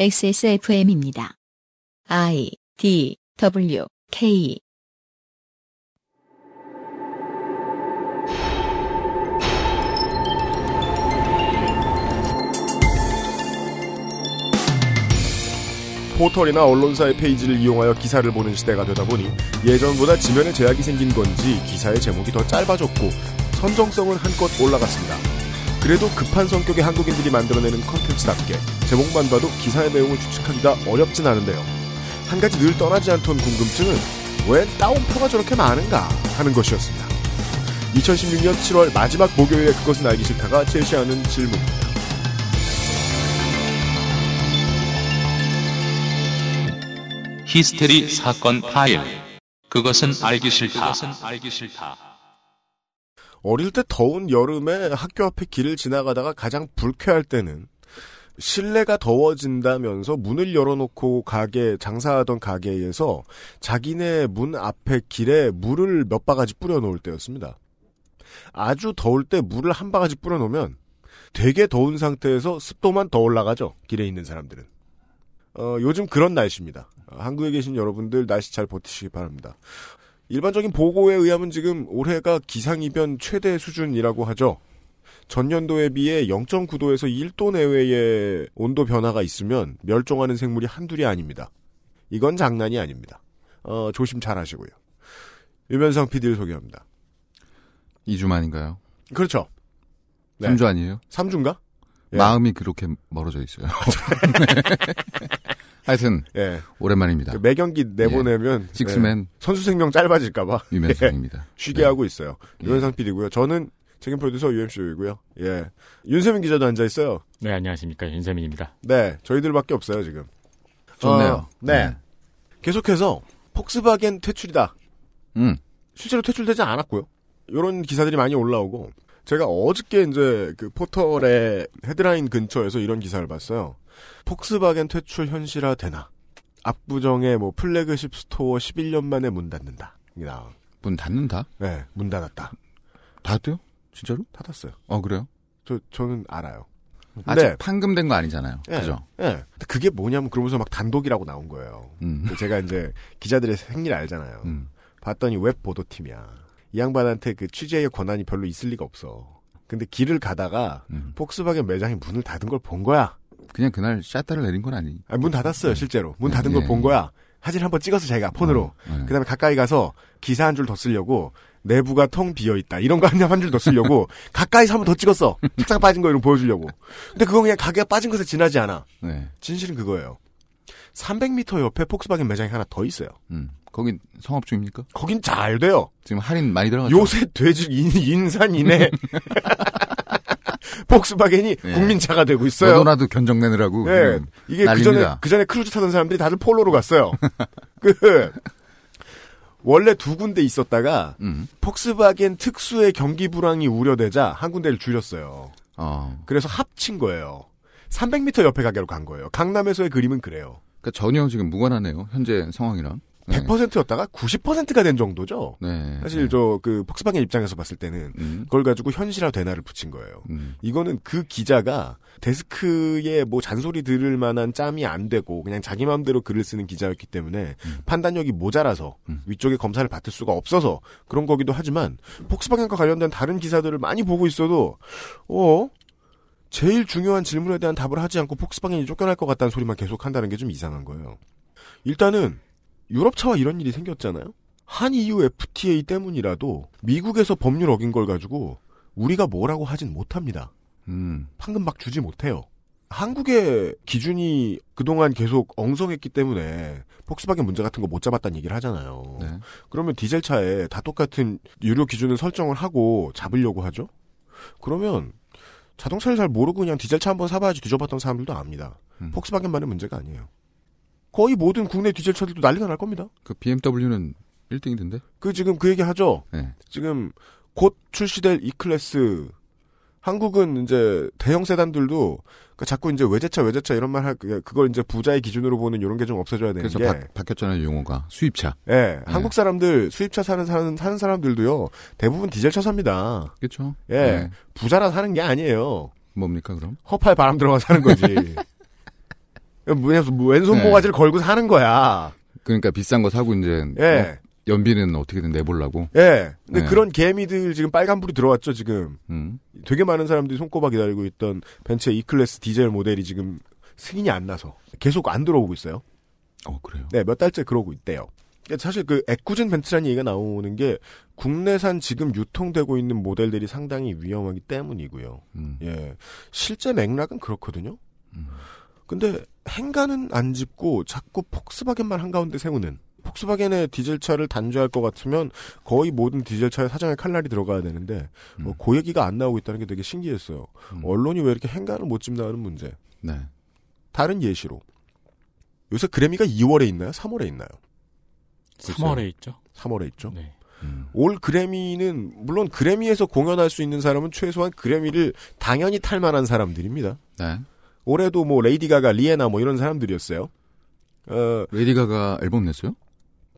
XSFM입니다. I D W K 포털이나 언론사의 페이지를 이용하여 기사를 보는 시대가 되다 보니 예전보다 지면에 제약이 생긴 건지 기사의 제목이 더 짧아졌고 선정성은 한껏 올라갔습니다. 그래도 급한 성격의 한국인들이 만들어내는 컨텐츠답게 제목만 봐도 기사의 내용을 추측하기가 어렵진 않은데요. 한 가지 늘 떠나지 않던 궁금증은 왜 다운표가 저렇게 많은가 하는 것이었습니다. 2016년 7월 마지막 목요일에 그것은 알기 싫다가 제시하는 질문입니다. 히스테리 사건 파일. 그것은 알기 싫다. 어릴 때 더운 여름에 학교 앞에 길을 지나가다가 가장 불쾌할 때는 실내가 더워진다면서 문을 열어놓고 가게 장사하던 가게에서 자기네 문 앞에 길에 물을 몇 바가지 뿌려놓을 때였습니다. 아주 더울 때 물을 한 바가지 뿌려놓으면 되게 더운 상태에서 습도만 더 올라가죠. 길에 있는 사람들은. 어, 요즘 그런 날씨입니다. 어, 한국에 계신 여러분들 날씨 잘 버티시기 바랍니다. 일반적인 보고에 의하면 지금 올해가 기상이변 최대 수준이라고 하죠. 전년도에 비해 0.9도에서 1도 내외의 온도 변화가 있으면 멸종하는 생물이 한둘이 아닙니다. 이건 장난이 아닙니다. 어, 조심 잘 하시고요. 유면상 PD를 소개합니다. 2주 만인가요? 그렇죠. 네. 3주 아니에요? 3주인가? 예. 마음이 그렇게 멀어져 있어요. 하여튼 예. 오랜만입니다. 그 매경기 내보내면 식스맨 예, 선수 생명 짧아질까봐 유면상입니다. 쉬게 네. 하고 있어요. 예. 유현상 PD고요. 저는 책임 프로듀서 UMC이고요. 예. 윤세민 기자도 앉아 있어요. 네, 안녕하십니까. 윤세민입니다. 네, 저희들밖에 없어요 지금. 좋네요. 어, 네. 계속해서 폭스바겐 퇴출이다. 음. 실제로 퇴출되지 않았고요. 이런 기사들이 많이 올라오고 제가 어저께 이제 그 포털의 헤드라인 근처에서 이런 기사를 봤어요. 폭스바겐 퇴출 현실화 되나? 압구정의 뭐 flagship store 11년 만에 문 닫는다. 문 닫는다? 네, 문 닫았다. 닫았대요? 진짜로? 닫았어요. 어 그래요? 저 저는 알아요. 아직 네. 판금된 거 아니잖아요. 예, 그죠? 예. 근데 그게 뭐냐면 그러면서 막 단독이라고 나온 거예요. 음. 제가 이제 기자들의 생리를 알잖아요. 음. 봤더니 웹 보도팀이야. 이 양반한테 그 취재의 권한이 별로 있을 리가 없어. 근데 길을 가다가 음. 폭스바겐 매장이 문을 닫은 걸 본 거야. 그냥 그날 샷다를 내린 건 아니. 아니, 문 닫았어요, 실제로. 문 닫은 예, 걸 예. 본 거야. 사진 한번 찍어서 자기가 폰으로. 어, 네. 그 다음에 가까이 가서 기사 한 줄 더 쓰려고 내부가 텅 비어 있다. 이런 거 한 줄 더 쓰려고 가까이서 한 번 더 찍었어. 책상 빠진 거 이런 거 보여주려고. 근데 그건 그냥 가게가 빠진 것에 지나지 않아. 네. 진실은 그거예요. 300m 옆에 폭스바겐 매장이 하나 더 있어요. 음. 거긴 성업 중입니까? 거긴 잘 돼요. 지금 할인 많이 들어갔죠. 요새 돼지 인, 인산인해. 폭스바겐이 예. 국민차가 되고 있어요. 너도나도 견적 내느라고. 네. 지금 이게 그 전에. 그 전에 크루즈 타던 사람들이 다들 폴로로 갔어요. 그, 원래 두 군데 있었다가, 음. 폭스바겐 특수의 경기 불황이 우려되자 한 군데를 줄였어요. 어. 그래서 합친 거예요. 300m 옆에 가게로 간 거예요. 강남에서의 그림은 그래요. 그러니까 전혀 지금 무관하네요. 현재 상황이랑. 네. 100%였다가 90%가 된 정도죠. 네. 사실 네. 저그 폭스바겐 입장에서 봤을 때는 음. 그걸 가지고 현실화 되나를 붙인 거예요. 음. 이거는 그 기자가 데스크에 뭐 잔소리 들을 만한 짬이 안 되고 그냥 자기 마음대로 글을 쓰는 기자였기 때문에 판단력이 모자라서 음. 위쪽에 검사를 받을 수가 없어서 그런 거기도 하지만 폭스바겐과 관련된 다른 기사들을 많이 보고 있어도 어 제일 중요한 질문에 대한 답을 하지 않고 폭스바겐이 쫓겨날 것 같다는 소리만 계속 한다는 게 좀 이상한 거예요. 일단은 유럽차와 이런 일이 생겼잖아요. 한 EU FTA 때문이라도 미국에서 법률 어긴 걸 가지고 우리가 뭐라고 하진 못합니다. 음. 판금 막 주지 못해요. 한국의 기준이 그동안 계속 엉성했기 때문에 폭스바겐 문제 같은 거 못 잡았다는 얘기를 하잖아요. 네. 그러면 디젤 차에 다 똑같은 유료 기준을 설정을 하고 잡으려고 하죠? 그러면 자동차를 잘 모르고 그냥 디젤 차 한번 사봐야지 뒤져봤던 사람들도 압니다. 음. 폭스바겐만의 문제가 아니에요. 거의 모든 국내 디젤 차들도 난리가 날 겁니다. 그 BMW는 1등이던데? 그 지금 그 얘기 하죠? 네. 지금 곧 출시될 E 클래스 한국은 이제 대형 세단들도 그 자꾸 이제 외제차 외제차 이런 말 할 그걸 이제 부자의 기준으로 보는 이런 게 좀 없어져야 되는 그래서 게 바, 바뀌었잖아요, 용어가. 수입차. 예, 한국 사람들 수입차 사는 사는 사는 사람들도요 대부분 디젤차 삽니다. 그렇죠. 예, 부자라 사는 게 아니에요. 뭡니까, 그럼? 허파에 바람 들어가 사는 거지. 뭐냐, 뭐 왼손 네. 모가지를 걸고 사는 거야. 그러니까 비싼 거 사고 이제 예. 어, 연비는 어떻게든 내보려고. 예. 근데 네. 그런 개미들 지금 빨간불이 들어왔죠, 지금. 음. 되게 많은 사람들이 손꼽아 기다리고 있던 벤츠의 E클래스 디젤 모델이 지금 승인이 안 나서 계속 안 들어오고 있어요. 어 그래요. 네, 몇 달째 그러고 있대요. 사실 그 애꿎은 벤츠라는 얘기가 나오는 게 국내산 지금 유통되고 있는 모델들이 상당히 위험하기 때문이고요. 음. 예. 실제 맥락은 그렇거든요. 음. 근데 행가는 안 짚고 자꾸 폭스바겐만 한가운데 세우는 폭스바겐의 디젤차를 단죄할 것 같으면 거의 모든 디젤차에 사장에 칼날이 들어가야 되는데 뭐 음. 그 얘기가 안 나오고 있다는 게 되게 신기했어요. 음. 언론이 왜 이렇게 행간을 못 짚나 하는 문제. 네. 다른 예시로 요새 그래미가 2월에 있나요? 3월에 있나요? 3월에 있죠. 3월에 있죠. 네. 음. 올 그래미는 물론 그래미에서 공연할 수 있는 사람은 최소한 그래미를 당연히 탈 만한 사람들입니다. 네. 올해도 뭐 레이디 가가, 리아나 뭐 이런 사람들이었어요. 어 레이디 가가 앨범 냈어요?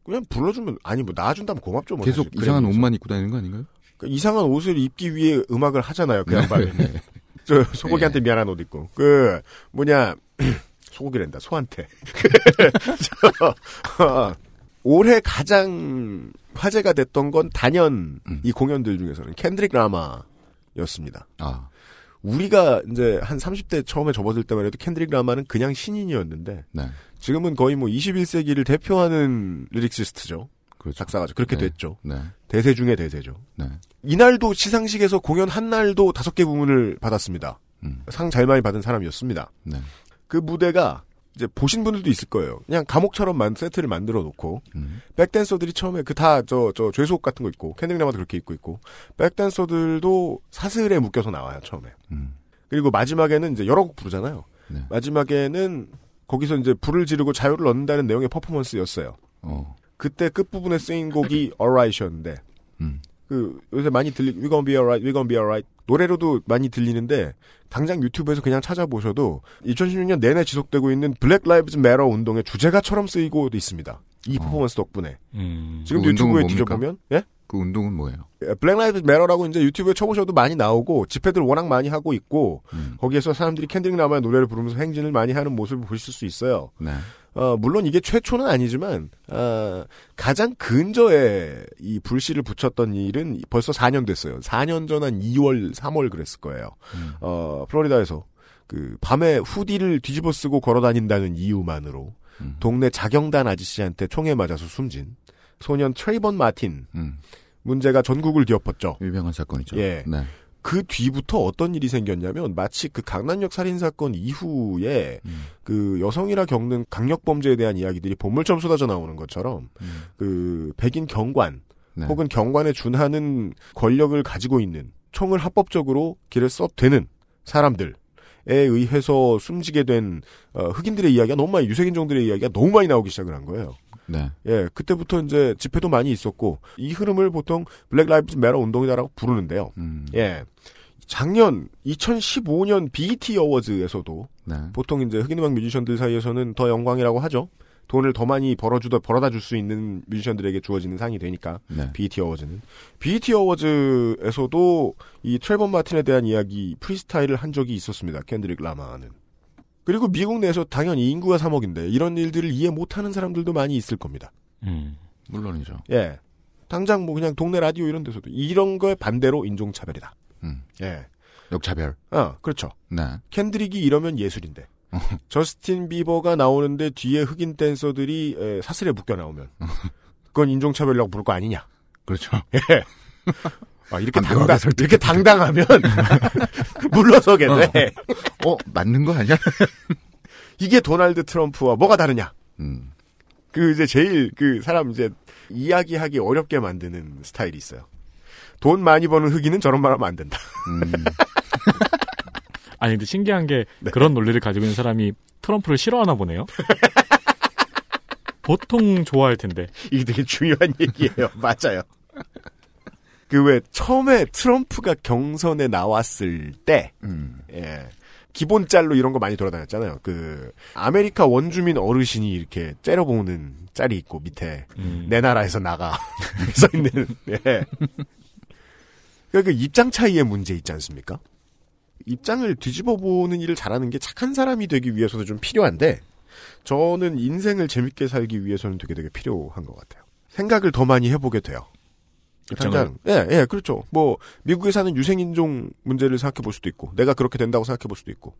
그냥 불러주면 아니 뭐 나와준다면 고맙죠. 뭐 계속 사실 이상한. 옷만 입고 다니는 거 아닌가요? 그러니까 이상한 옷을 입기 위해 음악을 하잖아요. 그 양반은. 저 소고기한테 미안한 옷 입고 그 뭐냐 소고기랜다 소한테. 저, 어, 올해 가장 화제가 됐던 건 단연 음. 이 공연들 중에서는 켄드릭 라마였습니다. 아. 우리가 이제 한 30대 처음에 접어들 때만 해도 켄드릭 라마는 그냥 신인이었는데 네. 지금은 거의 뭐 21세기를 대표하는 lyricist죠. 그렇죠. 작사가죠. 그렇게 네. 됐죠. 네. 대세 중의 대세죠. 네. 이날도 시상식에서 공연 한 날도 다섯 개 부문을 받았습니다. 음. 상 제일 많이 받은 사람이었습니다. 네. 그 무대가 이제 보신 분들도 있을 거예요. 그냥 감옥처럼 만 세트를 만들어 놓고 음. 백댄서들이 처음에 그다저저 죄수옷 같은 거 입고 켄드릭 라마도 그렇게 입고 있고 백댄서들도 사슬에 묶여서 나와요 처음에. 음. 그리고 마지막에는 이제 여러 곡 부르잖아요. 네. 마지막에는 거기서 이제 불을 지르고 자유를 얻는다는 내용의 퍼포먼스였어요. 어. 그때 끝 부분에 쓰인 곡이 Alright이었는데 음. 그 요새 많이 들리 We gonna be alright, we gonna be alright 노래로도 많이 들리는데 당장 유튜브에서 그냥 찾아보셔도 2016년 내내 지속되고 있는 Black Lives Matter 운동의 주제가처럼 쓰이고 있습니다. 이 어. 퍼포먼스 덕분에 음. 지금 그 유튜브에? 뒤져보면 예? 그 운동은 뭐예요? Black Lives Matter라고 이제 유튜브에 쳐보셔도 많이 나오고 집회들 워낙 많이 하고 있고 음. 거기에서 사람들이 켄드릭 라마의 노래를 부르면서 행진을 많이 하는 모습을 보실 수 있어요. 네. 어, 물론 이게 최초는 아니지만 어, 가장 근저에 이 불씨를 붙였던 일은 벌써 4년 됐어요. 4년 전 한 2월, 3월 그랬을 거예요. 음. 어, 플로리다에서 그 밤에 hoodie를 뒤집어 쓰고 걸어 다닌다는 이유만으로 음. 동네 자경단 아저씨한테 총에 맞아서 숨진 소년 트레이번 마틴 음. 문제가 전국을 뒤엎었죠. 유명한 사건이죠. 예. 네. 그 뒤부터 어떤 일이 생겼냐면 마치 그 강남역 살인 사건 이후에 음. 그 여성이라 겪는 강력 범죄에 대한 이야기들이 본물처럼 쏟아져 나오는 것처럼 음. 그 백인 경관 네. 혹은 경관에 준하는 권력을 가지고 있는 총을 합법적으로 길에 써되는 사람들에 의해서 숨지게 된 어, 흑인들의 이야기가 너무 많이 유색인종들의 이야기가 너무 많이 나오기 시작을 한 거예요. 네. 예, 그때부터 이제 집회도 많이 있었고 이 흐름을 보통 Black Lives Matter 운동이다라고 부르는데요. 음. 예. 작년 2015년 BET Awards에서도 네. 보통 이제 흑인 음악 뮤지션들 사이에서는 더 영광이라고 하죠. 돈을 더 많이 벌어주다 벌어다 줄 수 있는 뮤지션들에게 주어지는 상이 되니까 네. BET Awards는 BET Awards에서도 이 트레이번 마틴에 대한 이야기 프리스타일을 한 적이 있었습니다. 켄드릭 라마는. 그리고 미국 내에서 당연히 인구가 3억인데 이런 일들을 이해 못하는 사람들도 많이 있을 겁니다. 음. 물론이죠. 예. 당장 뭐 그냥 동네 라디오 이런 데서도 이런 거에 반대로 인종차별이다. 음. 예. 역차별. 아, 그렇죠. 네. 켄드릭이 이러면 예술인데. 저스틴 비버가 나오는데 뒤에 흑인 댄서들이 에, 사슬에 묶여 나오면 그건 인종차별이라고 부를 거 아니냐. 그렇죠. 아, 이렇게 안 당당, 이렇게 당당하면 물러서게 돼. 어, 맞는 거 아니야? 이게 도널드 트럼프와 뭐가 다르냐. 음. 그 이제 제일 그 사람 이제 이야기하기 어렵게 만드는 스타일이 있어요. 돈 많이 버는 흑인은 저런 말 하면 안 된다. 음. 아니 근데 신기한 게 네. 그런 논리를 가지고 있는 사람이 트럼프를 싫어하나 보네요. 보통 좋아할 텐데. 이게 되게 중요한 얘기예요. 맞아요. 그 왜 처음에 트럼프가 경선에 나왔을 때 음. 예. 기본 짤로 이런 거 많이 돌아다녔잖아요. 그 아메리카 원주민 어르신이 이렇게 째려보는 짤이 있고 밑에 음. 내 나라에서 나가 써 있는 예. 그러니까 그 입장 차이의 문제 있지 않습니까? 입장을 뒤집어 보는 일을 잘하는 게 착한 사람이 되기 위해서도 좀 필요한데 저는 인생을 재밌게 살기 위해서는 되게 되게 필요한 것 같아요. 생각을 더 많이 해보게 돼요. 입장을 당장, 예, 예, 그렇죠. 뭐, 미국에 사는 유생인종 문제를 생각해 볼 수도 있고, 내가 그렇게 된다고 생각해 볼 수도 있고,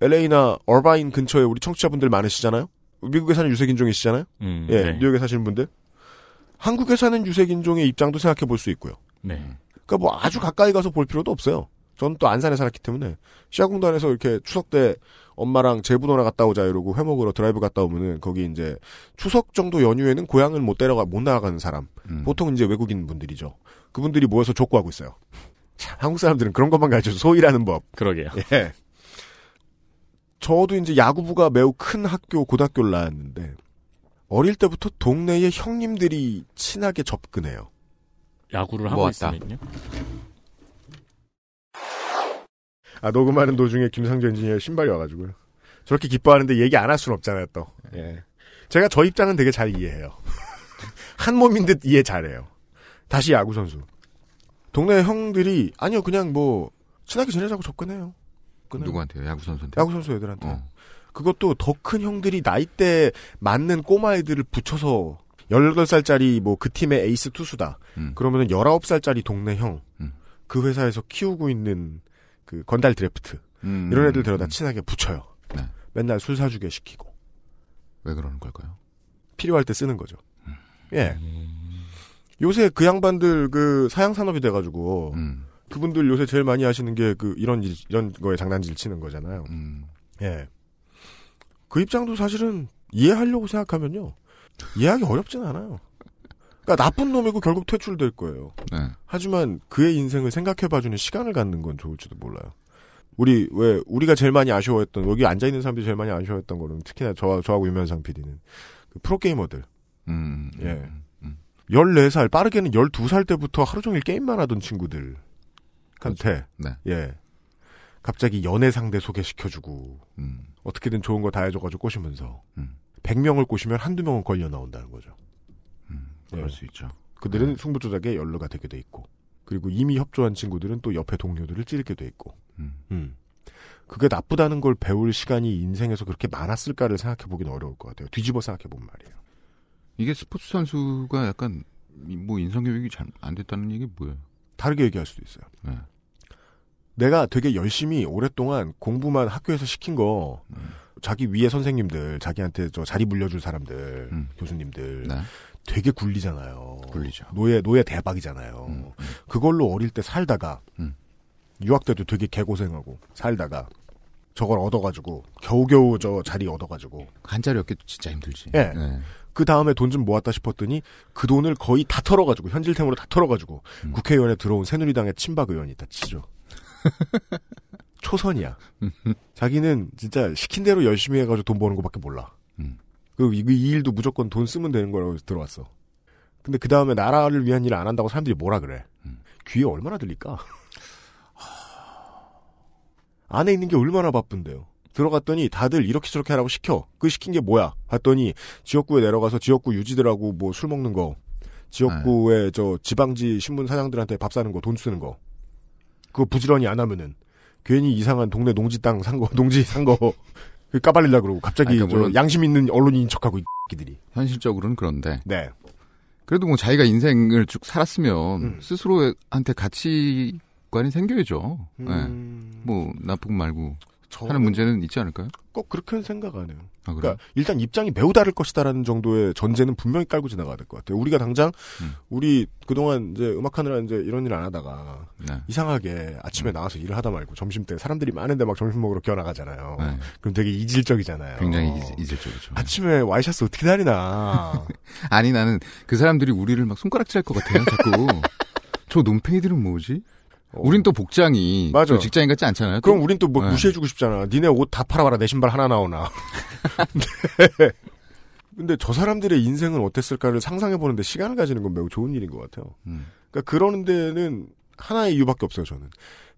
LA나 얼바인 근처에 우리 청취자분들 많으시잖아요? 미국에 사는 유색인종이시잖아요? 음, 예, 네. 뉴욕에 사시는 분들. 한국에 사는 유색인종의 입장도 생각해 볼 수 있고요. 네. 그러니까 뭐 아주 가까이 가서 볼 필요도 없어요. 저는 또 안산에 살았기 때문에 시아공단에서 이렇게 추석 때 엄마랑 제부 도나 갔다 오자 이러고 회 먹으러 드라이브 갔다 오면은 거기 이제 추석 정도 연휴에는 고향을 못 데려가 못 나가는 사람 음. 보통 이제 외국인 분들이죠. 그분들이 모여서 족구하고 있어요. 참 한국 사람들은 그런 것만 가르쳐서 소일하는 법. 그러게요. 예. 저도 이제 야구부가 매우 큰 학교 고등학교를 나왔는데 어릴 때부터 동네의 형님들이 친하게 접근해요. 야구를 하고 모았다. 있으면요. 아, 녹음하는 도중에 김상조 엔지니어 신발이 와가지고요. 저렇게 기뻐하는데 얘기 안 할 수는 없잖아요, 또. 예. 제가 저 입장은 되게 잘 이해해요. 한 몸인 듯 이해 잘해요. 다시 야구 선수. 동네 형들이, 아니요, 그냥 뭐, 친하게 지내자고 접근해요. 끊어요. 누구한테요? 야구 선수한테. 야구 선수 애들한테. 어. 그것도 더 큰 형들이 나이대 맞는 꼬마 애들을 붙여서 18살짜리 뭐 그 팀의 에이스 투수다. 음. 그러면은 19살짜리 동네 형. 음. 그 회사에서 키우고 있는 그 건달 드래프트. 음, 이런 애들 음, 데려다 음. 친하게 붙여요. 네. 맨날 술 사주게 시키고. 왜 그러는 걸까요? 필요할 때 쓰는 거죠. 음. 예. 요새 그 양반들 그 사양 산업이 돼가지고 음. 그분들 요새 제일 많이 하시는 게 그 이런 일, 이런 거에 장난질 치는 거잖아요. 음. 예. 그 입장도 사실은 이해하려고 생각하면요. 이해하기 어렵진 않아요. 그러니까 나쁜 놈이고 결국 퇴출될 거예요. 네. 하지만 그의 인생을 생각해봐주는 시간을 갖는 건 좋을지도 몰라요. 우리 왜 우리가 제일 많이 아쉬워했던 여기 앉아 있는 사람들이 제일 많이 아쉬워했던 거는 특히나 저 저하고 유면상 PD는 그 프로게이머들 음. 예. 음. 음. 14살 빠르게는 12살 때부터 하루 종일 게임만 하던 친구들 한테 네. 예 갑자기 연애 상대 소개시켜주고 음. 어떻게든 좋은 거 다 해줘가지고 꼬시면서 음. 100명을 꼬시면 한두 명은 걸려 나온다는 거죠. 음. 그럴 예. 수 있죠. 그들은 승부 조작에 연루가 되게 돼 있고 그리고 이미 협조한 친구들은 또 옆에 동료들을 찌르게 돼 있고 음. 음. 그게 나쁘다는 걸 배울 시간이 인생에서 그렇게 많았을까를 생각해 보긴 어려울 것 같아요. 뒤집어 생각해 본 말이에요. 이게 스포츠 선수가 약간 이- 뭐 인성 교육이 잘 안 됐다는 얘기 뭐예요? 다르게 얘기할 수도 있어요. 네. 내가 되게 열심히 오랫동안 공부만 학교에서 시킨 거 음. 자기 위에 선생님들, 자기한테 저 자리 물려줄 사람들, 음. 교수님들 네. 되게 굴리잖아요. 굴리죠. 노예 노예 대박이잖아요. 음. 음. 그걸로 어릴 때 살다가 음. 유학 때도 되게 개고생하고 살다가 저걸 얻어가지고 겨우겨우 저 자리 얻어가지고 한 자리 얻기도 진짜 힘들지. 예. 네. 그 다음에 돈 좀 모았다 싶었더니 그 돈을 거의 다 털어가지고 현질템으로 다 털어가지고 음. 국회의원에 들어온 새누리당의 친박 의원이 있다 치죠. 초선이야. 자기는 진짜 시킨 대로 열심히 해가지고 돈 버는 것밖에 몰라. 음. 그리고 이, 이 일도 무조건 돈 쓰면 되는 거라고 들어왔어. 근데 그 다음에 나라를 위한 일을 안 한다고 사람들이 뭐라 그래. 음. 귀에 얼마나 들릴까? 안에 있는 게 얼마나 바쁜데요. 들어갔더니 다들 이렇게 저렇게 하라고 시켜. 그 시킨 게 뭐야? 봤더니 지역구에 내려가서 지역구 유지들하고 뭐 술 먹는 거, 지역구에 저 지방지 신문 사장들한테 밥 사는 거, 돈 쓰는 거. 그거 부지런히 안 하면은 괜히 이상한 동네 농지 땅 산 거, 농지 산 거. 그 까발리려 그러고 갑자기 아니, 그러니까 물론- 양심 있는 언론인인 척하고 이 끼들이. 현실적으로는 그런데 네. 그래도 뭐 자기가 인생을 쭉 살았으면 음. 스스로한테 가치관이 생겨야죠. 네. 음, 뭐 나쁘고 말고 저 하는 문제는 있지 않을까요? 꼭 그렇게는 생각 안 해요. 아? 그러니까 일단 입장이 매우 다를 것이다라는 정도의 전제는 분명히 깔고 지나가야 될 것 같아요. 우리가 당장 음. 우리 그동안 이제 음악하느라 이제 이런 일 안 하다가 네. 이상하게 아침에 음. 나와서 일을 하다 말고 점심 때 사람들이 많은데 막 점심 먹으러 기어 나가잖아요. 네. 그럼 되게 이질적이잖아요. 굉장히 이질- 이질적이죠. 아침에 와이셔츠 어떻게 다리나. 아니 나는 그 사람들이 우리를 막 손가락질할 것 같아요. 자꾸 저 논팽이들은 뭐지? 우린 또 복장이 어. 맞아. 또 직장인 같지 않잖아요. 그럼 우린 또뭐 네. 무시해주고 싶잖아. 니네 옷 다 팔아봐라. 내 신발 하나 나오나. 네. 근데 저 사람들의 인생은 어땠을까를 상상해보는데 시간을 가지는 건 매우 좋은 일인 것 같아요. 음. 그러니까 그러는 데는 하나의 이유밖에 없어요, 저는.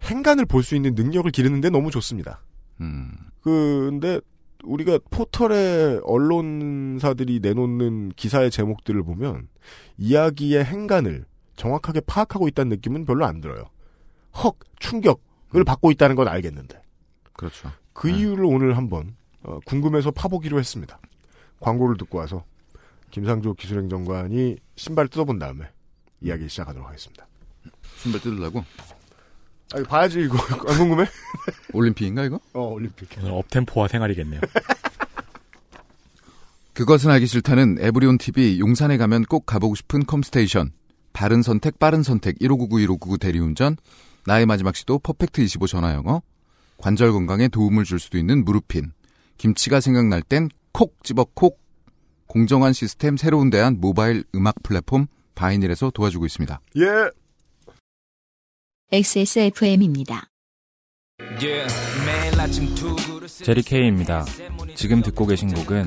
행간을 볼 수 있는 능력을 기르는데 너무 좋습니다. 음. 근데 우리가 포털에 언론사들이 내놓는 기사의 제목들을 보면 이야기의 행간을 정확하게 파악하고 있다는 느낌은 별로 안 들어요. 헉, 충격을 받고 있다는 건 알겠는데. 그렇죠. 그 네. 이유를 오늘 한번 어, 궁금해서 파보기로 했습니다. 광고를 듣고 와서 김상조 기술행정관이 신발 뜯어본 다음에 이야기 시작하도록 하겠습니다. 신발 뜯으려고? 아, 이거 봐야지 이거 안 궁금해? 올림픽인가 이거? 어 올림픽. 오늘 업템포화 생활이겠네요. 그것은 알기 싫다는 에브리온 TV 용산에 가면 꼭 가보고 싶은 컴스테이션. 바른 선택, 빠른 선택, 1599, 1599 대리운전, 나의 마지막 시도 퍼펙트 25 전화 영어, 관절 건강에 도움을 줄 수도 있는 무르핀, 김치가 생각날 땐 콕 집어 콕, 공정한 시스템 새로운 대안 모바일 음악 플랫폼 바이닐에서 도와주고 있습니다. 예. XSFM입니다. 제리 케이입니다. 지금 듣고 계신 곡은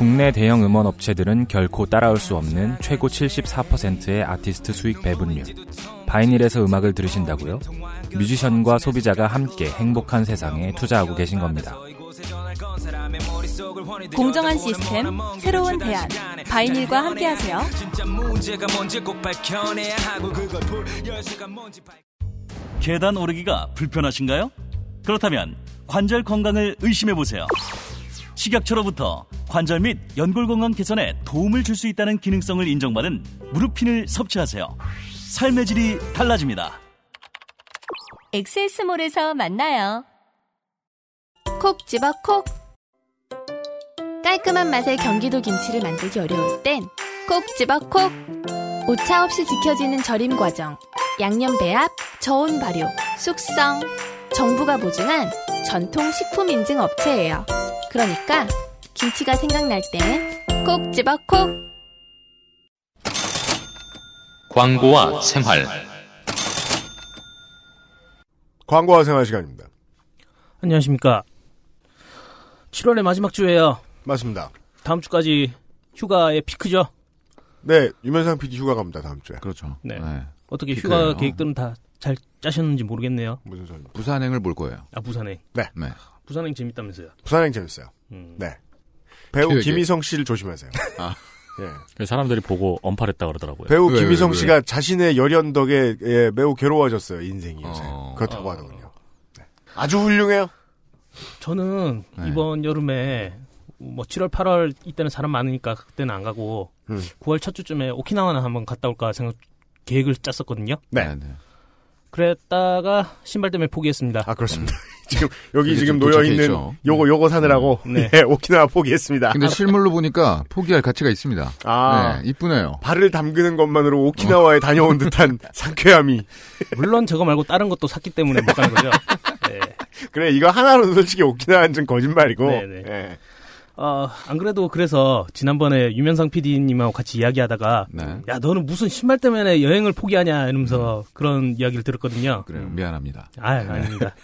국내 대형 음원 업체들은 결코 따라올 수 없는 최고 74%의 아티스트 수익 배분율. 바이닐에서 음악을 들으신다고요? 뮤지션과 소비자가 함께 행복한 세상에 투자하고 계신 겁니다. 공정한 시스템, 새로운 대안, 바이닐과 함께하세요. 계단 오르기가 불편하신가요? 그렇다면 관절 건강을 의심해 보세요. 식약처로부터 관절 및 연골 건강 개선에 도움을 줄 수 있다는 기능성을 인정받은 무릎핀을 섭취하세요. 삶의 질이 달라집니다. 엑세스몰에서 만나요. 콕 집어 콕. 깔끔한 맛의 경기도 김치를 만들기 어려울 땐 콕 집어 콕. 오차 없이 지켜지는 절임 과정, 양념 배합, 저온 발효, 숙성. 정부가 보증한 전통 식품 인증 업체예요. 그러니까 김치가 생각날 땐콕 집어 콕. 광고와 생활. 광고와 생활 시간입니다. 안녕하십니까. 7월의 마지막 주예요. 맞습니다. 다음 주까지 휴가의 피크죠. 네, 유면상 PD 휴가 갑니다 다음 주에. 그렇죠. 네. 네. 어떻게 피크예요. 휴가 계획들은 다 잘 짜셨는지 모르겠네요. 무슨 소리? 부산행을 볼 거예요. 아 부산행. 네. 부산행 재밌다면서요. 부산행 재밌어요. 음. 네. 배우 계획이. 김희성 씨를 조심하세요. 아. 예. 그래서 사람들이 보고 언팔했다 그러더라고요. 배우 왜, 김희성 왜, 왜? 씨가 자신의 열연 덕에 예, 매우 괴로워졌어요 인생이 요새. 어. 그렇다고 어. 하더군요. 네. 아주 훌륭해요. 저는 네. 이번 여름에 뭐 7월, 8월 이때는 사람 많으니까 그때는 안 가고 음. 9월 첫 주쯤에 오키나와나 한번 갔다 올까 생각 계획을 짰었거든요. 네. 네. 그랬다가 신발 때문에 포기했습니다. 아 그렇습니다. 지금 여기 지금 좀 놓여 있는. 요거 요거 사느라고 네. 예, 오키나와 포기했습니다. 근데 실물로 보니까 포기할 가치가 있습니다. 아 네, 이쁘네요. 발을 담그는 것만으로 오키나와에 다녀온 듯한 상쾌함이. 물론 저거 말고 다른 것도 샀기 때문에 못 가는 거죠. 네. 그래 이거 하나로는 솔직히 오키나와는 좀 거짓말이고. 네네. 예. 어, 안 그래도 그래서 지난번에 유면상 PD님하고 같이 이야기하다가 네. 야 너는 무슨 신발 때문에 여행을 포기하냐 이러면서 그런 이야기를 들었거든요. 그래요. 미안합니다. 아 아닙니다.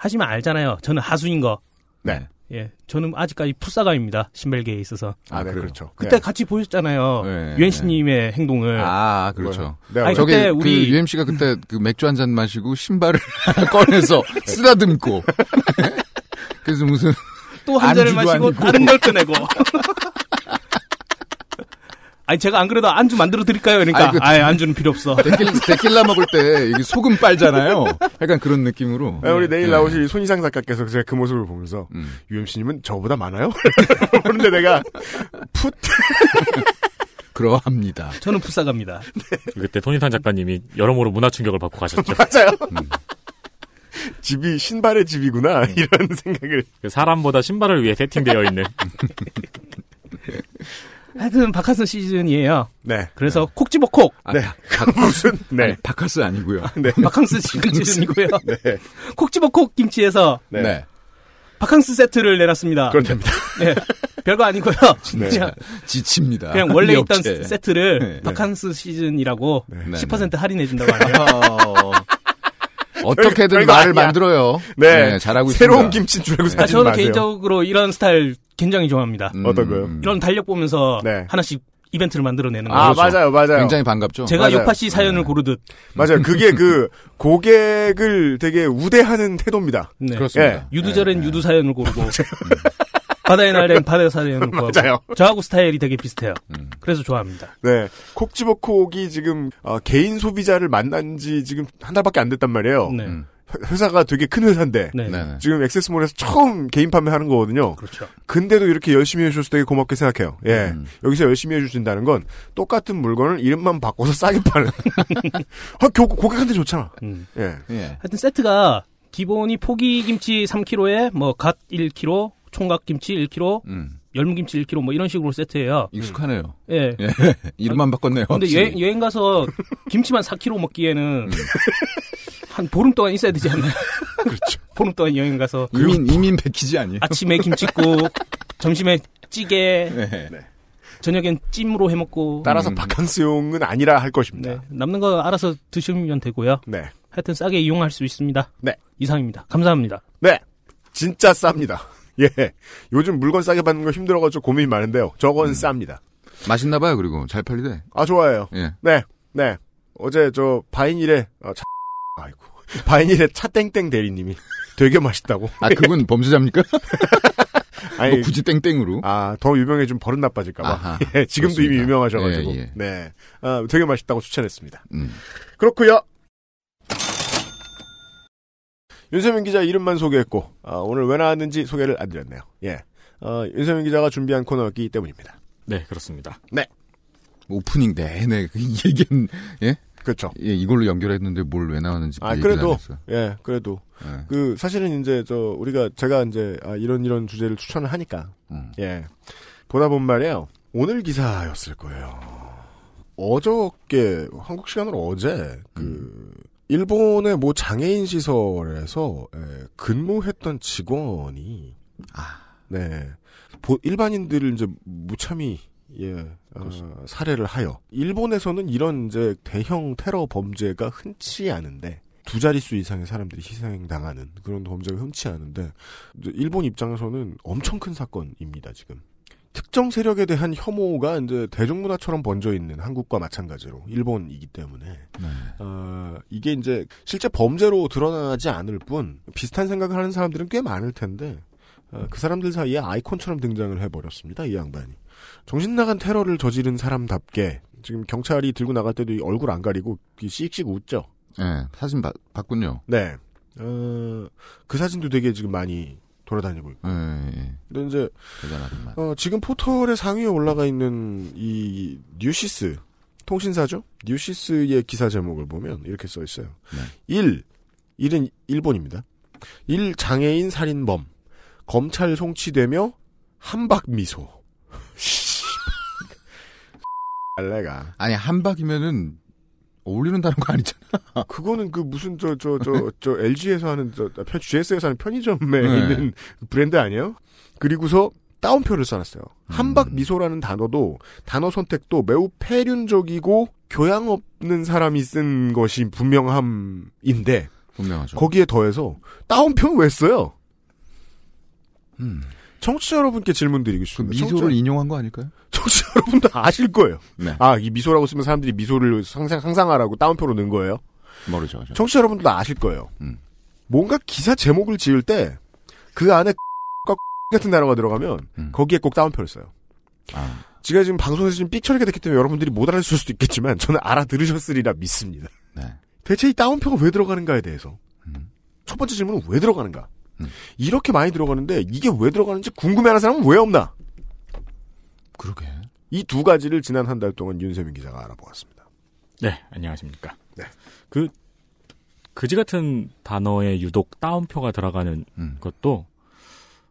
하시면 알잖아요. 저는 하수인 거. 네. 예, 저는 아직까지 풋사감입니다. 신발계에 있어서. 아, 네, 그래요? 그렇죠. 그때 네. 같이 보셨잖아요. 네, 유엔 씨님의 행동을. 아, 그렇죠. 네, 아니, 저기 그때 그 우리- UMC가 그때 그 맥주 한 잔 마시고 신발을 꺼내서 쓰다듬고 그래서 무슨 또 한 잔을 마시고 아니고. 다른 걸 꺼내고. 아니 제가 안 그래도 안주 만들어 드릴까요? 그러니까 아이고, 아예 안주는 필요 없어. 데킬라, 데킬라 먹을 때 이게 소금 빨잖아요. 약간 그런 느낌으로. 아, 우리 내일 네. 나오실 손희상 작가께서 제가 그 모습을 보면서 음. UMC님은 저보다 많아요? 그런데 내가 풋 그러합니다. 저는 풋사갑니다. 그때 손희상 작가님이 여러모로 문화 충격을 받고 가셨죠. 맞아요. 집이 신발의 집이구나 이런 생각을 그 사람보다 신발을 위해 세팅되어 있는 하여튼 바카스 시즌이에요. 네. 그래서 콕 집어 콕. 아, 네. 무슨 네. 아니, 바카스 아니고요. 네. 바캉스 시즌이고요. 네. 콕 집어 콕 김치에서 네. 네. 바캉스 세트를 내놨습니다. 그렇답니다. 네. 별거 아니고요. 네. 그냥, 지칩니다. 그냥 원래 이 있던. 세트를 네. 바캉스 시즌이라고 네. 네, 10% 할인해 준다고 하네요. 어, 어떻게든 말을 아니야. 만들어요. 네. 잘하고 새로운 있습니다. 김치인 줄 알고 아, 사지 저는 마세요. 개인적으로 이런 스타일 굉장히 좋아합니다. 음, 어떤 거요? 음. 이런 달력 보면서 네. 하나씩 이벤트를 만들어내는 거죠. 아, 맞아요, 맞아요. 굉장히 반갑죠. 제가 맞아요. 요파 씨 사연을 고르듯. 맞아요. 그게 그 고객을 되게 우대하는 태도입니다. 네. 그렇습니다. 예. 유두절엔 유두 사연을 고르고. 바다의 날엔 바다 사연을 고르고. 맞아요. 저하고 스타일이 되게 비슷해요. 음. 그래서 좋아합니다. 네. 콕 집어 콕이 지금 어, 개인 소비자를 만난 지 지금 한 달밖에 안 됐단 말이에요. 네. 음. 회- 회사가 되게 큰 회사인데 네. 네네. 지금 액세스몰에서 처음 개인 판매하는 거거든요. 그렇죠. 근데도 이렇게 열심히 해주셔서 되게 고맙게 생각해요. 예. 음. 여기서 열심히 해주신다는 건 똑같은 물건을 이름만 바꿔서 싸게 파는. 아, 교, 고객한테 좋잖아. 음. 예. 예. 하여튼 세트가 기본이 포기 김치 3kg에 뭐 갓 1kg, 총각 김치 1kg, 음. 열무김치 1kg 뭐 이런 식으로 세트예요. 익숙하네요. 예. 예. 이름만 바꿨네요. 근데. 여행, 여행 가서 김치만 4kg 먹기에는 한 보름 동안 있어야 되지 않나요? 그렇죠. 보름 동안 여행 가서 이민 이민 패키지 아니에요? 아침에 김치국, 점심에 찌개, 네. 저녁엔 찜으로 해 먹고 따라서 음. 바캉스용은 아니라 할 네, 것입니다. 남는 거 알아서 드시면 되고요. 네. 하여튼 싸게 이용할 수 있습니다. 네. 이상입니다. 감사합니다. 네. 진짜 쌉니다. 예. 요즘 물건 싸게 받는 거 힘들어가지고 고민이 많은데요. 저건 쌉니다. 맛있나 봐요. 그리고 잘 팔리대. 아, 좋아해요. 예. 네. 네. 어제 저 바인일에, 어, 차, 아이고. 바인일에 차땡땡 대리님이 되게 맛있다고. 아 그분 범죄자입니까? 아니, 뭐 굳이 땡땡으로? 아, 더 유명해지면 버릇 나빠질까봐. 아하. 예, 지금도 그렇습니다. 이미 유명하셔가지고. 예, 예. 네. 아, 되게 맛있다고 추천했습니다. 음. 그렇고요 윤세민 기자 이름만 소개했고, 아, 오늘 왜 나왔는지 소개를 안 드렸네요. 예. 어, 윤세민 기자가 준비한 코너였기 때문입니다. 네, 그렇습니다. 오프닝 내내 그 얘기는 예? 그렇죠. 예, 이걸로 연결했는데 뭘 왜 나왔는지 아, 얘기를 그래도. 예, 그래도. 예. 그, 사실은 이제, 저, 우리가, 제가 이제, 아, 이런 이런 주제를 추천을 하니까, 음. 예. 보다 보면 말이에요. 오늘 기사였을 거예요. 어저께, 한국 시간으로 어제, 그, 일본의 뭐 장애인 시설에서, 예, 근무했던 직원이, 아. 네. 보- 일반인들을 이제 무참히, 예, 어, 살해를 하여. 일본에서는 이런 이제 대형 테러 범죄가 흔치 않은데, 두 자릿수 이상의 사람들이 희생당하는 그런 범죄가 흔치 않은데, 일본 입장에서는 엄청 큰 사건입니다, 지금. 특정 세력에 대한 혐오가 이제 대중문화처럼 번져 있는 한국과 마찬가지로 일본이기 때문에 네. 어, 이게 이제 실제 범죄로 드러나지 않을 뿐 비슷한 생각을 하는 사람들은 꽤 많을 텐데 어, 그 사람들 사이에 아이콘처럼 등장을 해버렸습니다. 이 양반이 정신 나간 테러를 저지른 사람답게 지금 경찰이 들고 나갈 때도 이 얼굴 안 가리고 이 씩씩 웃죠. 예, 사진 바, 봤군요. 네, 어, 그 사진도 되게 지금 많이 돌아다니고 있고. 예, 예. 근데 이제. 어, 지금 포털의 상위에 올라가 있는 이 뉴시스 통신사죠? 뉴시스의 기사 제목을 보면 이렇게 써 있어요. 네. 1. 1은 일본입니다. 1. 장애인 살인범. 검찰 송치되며 한박 미소. 알레가. 아니 한박이면은 어울리는 다른 거 아니잖아. 그거는 그 무슨 저 저 저저 LG에서 하는 저 편- GS에서 하는 편의점에 네. 있는 브랜드 아니에요? 그리고서 따옴표를 써놨어요. 한박 음. 미소라는 단어도 단어 선택도 매우 폐륜적이고 교양 없는 사람이 쓴 것이 분명함인데 분명하죠. 거기에 더해서 따옴표는 왜 써요? 음. 청취자 여러분께 질문 드리고 그 싶습니다. 미소를 청취자, 인용한 거 아닐까요? 청취자 여러분도 아실 거예요. 네. 아, 이 미소라고 쓰면 사람들이 미소를 상상, 상상하라고 따옴표로 넣은 거예요. 모르죠. 저. 청취자 여러분도 아실 거예요. 음. 뭔가 기사 제목을 지을 때 그 안에 같은 단어가 들어가면 음. 거기에 꼭 따옴표를 써요. 아, 제가 지금 방송에서 지금 삑 처리가 됐기 때문에 여러분들이 못 알아들을 수도 있겠지만 저는 알아들으셨으리라 믿습니다. 네. 대체 이 따옴표가 왜 들어가는가에 대해서 음. 첫 번째 질문은 왜 들어가는가? 음. 이렇게 많이 들어가는데 이게 왜 들어가는지 궁금해하는 사람은 왜 없나? 그러게. 이 두 가지를 지난 한 달 동안 윤세민 기자가 알아보았습니다. 네, 안녕하십니까. 네. 그, 그지 같은 단어에 유독 따옴표가 들어가는 음. 것도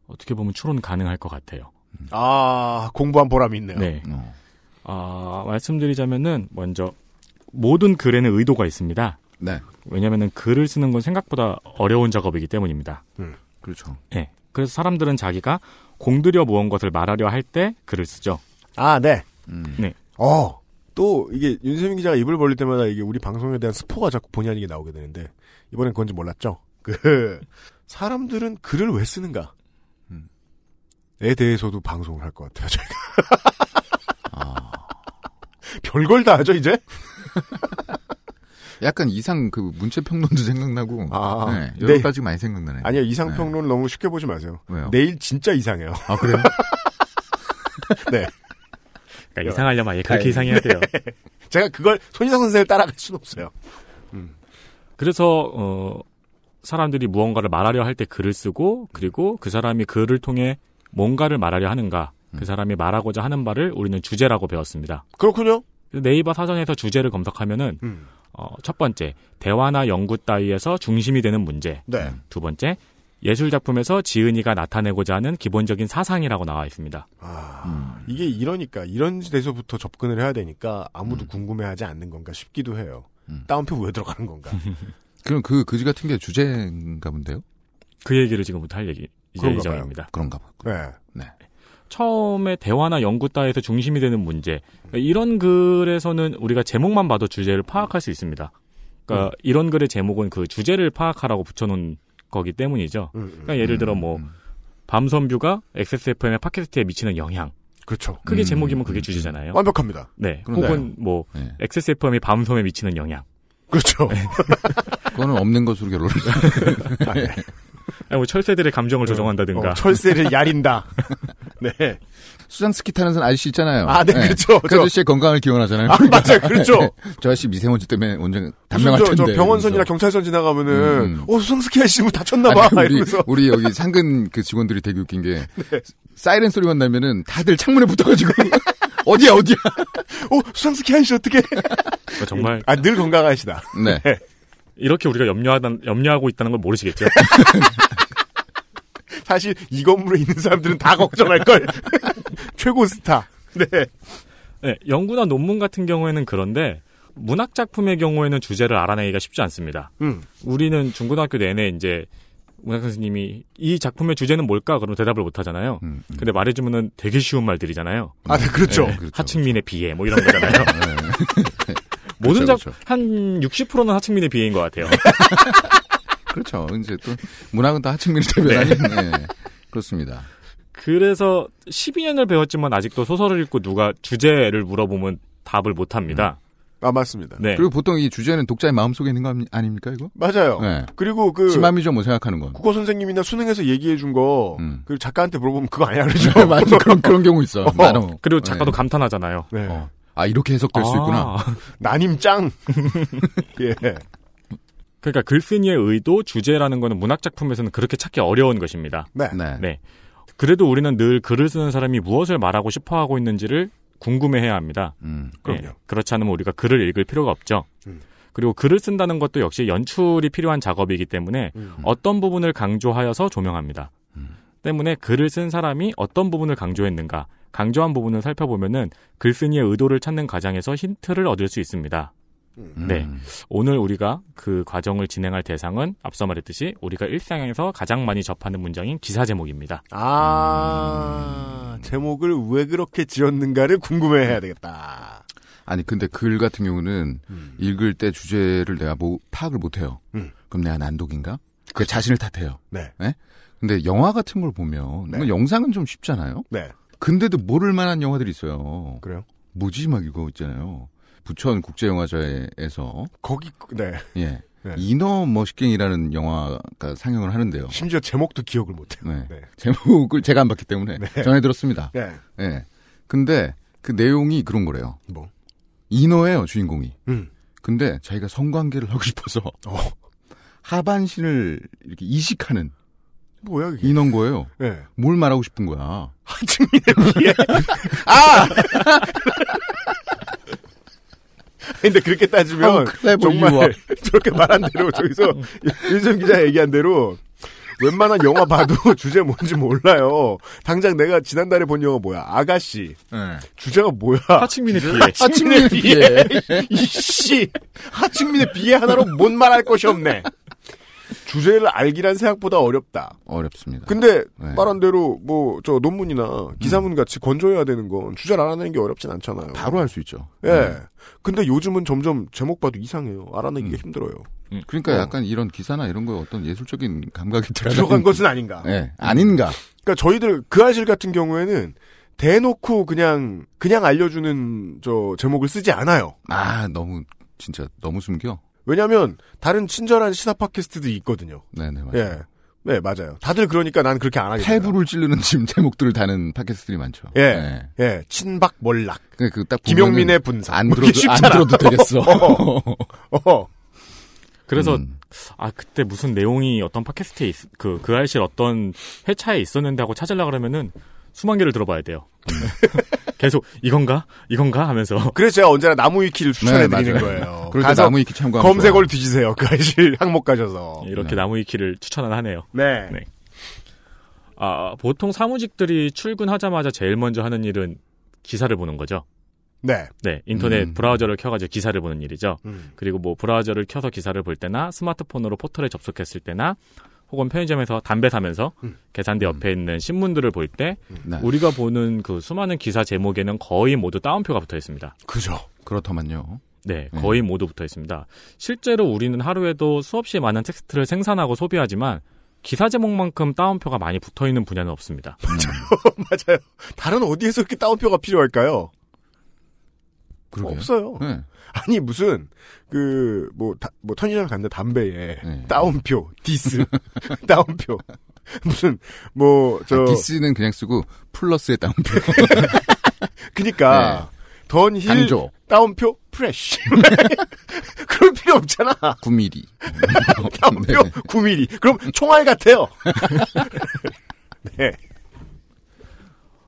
어떻게 보면 추론 가능할 것 같아요. 아 공부한 보람이 있네요. 네. 어. 아, 말씀드리자면은 먼저 모든 글에는 의도가 있습니다. 네. 왜냐면은 글을 쓰는 건 생각보다 어려운 작업이기 때문입니다. 그렇죠. 예. 그래서 사람들은 자기가 공들여 모은 것을 말하려 할 때 글을 쓰죠. 아 네. 음. 네. 어. 또 이게 윤세민 기자가 입을 벌릴 때마다 이게 우리 방송에 대한 스포가 자꾸 본의 아니게 나오게 되는데 이번엔 그건지 몰랐죠. 그 사람들은 글을 왜 쓰는가? 음. 에 대해서도 방송을 할 것 같아요. 저희가. 아, 별걸 다 하죠 이제. 약간 이상 그 문체 평론도 생각나고 아, 네, 여러 네. 가지 많이 생각나네요. 아니요 이상 평론을 너무 쉽게 보지 마세요. 왜요? 내일 진짜 이상해요. 아 그래요? 네. 그러니까 이상하려면 아예 그렇게 네. 이상해야 돼요. 제가 그걸 손희상 선생을 따라갈 수는 없어요. 그래서 어 사람들이 무언가를 말하려 할 때 글을 쓰고 그리고 그 사람이 글을 통해 뭔가를 말하려 하는가 그 사람이 말하고자 하는 바를 우리는 주제라고 배웠습니다. 그렇군요. 네이버 사전에서 주제를 검색하면은 음. 어, 첫 번째 대화나 연구 따위에서 중심이 되는 문제. 네. 두 번째 예술 작품에서 지은이가 나타내고자 하는 기본적인 사상이라고 나와 있습니다. 아, 이게 이러니까 이런 데서부터 접근을 해야 되니까 아무도 궁금해하지 않는 건가 싶기도 해요. 음. 다운표 왜 들어가는 건가? 그럼 그 그지 같은 게 주제인가 본데요? 그 얘기를 지금부터 할 얘기 이제 예정입니다. 그런가 봐. 네. 처음에 대화나 연구 따위에서 중심이 되는 문제. 그러니까 이런 글에서는 우리가 제목만 봐도 주제를 파악할 수 있습니다. 그러니까 이런 글의 제목은 그 주제를 파악하라고 붙여놓은 거기 때문이죠. 음, 음. 그러니까 예를 들어 뭐 밤선뷰가 XSFM의 팟캐스트에 미치는 영향. 그렇죠. 그게 음, 제목이면 그게 주제잖아요. 완벽합니다. 네. 그런데- 혹은 뭐 네. XSFM이 밤섬에 미치는 영향. 그렇죠. 그거는 없는 것으로 결론을. 아, 네. 아니, 뭐 철새들의 감정을 조정한다든가. 어, 철새를 야린다. 네. 수상 스키 타는 선 아저씨 있잖아요. 아, 네, 그렇죠. 그 저- 아저씨의 건강을 기원하잖아요. 아, 맞아요. 그렇죠. 저 아저씨 미세먼지 때문에 온전 단명할 저, 텐데. 저 병원선이나 그러면서. 경찰선 지나가면은 음, 음. 어 수상 스키 아저씨 뭐 다쳤나봐 우리, 이러면서 우리 여기 상근 그 직원들이 되게 웃긴 게 네. 사이렌 소리만 나면은 다들 창문에 붙어가지고 어디야 어디야. 어 수상스키 아저씨 어떻게? 정말 아 늘 건강하시다. 네. 이렇게 우리가 염려하다, 염려하고 있다는 걸 모르시겠죠? 사실 이 건물에 있는 사람들은 다 걱정할 걸. 최고 스타. 네. 네, 연구나 논문 같은 경우에는 그런데 문학 작품의 경우에는 주제를 알아내기가 쉽지 않습니다. 음. 우리는 중고등학교 내내 이제 문학 선생님이 이 작품의 주제는 뭘까? 그러면 대답을 못 하잖아요. 음, 음. 근데 말해주면은 되게 쉬운 말들이잖아요. 아, 네, 그렇죠. 네, 그렇죠, 하층민의 비애 뭐 이런 거잖아요. 네. 모든 그렇죠, 작, 한 60%는 하층민의 비애인 것 같아요. 그렇죠. 이제 또 문학은 다 하층민을 대변하니 네. 그렇습니다. 그래서 12년을 배웠지만 아직도 소설을 읽고 누가 주제를 물어보면 답을 못 합니다. 아 맞습니다. 네. 그리고 보통 이 주제는 독자의 마음속에 있는 거 아닙니까 이거? 맞아요. 네. 그리고 그 심함이죠 뭐 생각하는 건. 국어 선생님이나 수능에서 얘기해 준 거, 음. 그 작가한테 물어보면 그거 아니야 그러죠. 맞아 그런 그런 경우 있어. 어. 많어. 그리고 작가도 네. 감탄하잖아요. 네. 어. 아 이렇게 해석될 수 있구나. 아, 나님 짱. 예. 그러니까 글쓴이의 의도, 주제라는 거는 문학 작품에서는 그렇게 찾기 어려운 것입니다. 네. 네. 네. 그래도 우리는 늘 글을 쓰는 사람이 무엇을 말하고 싶어 하고 있는지를 궁금해해야 합니다. 음. 그럼요. 네. 그렇지 않으면 우리가 글을 읽을 필요가 없죠. 음. 그리고 글을 쓴다는 것도 역시 연출이 필요한 작업이기 때문에 음. 어떤 부분을 강조하여서 조명합니다. 음. 때문에 글을 쓴 사람이 어떤 부분을 강조했는가, 강조한 부분을 살펴보면은 글쓴이의 의도를 찾는 과정에서 힌트를 얻을 수 있습니다. 음. 네. 오늘 우리가 그 과정을 진행할 대상은 앞서 말했듯이 우리가 일상에서 가장 많이 접하는 문장인 기사 제목입니다. 아 제목을 왜 그렇게 지었는가를 궁금해 해야 되겠다. 아니 근데 글 같은 경우는 음. 읽을 때 주제를 내가 뭐 파악을 못 해요. 음. 그럼 내가 난독인가? 그 자신을 탓해요. 네. 근데 영화 같은 걸 보면 네. 뭐 영상은 좀 쉽잖아요. 네. 근데도 모를 만한 영화들이 있어요. 그래요? 뭐지 막 이거 있잖아요. 부천 국제영화제에서 거기 네. 예 네. 이너 머시갱이라는 영화가 상영을 하는데요. 심지어 제목도 기억을 못해요. 네. 네. 제목을 제가 안 봤기 때문에 네. 전해 들었습니다. 네. 예. 근데 그 내용이 그런 거래요. 뭐. 인어예요 주인공이. 음. 근데 자기가 성관계를 하고 싶어서 어. 하반신을 이렇게 이식하는 뭐야 그게? 인어인 거예요. 네. 뭘 말하고 싶은 거야? 한층민의 비해. 아. 근데 그렇게 따지면 you 정말 are. 저렇게 말한 대로 저기서 윤선 기자 얘기한 대로 웬만한 영화 봐도 주제 뭔지 몰라요. 당장 내가 지난달에 본 영화 뭐야? 아가씨. 주제가 뭐야? 하층민의 비애. 하층민의 비애. 이씨. 하층민의 비애 하나로 못 말할 것이 없네. 주제를 알기란 생각보다 어렵다. 어렵습니다. 근데 네. 말한 대로 뭐 저 논문이나 기사문 같이 건조해야 되는 건 주제를 알아내는 게 어렵진 않잖아요. 바로 할 수 있죠. 예. 네. 근데 요즘은 점점 제목 봐도 이상해요. 알아내기가 음. 힘들어요. 그러니까 어. 약간 이런 기사나 이런 거 어떤 예술적인 감각이 들어간 들어간 것은 아닌가. 예, 아닌가. 그러니까 저희들 그 아실 같은 경우에는 대놓고 그냥 그냥 알려주는 저 제목을 쓰지 않아요. 아, 너무, 진짜, 너무 숨겨. 왜냐하면 다른 친절한 시사 팟캐스트도 있거든요. 네네, 맞아요. 예, 네 맞아요. 다들 그러니까 난 그렇게 안 하겠어요. 탈부를 찌르는 지금 제목들을 다는 팟캐스트들이 많죠. 예, 네. 예, 친박 몰락. 그, 그, 딱. 김용민의 분석. 안뭐 들어도, 안. 들어도 되겠어. 어, 그래서 음. 아 그때 무슨 내용이 어떤 팟캐스트에 있, 그, 그 알실 어떤 회차에 있었는데 하고 찾으려 그러면은 수만 개를 들어봐야 돼요. 계속 이건가 이건가 하면서 그래서 제가 언제나 나무위키를 추천해 네, 드리는 맞아요. 거예요. 가서 나무위키 참고하면 검색어를 뒤지세요. 그 아실 항목 가셔서. 이렇게 네. 나무위키를 추천을 하네요. 네. 네. 아 보통 사무직들이 출근하자마자 제일 먼저 하는 일은 기사를 보는 거죠. 네. 네, 인터넷 음. 브라우저를 켜가지고 기사를 보는 일이죠. 음. 그리고 뭐 브라우저를 켜서 기사를 볼 때나 스마트폰으로 포털에 접속했을 때나 혹은 편의점에서 담배 사면서 음. 계산대 옆에 있는 신문들을 볼때 네. 우리가 보는 그 수많은 기사 제목에는 거의 모두 따옴표가 붙어 있습니다. 그죠. 그렇더만요. 네, 음. 거의 모두 붙어 있습니다. 실제로 우리는 하루에도 수없이 많은 텍스트를 생산하고 소비하지만 기사 제목만큼 따옴표가 많이 붙어 있는 분야는 없습니다. 맞아요. 다른 어디에서 이렇게 따옴표가 필요할까요? 그러게요. 없어요. 네. 아니 무슨 그뭐뭐 편의점 갔는데 담배에 네. 따옴표 This 따옴표 무슨 뭐저 아, This는 그냥 쓰고 플러스에 따옴표. 그니까 Dunhill 강조. 따옴표 fresh 그럴 필요 없잖아 9mm. 따옴표 네. 9mm 그럼 총알 같아요 네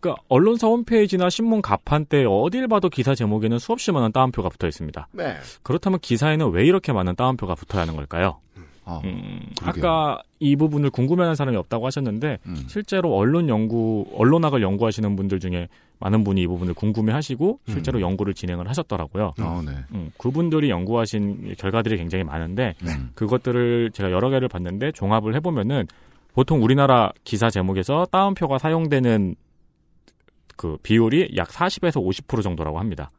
그러니까 언론사 홈페이지나 신문 가판대 어딜 봐도 기사 제목에는 수없이 많은 따옴표가 붙어 있습니다. 네. 그렇다면 기사에는 왜 이렇게 많은 따옴표가 붙어야 하는 걸까요? 아, 음. 아까 이 부분을 궁금해하는 사람이 없다고 하셨는데 음. 실제로 언론 연구, 언론학을 연구하시는 분들 중에 많은 분이 이 부분을 궁금해하시고 실제로 음. 연구를 진행을 하셨더라고요. 어, 네. 음, 그분들이 연구하신 결과들이 굉장히 많은데 음. 그것들을 제가 여러 개를 봤는데 종합을 해보면은 보통 우리나라 기사 제목에서 따옴표가 사용되는 그 비율이 약 40에서 50% 정도라고 합니다.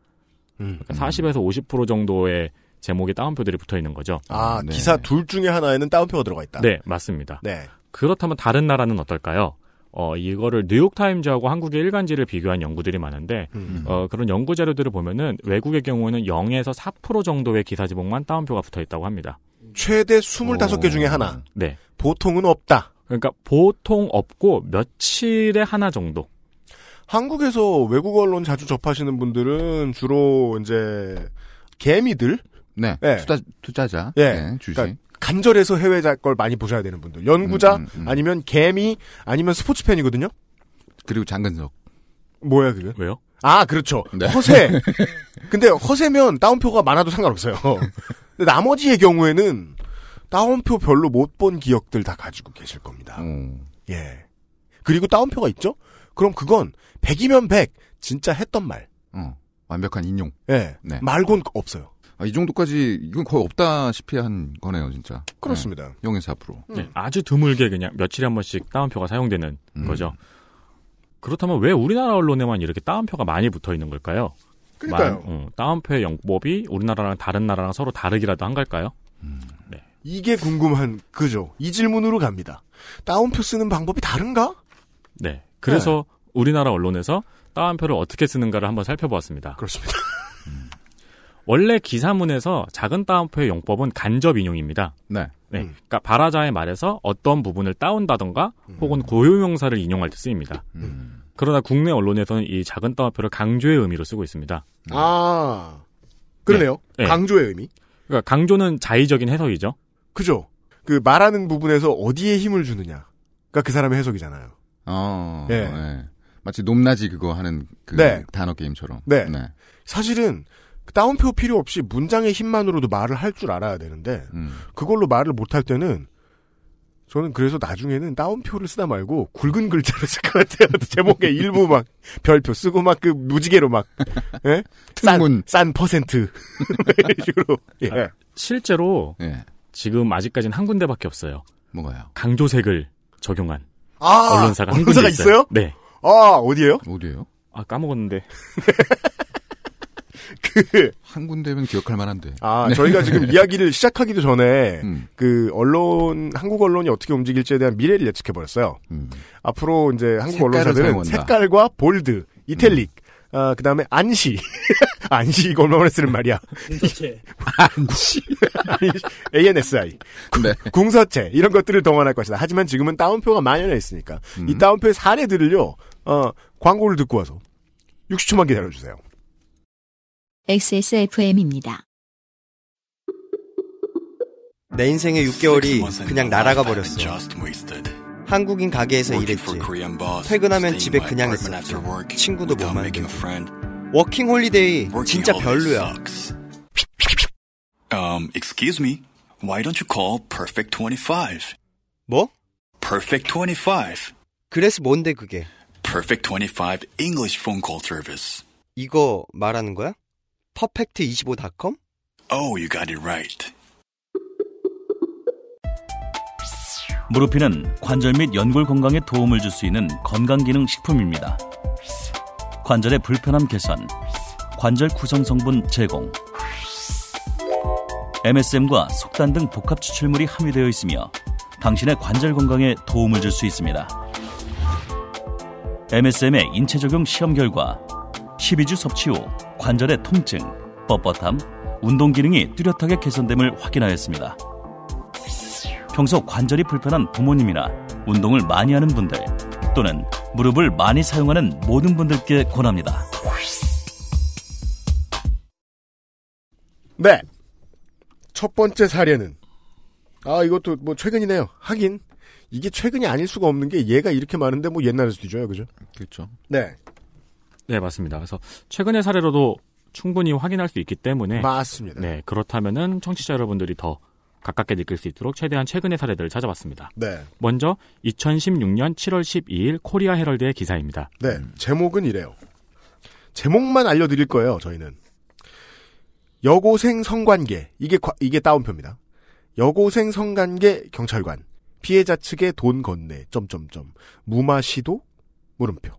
음. 그러니까 40에서 50% 정도의 제목에 따옴표들이 붙어 있는 거죠. 아 네. 기사 둘 중에 하나에는 따옴표가 들어가 있다 네, 맞습니다. 네. 그렇다면 다른 나라는 어떨까요? 어, 이거를 뉴욕타임즈하고 한국의 일간지를 비교한 연구들이 많은데, 음. 어, 그런 연구 자료들을 보면은 외국의 경우에는 0에서 4% 정도의 기사 제목만 따옴표가 붙어 있다고 합니다. 최대 25개 중에 하나 네. 보통은 없다 그러니까 보통 없고 며칠에 하나 정도. 한국에서 외국 언론 자주 접하시는 분들은 주로 이제 개미들 네. 네. 투자, 투자자. 예. 네, 주식. 그러니까 간절해서 해외 걸 많이 보셔야 되는 분들 연구자 음, 음, 음. 아니면 개미 아니면 스포츠 팬이거든요 그리고 장근석. 뭐야 그게 왜요? 아 그렇죠 네. 허세 근데 허세면 따옴표가 많아도 상관없어요 근데 나머지의 경우에는 따옴표 별로 못 본 기억들 다 가지고 계실 겁니다 어. 예 그리고 따옴표가 있죠 그럼 그건 100이면 100 진짜 했던 말 어. 완벽한 인용. 예. 네. 말곤 없어요 아, 이 정도까지, 이건 거의 없다시피 한 거네요, 진짜. 그렇습니다 네. 0에서 4%. 네, 아주 드물게 그냥 며칠에 한 번씩 따옴표가 사용되는 음. 거죠. 그렇다면 왜 우리나라 언론에만 이렇게 따옴표가 많이 붙어 있는 걸까요? 그러니까요 만- 어, 따옴표의 영법이 우리나라랑 다른 나라랑 서로 다르기라도 한 걸까요? 이게 궁금한 그죠 이 질문으로 갑니다 따옴표 쓰는 방법이 다른가 네. 그래서 우리나라 언론에서 따옴표를 어떻게 쓰는가를 한번 살펴보았습니다. 그렇습니다 원래 기사문에서 작은 따옴표의 용법은 간접 인용입니다. 네. 네. 음. 그러니까 발화자의 말에서 어떤 부분을 따온다던가 혹은 고유명사를 인용할 때 쓰입니다. 음. 그러나 국내 언론에서는 이 작은 따옴표를 강조의 의미로 쓰고 있습니다. 아 그러네요 네. 강조의 의미 그러니까 강조는 자의적인 해석이죠. 그죠? 그 말하는 부분에서 어디에 힘을 주느냐가 그 사람의 해석이잖아요. 어. 예. 네. 마치 높낮이 그거 하는 그 네. 단어 게임처럼. 네. 사실은 따옴표 필요 없이 문장의 힘만으로도 말을 할 줄 알아야 되는데 음. 그걸로 말을 못 할 때는 저는 그래서 나중에는 따옴표를 쓰다 말고 굵은 글자를 쓸 것 같아요. 제목에 일부 막 별표 쓰고 막 그 무지개로 막 예? 싼. 싼 퍼센트 이런 식으로 예. 실제로 예. 지금 아직까지는 한 군데밖에 없어요. 뭐가요? 강조색을 적용한 아 언론사가 한 언론사가 군데 있어요. 있어요? 네. 아 어디에요? 어디에요? 아 까먹었는데. 그 한 군데면 기억할 만한데. 아, 저희가 지금 이야기를 시작하기도 전에 음. 그 언론 한국 언론이 어떻게 움직일지에 대한 미래를 예측해 버렸어요. 음. 앞으로 이제 한국 언론사들은 사용한다. 색깔과 볼드 이텔릭, 아, 그 다음에 안시. 안시, 이거 얼마 만에 쓰는 말이야. 군사체. 안시. ANSI. 네. 궁서체. 이런 것들을 동원할 것이다. 하지만 지금은 따옴표가 만연해 있으니까. 이 따옴표의 사례들을요, 어, 광고를 듣고 와서 60초만 기다려주세요. XSFM입니다. 내 인생의 6개월이 그냥 날아가 버렸어. 한국인 가게에서 일했지. 퇴근하면 집에 그냥 있었지. 친구도 못 만들고. 워킹 홀리데이 진짜 별로야. Um, excuse me. Why don't you call Perfect 25? 뭐? Perfect 25. 그래서 뭔데 그게? Perfect 25 English phone call service. 이거 말하는 거야? 퍼펙트25.com? Oh, you got it right. 무르피는 관절 및 연골 건강에 도움을 줄 수 있는 건강 기능 식품입니다. 관절의 불편함 개선, 관절 구성 성분 제공, MSM과 속단 등 복합 추출물이 함유되어 있으며 당신의 관절 건강에 도움을 줄 수 있습니다. MSM의 인체 적용 시험 결과 12주 섭취 후 관절의 통증, 뻣뻣함, 운동 기능이 뚜렷하게 개선됨을 확인하였습니다. 평소 관절이 불편한 부모님이나 운동을 많이 하는 분들 또는 무릎을 많이 사용하는 모든 분들께 권합니다. 네. 첫 번째 사례는, 아, 이것도 뭐 최근이네요. 하긴, 이게 최근이 아닐 수가 없는 게 얘가 이렇게 많은데 뭐 옛날일 수도 있죠, 그죠? 그렇죠. 네. 네, 맞습니다. 그래서 최근의 사례로도 충분히 확인할 수 있기 때문에 맞습니다. 네, 그렇다면은 청취자 여러분들이 더 가깝게 느낄 수 있도록 최대한 최근의 사례들을 찾아봤습니다. 네. 먼저 2016년 7월 12일 코리아 헤럴드의 기사입니다. 네. 제목은 이래요. 제목만 알려드릴 거예요, 저희는. 여고생 성관계. 이게, 과- 이게 따옴표입니다. 여고생 성관계 경찰관. 피해자 측에 돈 건네. 점점점. 무마 시도? 물음표.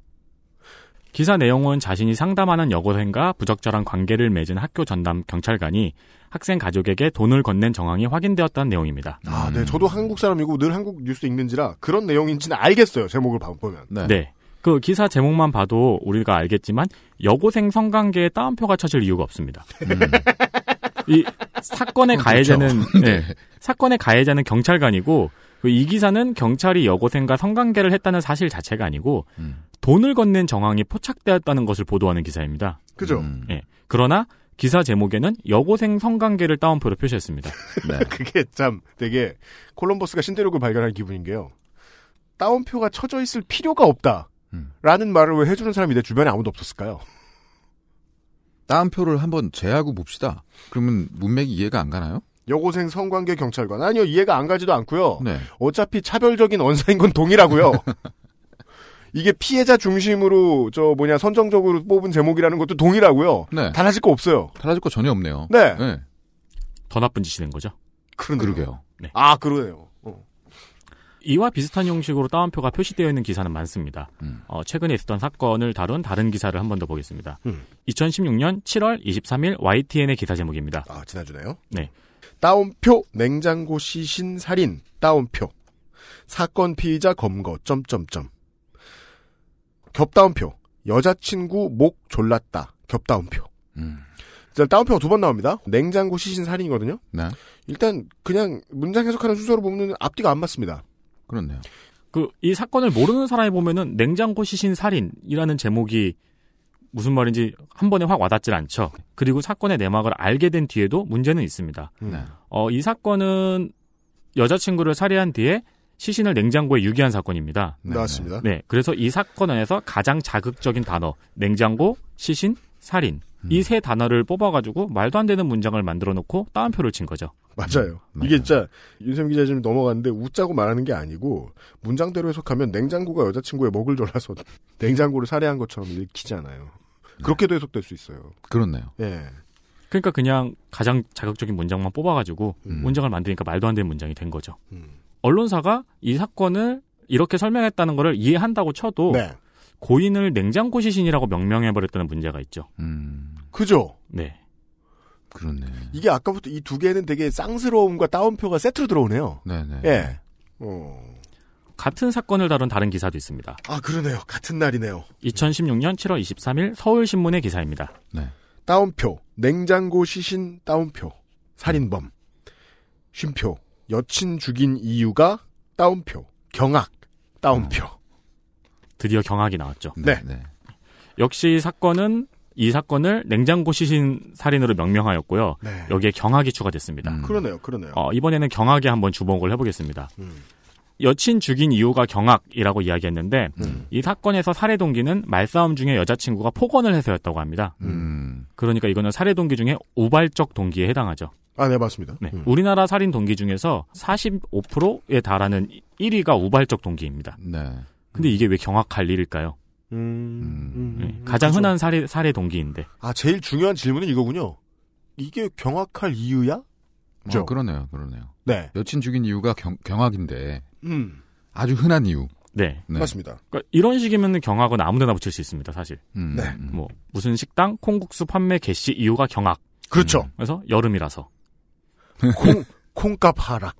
기사 내용은 자신이 상담하는 여고생과 부적절한 관계를 맺은 학교 전담 경찰관이 학생 가족에게 돈을 건넨 정황이 확인되었다는 내용입니다. 아, 네. 저도 한국 사람이고 늘 한국 뉴스 읽는지라 그런 내용인지는 알겠어요. 제목을 봐- 보면. 네. 그 기사 제목만 봐도 우리가 알겠지만 여고생 성관계에 따옴표가 쳐질 이유가 없습니다. 이 사건의 가해자는 네, 사건의 가해자는 경찰관이고 그이 기사는 경찰이 여고생과 성관계를 했다는 사실 자체가 아니고 돈을 건넨 정황이 포착되었다는 것을 보도하는 기사입니다. 그죠? 예. 그러나 기사 제목에는 여고생 성관계를 따옴표로 표시했습니다. 그게 참 되게 콜럼버스가 신대륙을 발견한 기분인 게요. 따옴표가 쳐져 있을 필요가 없다. 라는 말을 왜 해주는 사람이 내 주변에 아무도 없었을까요? 따옴표를 한번 제하고 봅시다. 그러면 문맥이 이해가 안 가나요? 여고생 성관계 경찰관. 아니요, 이해가 안 가지도 않고요. 네. 어차피 차별적인 언사인 건 동일하고요. 이게 피해자 중심으로 저 뭐냐 선정적으로 뽑은 제목이라는 것도 동일하고요. 네. 달라질 거 없어요. 달라질 거 전혀 없네요. 네. 더 나쁜 짓이 된 거죠. 그러네요. 그러게요. 아, 그러네요. 어. 이와 비슷한 형식으로 따옴표가 표시되어 있는 기사는 많습니다. 음. 어, 최근에 있었던 사건을 다룬 다른 기사를 한 번 더 보겠습니다. 음. 2016년 7월 23일 YTN의 기사 제목입니다. 아, 지난주네요. 네. 따옴표 냉장고 시신 살인 따옴표 사건 피의자 검거 점점점 겹따옴표 여자친구 목 졸랐다 겹따옴표 일단 따옴표가 두 번 나옵니다 냉장고 시신 살인이거든요 네. 일단 그냥 문장 해석하는 순서로 보면 앞뒤가 안 맞습니다 그렇네요. 그 이 사건을 모르는 사람이 보면은 냉장고 시신 살인이라는 제목이 무슨 말인지 한 번에 확 와닿질 않죠. 그리고 사건의 내막을 알게 된 뒤에도 문제는 있습니다. 네. 어, 이 사건은 여자친구를 살해한 뒤에 시신을 냉장고에 유기한 사건입니다. 네, 맞습니다. 네. 그래서 이 사건 안에서 가장 자극적인 단어, 냉장고, 시신, 살인. 이세 단어를 뽑아가지고 말도 안 되는 문장을 만들어 놓고 따옴표를 친 거죠. 맞아요 이게 진짜 윤세민 기자 지금 넘어갔는데 웃자고 말하는 게 아니고 문장대로 해석하면 냉장고가 여자친구의 목을 졸라서 냉장고를 살해한 것처럼 읽히잖아요 그렇게도 해석될 수 있어요 그렇네요. 예. 그러니까 그냥 가장 자극적인 문장만 뽑아가지고 문장을 만드니까 말도 안 되는 문장이 된 거죠. 언론사가 이 사건을 이렇게 설명했다는 것을 이해한다고 쳐도 네. 고인을 냉장고 시신이라고 명명해버렸다는 문제가 있죠. 그죠? 네. 그렇네. 이게 아까부터 이 두 개는 되게 쌍스러움과 따옴표가 세트로 들어오네요. 네네. 예. 어. 같은 사건을 다룬 다른 기사도 있습니다. 아, 그러네요. 같은 날이네요. 2016년 7월 23일 서울신문의 기사입니다. 네. 따옴표, 냉장고 시신 따옴표, 살인범. 쉼표, 여친 죽인 이유가 따옴표, 경악, 따옴표. 드디어 경악이 나왔죠. 네. 역시 사건은 이 사건을 냉장고 시신 살인으로 명명하였고요. 네. 여기에 경악이 추가됐습니다. 그러네요, 그러네요. 어, 이번에는 경악에 한번 주목을 해보겠습니다. 음. 여친 죽인 이유가 경악이라고 이야기했는데 음. 이 사건에서 살해 동기는 말싸움 중에 여자친구가 폭언을 해서였다고 합니다. 음. 그러니까 이거는 살해 동기 중에 우발적 동기에 해당하죠. 아, 네, 맞습니다. 네. 음. 우리나라 살인 동기 중에서 45%에 달하는 1위가 우발적 동기입니다. 네. 근데 이게 왜 경악할 일일까요? 음, 음, 네, 음, 가장 그죠. 흔한 살해, 살해 동기인데. 아, 제일 중요한 질문은 이거군요. 이게 경악할 이유야? 그죠? 어, 그러네요, 그러네요. 네. 여친 죽인 이유가 경, 경악인데 음. 아주 흔한 이유. 네. 네. 맞습니다. 그러니까 이런 식이면 경악은 아무데나 붙일 수 있습니다, 사실. 음, 네. 음. 뭐 무슨 식당 콩국수 판매 개시 이유가 경악. 그렇죠. 그래서 여름이라서. 콩, 콩값 하락.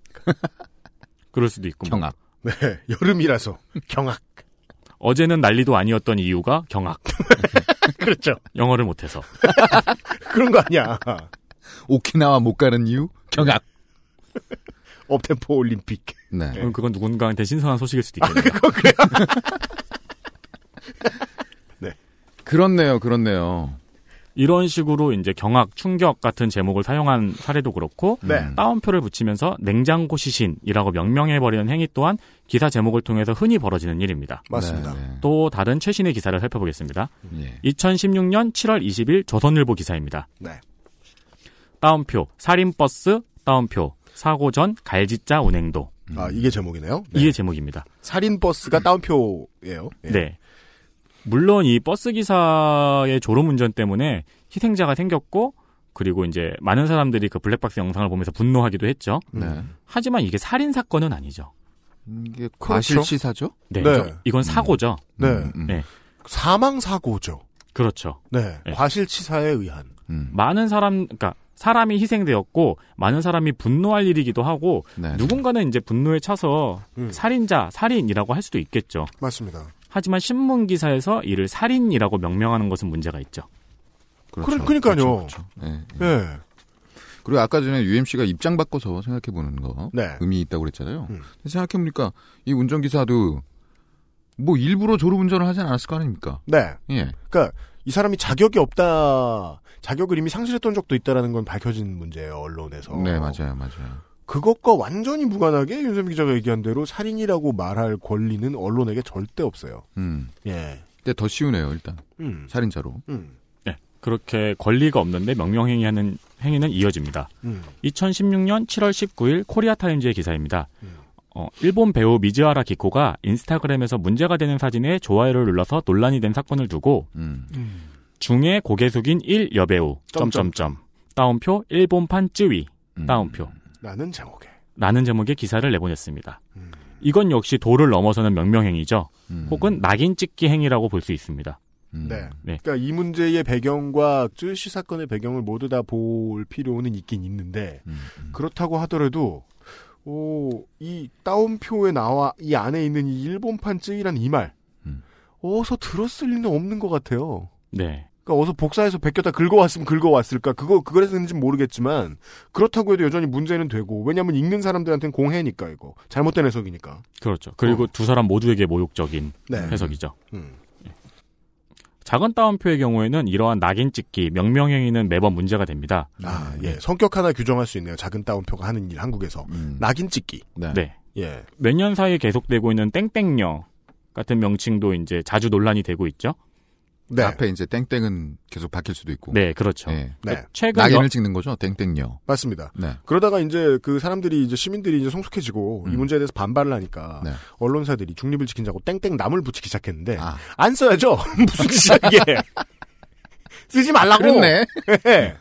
그럴 수도 있고. 뭐. 경악. 네. 여름이라서 경악. 어제는 난리도 아니었던 이유가 경악. 그렇죠. 영어를 못해서. 그런 거 아니야. 오키나와 못 가는 이유? 경악. 업템포 올림픽. 네. 그럼 그건 누군가한테 신선한 소식일 수도 있겠네요. 그렇네요, 그렇네요. 이런 식으로 이제 경악, 충격 같은 제목을 사용한 사례도 그렇고 네. 따옴표를 붙이면서 냉장고 시신이라고 명명해 버리는 행위 또한 기사 제목을 통해서 흔히 벌어지는 일입니다. 맞습니다. 네, 네. 또 다른 최신의 기사를 살펴보겠습니다. 예. 2016년 7월 20일 조선일보 기사입니다. 네. 따옴표 살인 버스 따옴표 사고 전 갈지자 운행도 아, 이게 제목이네요. 네. 이게 제목입니다. 살인 버스가 따옴표예요. 예. 네. 물론 이 버스 기사의 졸음 운전 때문에 희생자가 생겼고 그리고 이제 많은 사람들이 그 블랙박스 영상을 보면서 분노하기도 했죠. 네. 하지만 이게 살인 사건은 아니죠. 이게 과실치사죠? 네, 네. 저- 이건 사고죠. 네. 음, 음. 네. 사망 사고죠. 그렇죠. 네. 네. 과실치사에 의한. 음. 많은 사람, 그러니까 사람이 희생되었고 많은 사람이 분노할 일이기도 하고 네. 누군가는 이제 분노에 차서 음. 살인자, 살인이라고 할 수도 있겠죠. 맞습니다. 하지만 신문 기사에서 이를 살인이라고 명명하는 것은 문제가 있죠. 그렇죠. 그러- 그러니까요. 그렇죠, 그렇죠. 네, 예. 네. 그리고 아까 전에 UMC가 입장 바꿔서 생각해 보는 거 네. 의미 있다고 그랬잖아요. 음. 생각해 보니까 이 운전기사도 뭐 일부러 졸음 운전을 하진 않았을 거 아닙니까? 네. 예. 그러니까 이 사람이 자격이 없다. 자격을 이미 상실했던 적도 있다라는 건 밝혀진 문제예요. 언론에서. 네, 맞아요, 맞아요. 그것과 완전히 무관하게 윤세민 기자가 얘기한 대로 살인이라고 말할 권리는 언론에게 절대 없어요. 음. 예. 근데 더 쉬우네요, 일단. 음. 살인자로. 음. 네. 그렇게 권리가 없는데 명명행위하는 행위는 이어집니다. 음. 2016년 7월 19일 Korea Times의 기사입니다. 음. 어, 일본 배우 미즈하라 기코가 인스타그램에서 문제가 되는 사진에 좋아요를 눌러서 논란이 된 사건을 두고 음. 중에 고개 숙인 1 여배우 점점. 점점점 따옴표 일본판 쯔위 음. 따옴표 라는 제목에. 라는 제목의 기사를 내보냈습니다. 음. 이건 역시 도를 넘어서는 명명행위죠. 음. 혹은 낙인 찍기 행위라고 볼 수 있습니다. 음. 네. 네. 그러니까 이 문제의 배경과 쯔시 사건의 배경을 모두 다 볼 필요는 있긴 있는데 음, 음. 그렇다고 하더라도 오, 이 따옴표에 나와 이 안에 있는 이 일본판 쯔이란 이말 음. 어서 들었을 리는 없는 것 같아요. 네. 그러니까 어서 복사해서 베꼈다 긁어왔으면 긁어왔을까 그거 그거랬는지 모르겠지만 그렇다고 해도 여전히 문제는 되고 왜냐하면 읽는 사람들한테는 공해니까 이거 잘못된 해석이니까. 그렇죠. 그리고 어. 두 사람 모두에게 모욕적인 네. 해석이죠. 음. 작은 따옴표의 경우에는 이러한 낙인 찍기, 명명행위는 매번 문제가 됩니다. 아 예. 성격 하나 규정할 수 있네요. 작은 따옴표가 하는 일 한국에서 음. 낙인 찍기. 네. 네. 예. 몇 년 사이에 계속되고 있는 땡땡녀 같은 명칭도 이제 자주 논란이 되고 있죠. 네. 앞에 이제 땡땡은 계속 바뀔 수도 있고. 네, 그렇죠. 네. 네. 최근 낙인을 여- 찍는 거죠, 땡땡요. 맞습니다. 네. 그러다가 이제 그 사람들이 이제 시민들이 이제 성숙해지고 이 음. 문제에 대해서 반발을 하니까 네. 언론사들이 중립을 지킨다고 땡땡 남을 붙이기 시작했는데 아, 안 써야죠. 무슨 짓이야 이게. 쓰지 말라고. 그렇네. 네.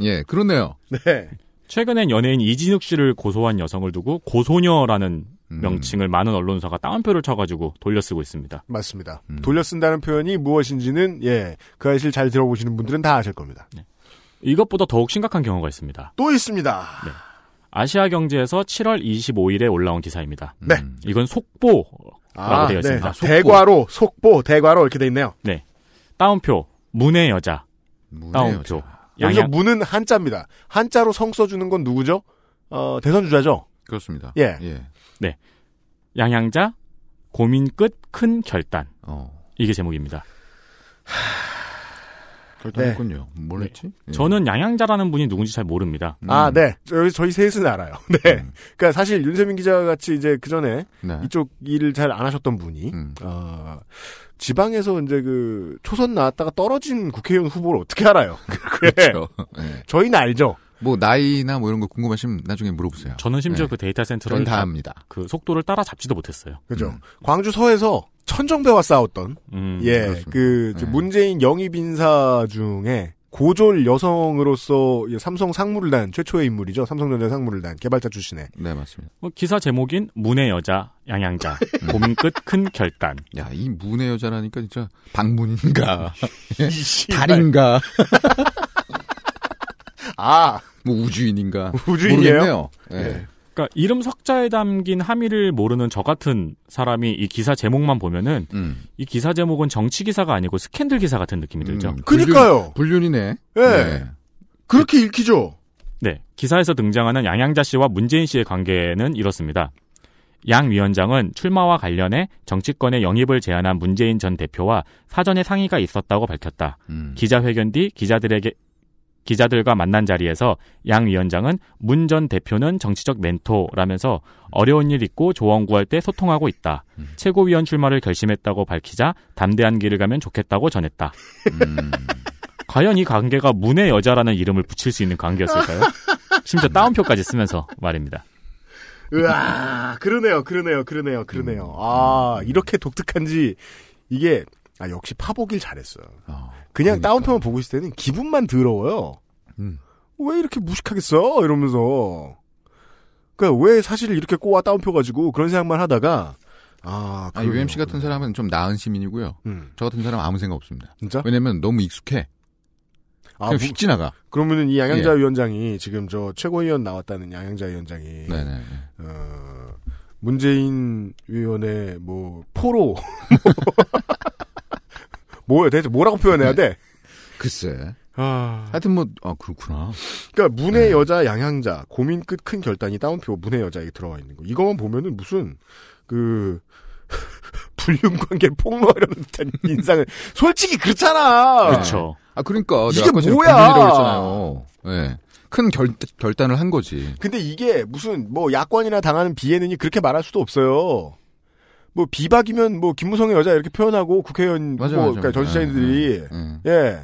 예, 그렇네요. 네. 최근엔 연예인 이진욱 씨를 고소한 여성을 두고 고소녀라는 음. 명칭을 많은 언론사가 따옴표를 쳐가지고 돌려쓰고 있습니다. 맞습니다. 음. 돌려 쓴다는 표현이 무엇인지는 예, 그 사실 잘 들어보시는 분들은 다 아실 겁니다. 이것보다 더욱 심각한 경우가 있습니다. 또 있습니다. 네. 아시아 경제에서 7월 25일에 올라온 기사입니다. 네. 이건 속보라고 아, 되어 있습니다. 네. 대과로, 속보, 대과로 이렇게 돼 있네요. 네. 따옴표 문의 여자. 따옴표. 여기서 양양 문은 한자입니다. 한자로 성 써주는 건 누구죠? 어, 대선 주자죠? 그렇습니다. 예. 네. 양양자 고민 끝 큰 결단. 어. 이게 제목입니다. 결단했군요. 뭘 했지? 예. 저는 양양자라는 분이 누군지 잘 모릅니다. 아, 네. 저희, 저희 셋은 알아요. 네. 그러니까 사실 윤세민 기자 같이 이제 그 전에 네. 이쪽 일을 잘 안 하셨던 분이 음. 어, 지방에서 이제 그 초선 나왔다가 떨어진 국회의원 후보를 어떻게 알아요? 그렇죠. 예. 저희는 알죠. 뭐 나이나 뭐 이런 거 궁금하시면 나중에 물어보세요. 저는 심지어 네. 그 데이터 센터를 다 다- 합니다. 그 속도를 따라잡지도 못했어요. 그죠. 광주 서에서 천정배와 싸웠던 음, 예, 그렇습니다. 그 네. 문재인 영입 인사 중에 고졸 여성으로서 이 삼성 상무를 단 최초의 인물이죠. 삼성전자 상무를 단 개발자 출신의. 네, 맞습니다. 뭐 기사 제목인 문의 여자 양양자 고민 끝 큰 결단. 야, 이 문의 여자라니까 진짜 방문인가. 달인가, 아, 뭐 우주인인가. 우주인이에요? 모르겠네요. 예. 네. 그러니까 이름 석자에 담긴 함의를 모르는 저 같은 사람이 이 기사 제목만 보면은 음. 이 기사 제목은 정치 기사가 아니고 스캔들 기사 같은 느낌이 들죠. 음, 그니까요. 불륜, 이네 예. 그렇게 읽히죠. 네. 기사에서 등장하는 양양자 씨와 문재인 씨의 관계는 이렇습니다. 양 위원장은 출마와 관련해 정치권의 영입을 제안한 문재인 전 대표와 사전에 상의가 있었다고 밝혔다. 음. 기자회견 뒤 기자들에게 기자들과 만난 자리에서 양 위원장은 문 전 대표는 정치적 멘토라면서 어려운 일 있고 조언 구할 때 소통하고 있다. 음. 최고위원 출마를 결심했다고 밝히자 담대한 길을 가면 좋겠다고 전했다. 음. 과연 이 관계가 문의 여자라는 이름을 붙일 수 있는 관계였을까요? 심지어 따옴표까지 쓰면서 말입니다. 으아, 그러네요, 그러네요, 그러네요, 그러네요. 아, 이렇게 독특한지, 이게, 아, 역시 파보길 잘했어요. 어, 그냥 그러니까. 다운표만 보고 있을 때는 기분만 더러워요. 음. 왜 이렇게 무식하겠어? 이러면서. 그니까 왜 사실을 이렇게 꼬아 다운표 가지고 그런 생각만 하다가, 아, 아, UMC 같은 사람은 좀 나은 시민이고요. 음. 저 같은 사람 은 아무 생각 없습니다. 진짜? 왜냐면 너무 익숙해. 아, 그냥 무- 휙 지나가. 그러면은 이 양양자 예. 위원장이 지금 저 최고위원 나왔다는 양양자 위원장이 네네. 어, 문재인 위원의 뭐 포로 뭐야 대체 뭐라고 표현해야 돼? 글쎄. 아, 하여튼 뭐, 아, 그렇구나. 그러니까 문의 네. 여자 양양자 고민 끝 큰 결단이 다운표 문의 여자에 들어가 있는 거. 이거만 보면은 무슨 그 불륜 관계 폭로하려는 듯한 인상을 솔직히 그렇잖아. 그렇죠. 아, 그러니까. 이게 뭐야? 예. 큰 결, 결단을 한 거지. 근데 이게 무슨 뭐 야권이나 당하는 비애는이 그렇게 말할 수도 없어요. 뭐 비박이면 뭐 김무성의 여자 이렇게 표현하고 국회의원 맞아, 뭐 맞아. 그러니까 정치자인들이 예, 예.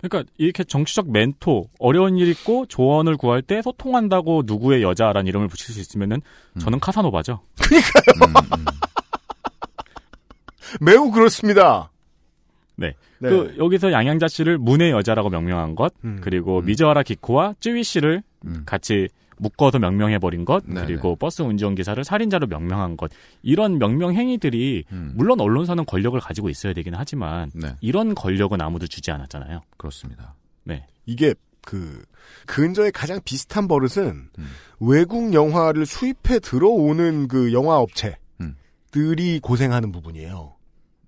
그러니까 이렇게 정치적 멘토, 어려운 일 있고 조언을 구할 때 소통한다고 누구의 여자라는 이름을 붙일 수 있으면은 저는 카사노바죠. 음, 음. 매우 그렇습니다. 네. 네. 그 여기서 양양자 씨를 문의 여자라고 명명한 것, 음. 그리고 미즈하라 기코와 쯔위 씨를 음. 같이 묶어서 명명해 버린 것, 네네. 그리고 버스 운전기사를 살인자로 명명한 것, 이런 명명 행위들이 음. 물론 언론사는 권력을 가지고 있어야 되긴 하지만 네, 이런 권력은 아무도 주지 않았잖아요. 그렇습니다. 네. 이게 그 근저에 가장 비슷한 버릇은 음. 외국 영화를 수입해 들어오는 그 영화 업체들이 음. 고생하는 부분이에요.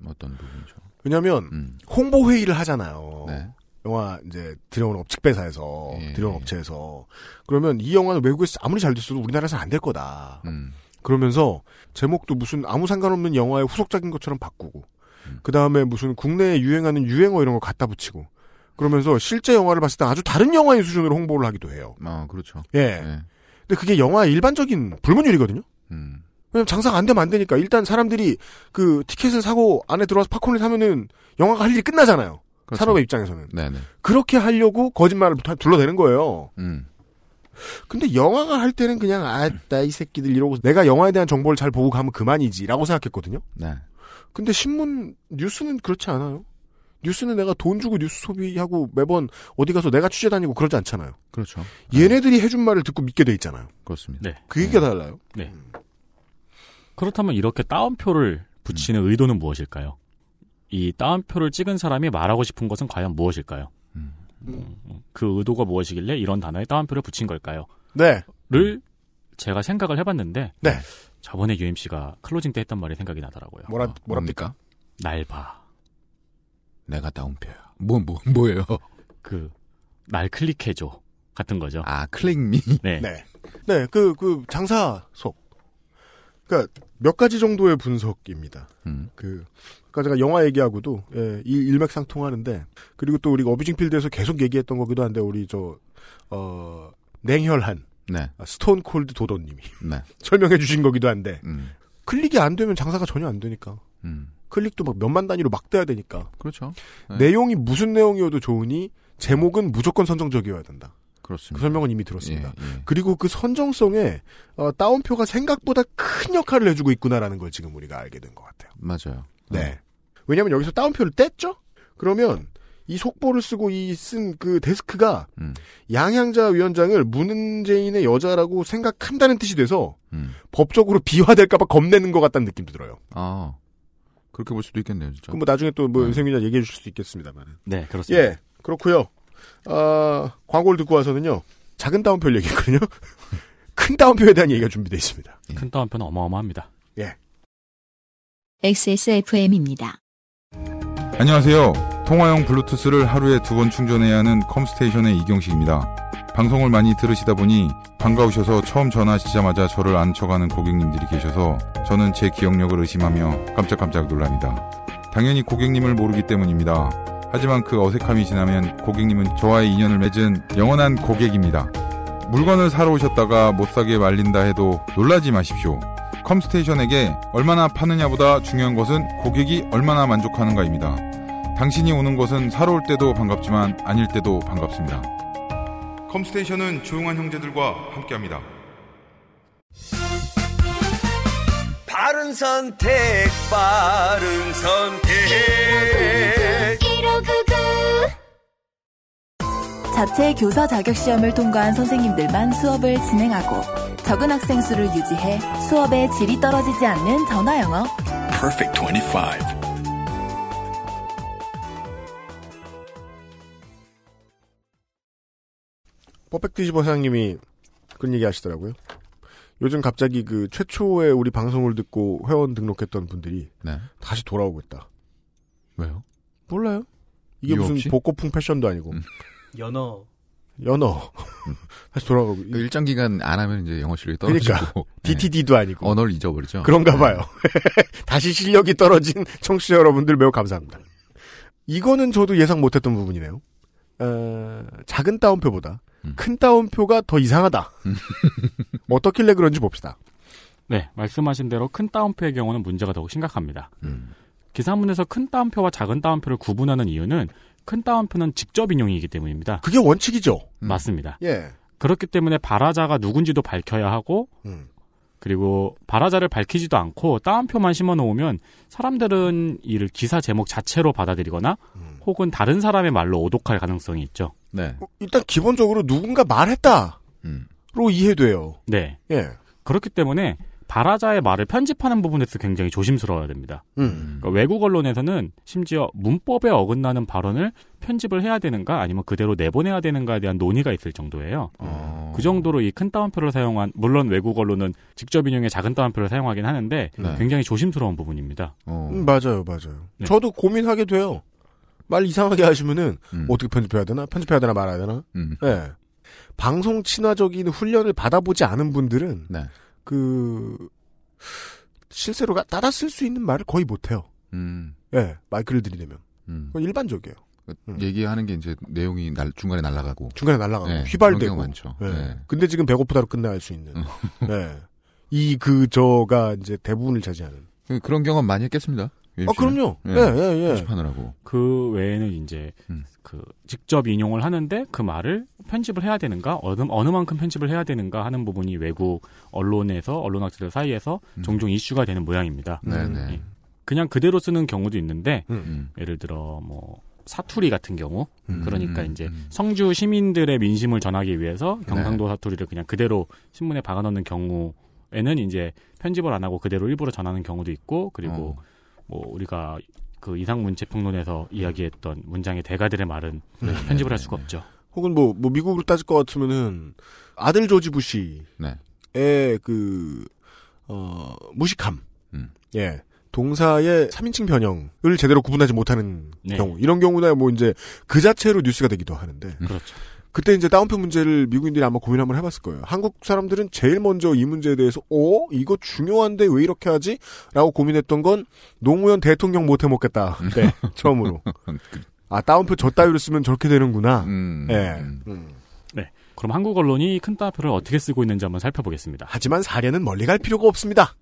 어떤 부분이죠? 왜냐하면 음. 홍보 회의를 하잖아요. 네. 영화 이제 들여오는 업직배사에서 예. 들여오는 업체에서 그러면 이 영화는 외국에서 아무리 잘 됐어도 우리나라에서 안될 거다. 음. 그러면서 제목도 무슨 아무 상관없는 영화의 후속작인 것처럼 바꾸고 음. 그 다음에 무슨 국내에 유행하는 유행어 이런 거 갖다 붙이고 그러면서 실제 영화를 봤을 때 아주 다른 영화의 수준으로 홍보를 하기도 해요. 아, 그렇죠. 예. 네. 근데 그게 영화의 일반적인 불문율이거든요. 음. 왜냐면 장사가 안 되면 안 되니까 일단 사람들이 그 티켓을 사고 안에 들어와서 팝콘을 사면은 영화가 할 일이 끝나잖아요. 그렇죠. 산업의 입장에서는. 네네. 그렇게 하려고 거짓말을 다 둘러대는 거예요. 음. 근데 영화가 할 때는 그냥 아따 이 새끼들 이러고 내가 영화에 대한 정보를 잘 보고 가면 그만이지라고 생각했거든요. 네. 근데 신문 뉴스는 그렇지 않아요. 뉴스는 내가 돈 주고 뉴스 소비하고 매번 어디 가서 내가 취재 다니고 그러지 않잖아요. 그렇죠. 얘네들이 해준 말을 듣고 믿게 돼 있잖아요. 그렇습니다. 네. 그 얘기가 달라요. 네. 그렇다면 이렇게 따옴표를 붙이는 의도는 무엇일까요? 이 따옴표를 찍은 사람이 말하고 싶은 것은 과연 무엇일까요? 음. 음, 그 의도가 무엇이길래 이런 단어에 따옴표를 붙인 걸까요? 네. 제가 생각을 해봤는데 네. 저번에 UMC가 클로징 때 했던 말이 생각이 나더라고요. 뭐라 어, 뭐랍니까? 날 봐. 내가 따옴표야. 뭐, 뭐, 뭐예요? 그, 날 클릭해줘. 같은 거죠. 아, click me? 네. 네. 네, 그, 그, 장사 속. 그니까, 몇 가지 정도의 분석입니다. 음. 그, 아까 제가 영화 얘기하고도, 예, 이 일맥상통하는데, 그리고 또 우리가 abusing 필드에서 계속 얘기했던 거기도 한데, 우리 저, 어, 냉혈한, 네. 아, stone cold 도도님이 네. 설명해 주신 거기도 한데, 음. 클릭이 안 되면 장사가 전혀 안 되니까. 음. 클릭도 막 몇만 단위로 막 돼야 되니까. 그렇죠. 네. 내용이 무슨 내용이어도 좋으니, 제목은 무조건 선정적이어야 된다. 그렇습니다. 그 설명은 이미 들었습니다. 예, 예. 그리고 그 선정성에 어, 다운표가 생각보다 큰 역할을 해주고 있구나라는 걸 지금 우리가 알게 된 것 같아요. 맞아요. 네. 왜냐하면 여기서 다운표를 뗐죠? 그러면 이 속보를 쓰고 이 쓴 그 데스크가 음. 양향자 위원장을 문재인의 여자라고 생각한다는 뜻이 돼서 음. 법적으로 비화될까봐 겁내는 것 같다는 느낌도 들어요. 아. 그렇게 볼 수도 있겠네요, 진짜. 그럼 뭐 나중에 또뭐 유생 기자 얘기해 주실 수 있겠습니다만. 네, 그렇습니다. 예, 그렇고요. 아, 광고를 듣고 와서는요. 작은 다운표를 얘기했거든요. 큰 다운표에 대한 얘기가 준비되어 있습니다. 큰 다운표는 어마어마합니다. 예. XSFM입니다. 안녕하세요. 통화용 블루투스를 하루에 두 번 충전해야 하는 컴스테이션의 이경식입니다. 방송을 많이 들으시다 보니 반가우셔서 처음 전화하시자마자 저를 안쳐가는 고객님들이 계셔서 저는 제 기억력을 의심하며 깜짝깜짝 놀랍니다. 당연히 고객님을 모르기 때문입니다. 하지만 그 어색함이 지나면 고객님은 저와의 인연을 맺은 영원한 고객입니다. 물건을 사러 오셨다가 못 사게 말린다 해도 놀라지 마십시오. 컴스테이션에게 얼마나 파느냐보다 중요한 것은 고객이 얼마나 만족하는가입니다. 당신이 오는 것은 사러 올 때도 반갑지만 아닐 때도 반갑습니다. 컴스테이션은 조용한 형제들과 함께합니다. 바른 선택, 바른 선택. 자체 교사 자격 시험을 통과한 선생님들만 수업을 진행하고 적은 학생 수를 유지해 수업의 질이 떨어지지 않는 전화 영어. Perfect 25. 퍼펙트 25 사장님이 그런 얘기 하시더라고요. 요즘 갑자기 그 최초의 우리 방송을 듣고 회원 등록했던 분들이 네. 다시 돌아오고 있다. 왜요? 몰라요. 이게 무슨 없이? 음. 복고풍 패션도 아니고 연어. 연어 다시 돌아가고 그 일정 기간 안 하면 이제 영어 실력이 떨어지고 그러니까 네. DTD도 아니고 언어를 잊어버리죠. 그런가 봐요. 다시 실력이 떨어진 청취자 여러분들 매우 감사합니다. 이거는 저도 예상 못했던 부분이네요. 어, 작은 따옴표보다 음. 큰 따옴표가 더 이상하다. 어떻길래 그런지 봅시다. 네, 말씀하신 대로 큰 따옴표의 경우는 문제가 더욱 심각합니다. 음. 기사문에서 큰 따옴표와 작은 따옴표를 구분하는 이유는 큰 따옴표는 직접 인용이기 때문입니다. 그게 원칙이죠. 맞습니다. 예. 그렇기 때문에 발화자가 누군지도 밝혀야 하고 음. 그리고 발화자를 밝히지도 않고 따옴표만 심어 놓으면 사람들은 이를 기사 제목 자체로 받아들이거나 음. 혹은 다른 사람의 말로 오독할 가능성이 있죠. 네. 어, 일단 기본적으로 누군가 말했다로 음. 이해돼요. 네. 예. 그렇기 때문에 발화자의 말을 편집하는 부분에서 굉장히 조심스러워야 됩니다. 음. 그러니까 외국 언론에서는 심지어 문법에 어긋나는 발언을 편집을 해야 되는가 아니면 그대로 내보내야 되는가에 대한 논의가 있을 정도예요. 어. 그 정도로 이 큰 따옴표를 사용한 물론 외국 언론은 직접 인용의 작은 따옴표를 사용하긴 하는데 네. 굉장히 조심스러운 부분입니다. 어. 음, 맞아요, 맞아요. 네. 저도 고민하게 돼요. 말 이상하게 하시면은 음. 어떻게 편집해야 되나? 편집해야 되나 말아야 되나? 음. 예. 방송 친화적인 훈련을 받아보지 않은 분들은 네. 그 실제로 따라 쓸 수 있는 말을 거의 못해요. 음. 예, 마이크를 들이대면 음. 그건 일반적이에요. 그 얘기하는 게 이제 내용이 날, 중간에 날아가고 중간에 날아가고 네, 휘발되고. 많죠. 예. 네. 근데 지금 배고프다로 끝나갈 수 있는. 예. 이 그 저가 이제 대부분을 차지하는. 그- 그런 경험 많이 했겠습니다. 아 그럼요. 예, 예, 예. 편집하느라고. 그 외에는 이제 음. 그 직접 인용을 하는데 그 말을 편집을 해야 되는가 어느 어느 만큼 편집을 해야 되는가 하는 부분이 외국 언론에서 언론학자들 사이에서 종종 이슈가 되는 모양입니다. 음. 네네. 예. 그냥 그대로 쓰는 경우도 있는데 음. 예를 들어 뭐 사투리 같은 경우 음. 그러니까 음. 이제 성주 시민들의 민심을 전하기 위해서 네. 경상도 사투리를 그냥 그대로 신문에 박아넣는 경우 에는 이제 편집을 안 하고 그대로 일부러 전하는 경우도 있고 그리고 어. 뭐 우리가 그 이상 문체 평론에서 이야기했던 문장의 대가들의 말은 네. 편집을 할 수가 없죠. 혹은 뭐, 뭐 미국으로 따질 것 같으면은 아들 조지 부시의 네. 그, 어, 무식함. 음. 예. 동사의 3인칭 변형을 제대로 구분하지 못하는 네. 경우. 이런 경우나 뭐 이제 그 자체로 뉴스가 되기도 하는데. 그렇죠. 그때 이제 다운표 문제를 미국인들이 아마 고민 한번 해봤을 거예요. 한국 사람들은 제일 먼저 이 문제에 대해서, 어? 이거 중요한데 왜 이렇게 하지? 라고 고민했던 건 노무현 대통령 못 해 먹겠다. 네, 처음으로. 아, 다운표 저 따위로 쓰면 저렇게 되는구나. 음. 예. 네. 그럼 한국 언론이 큰 따표를 어떻게 쓰고 있는지 한번 살펴보겠습니다. 하지만 사례는 멀리 갈 필요가 없습니다.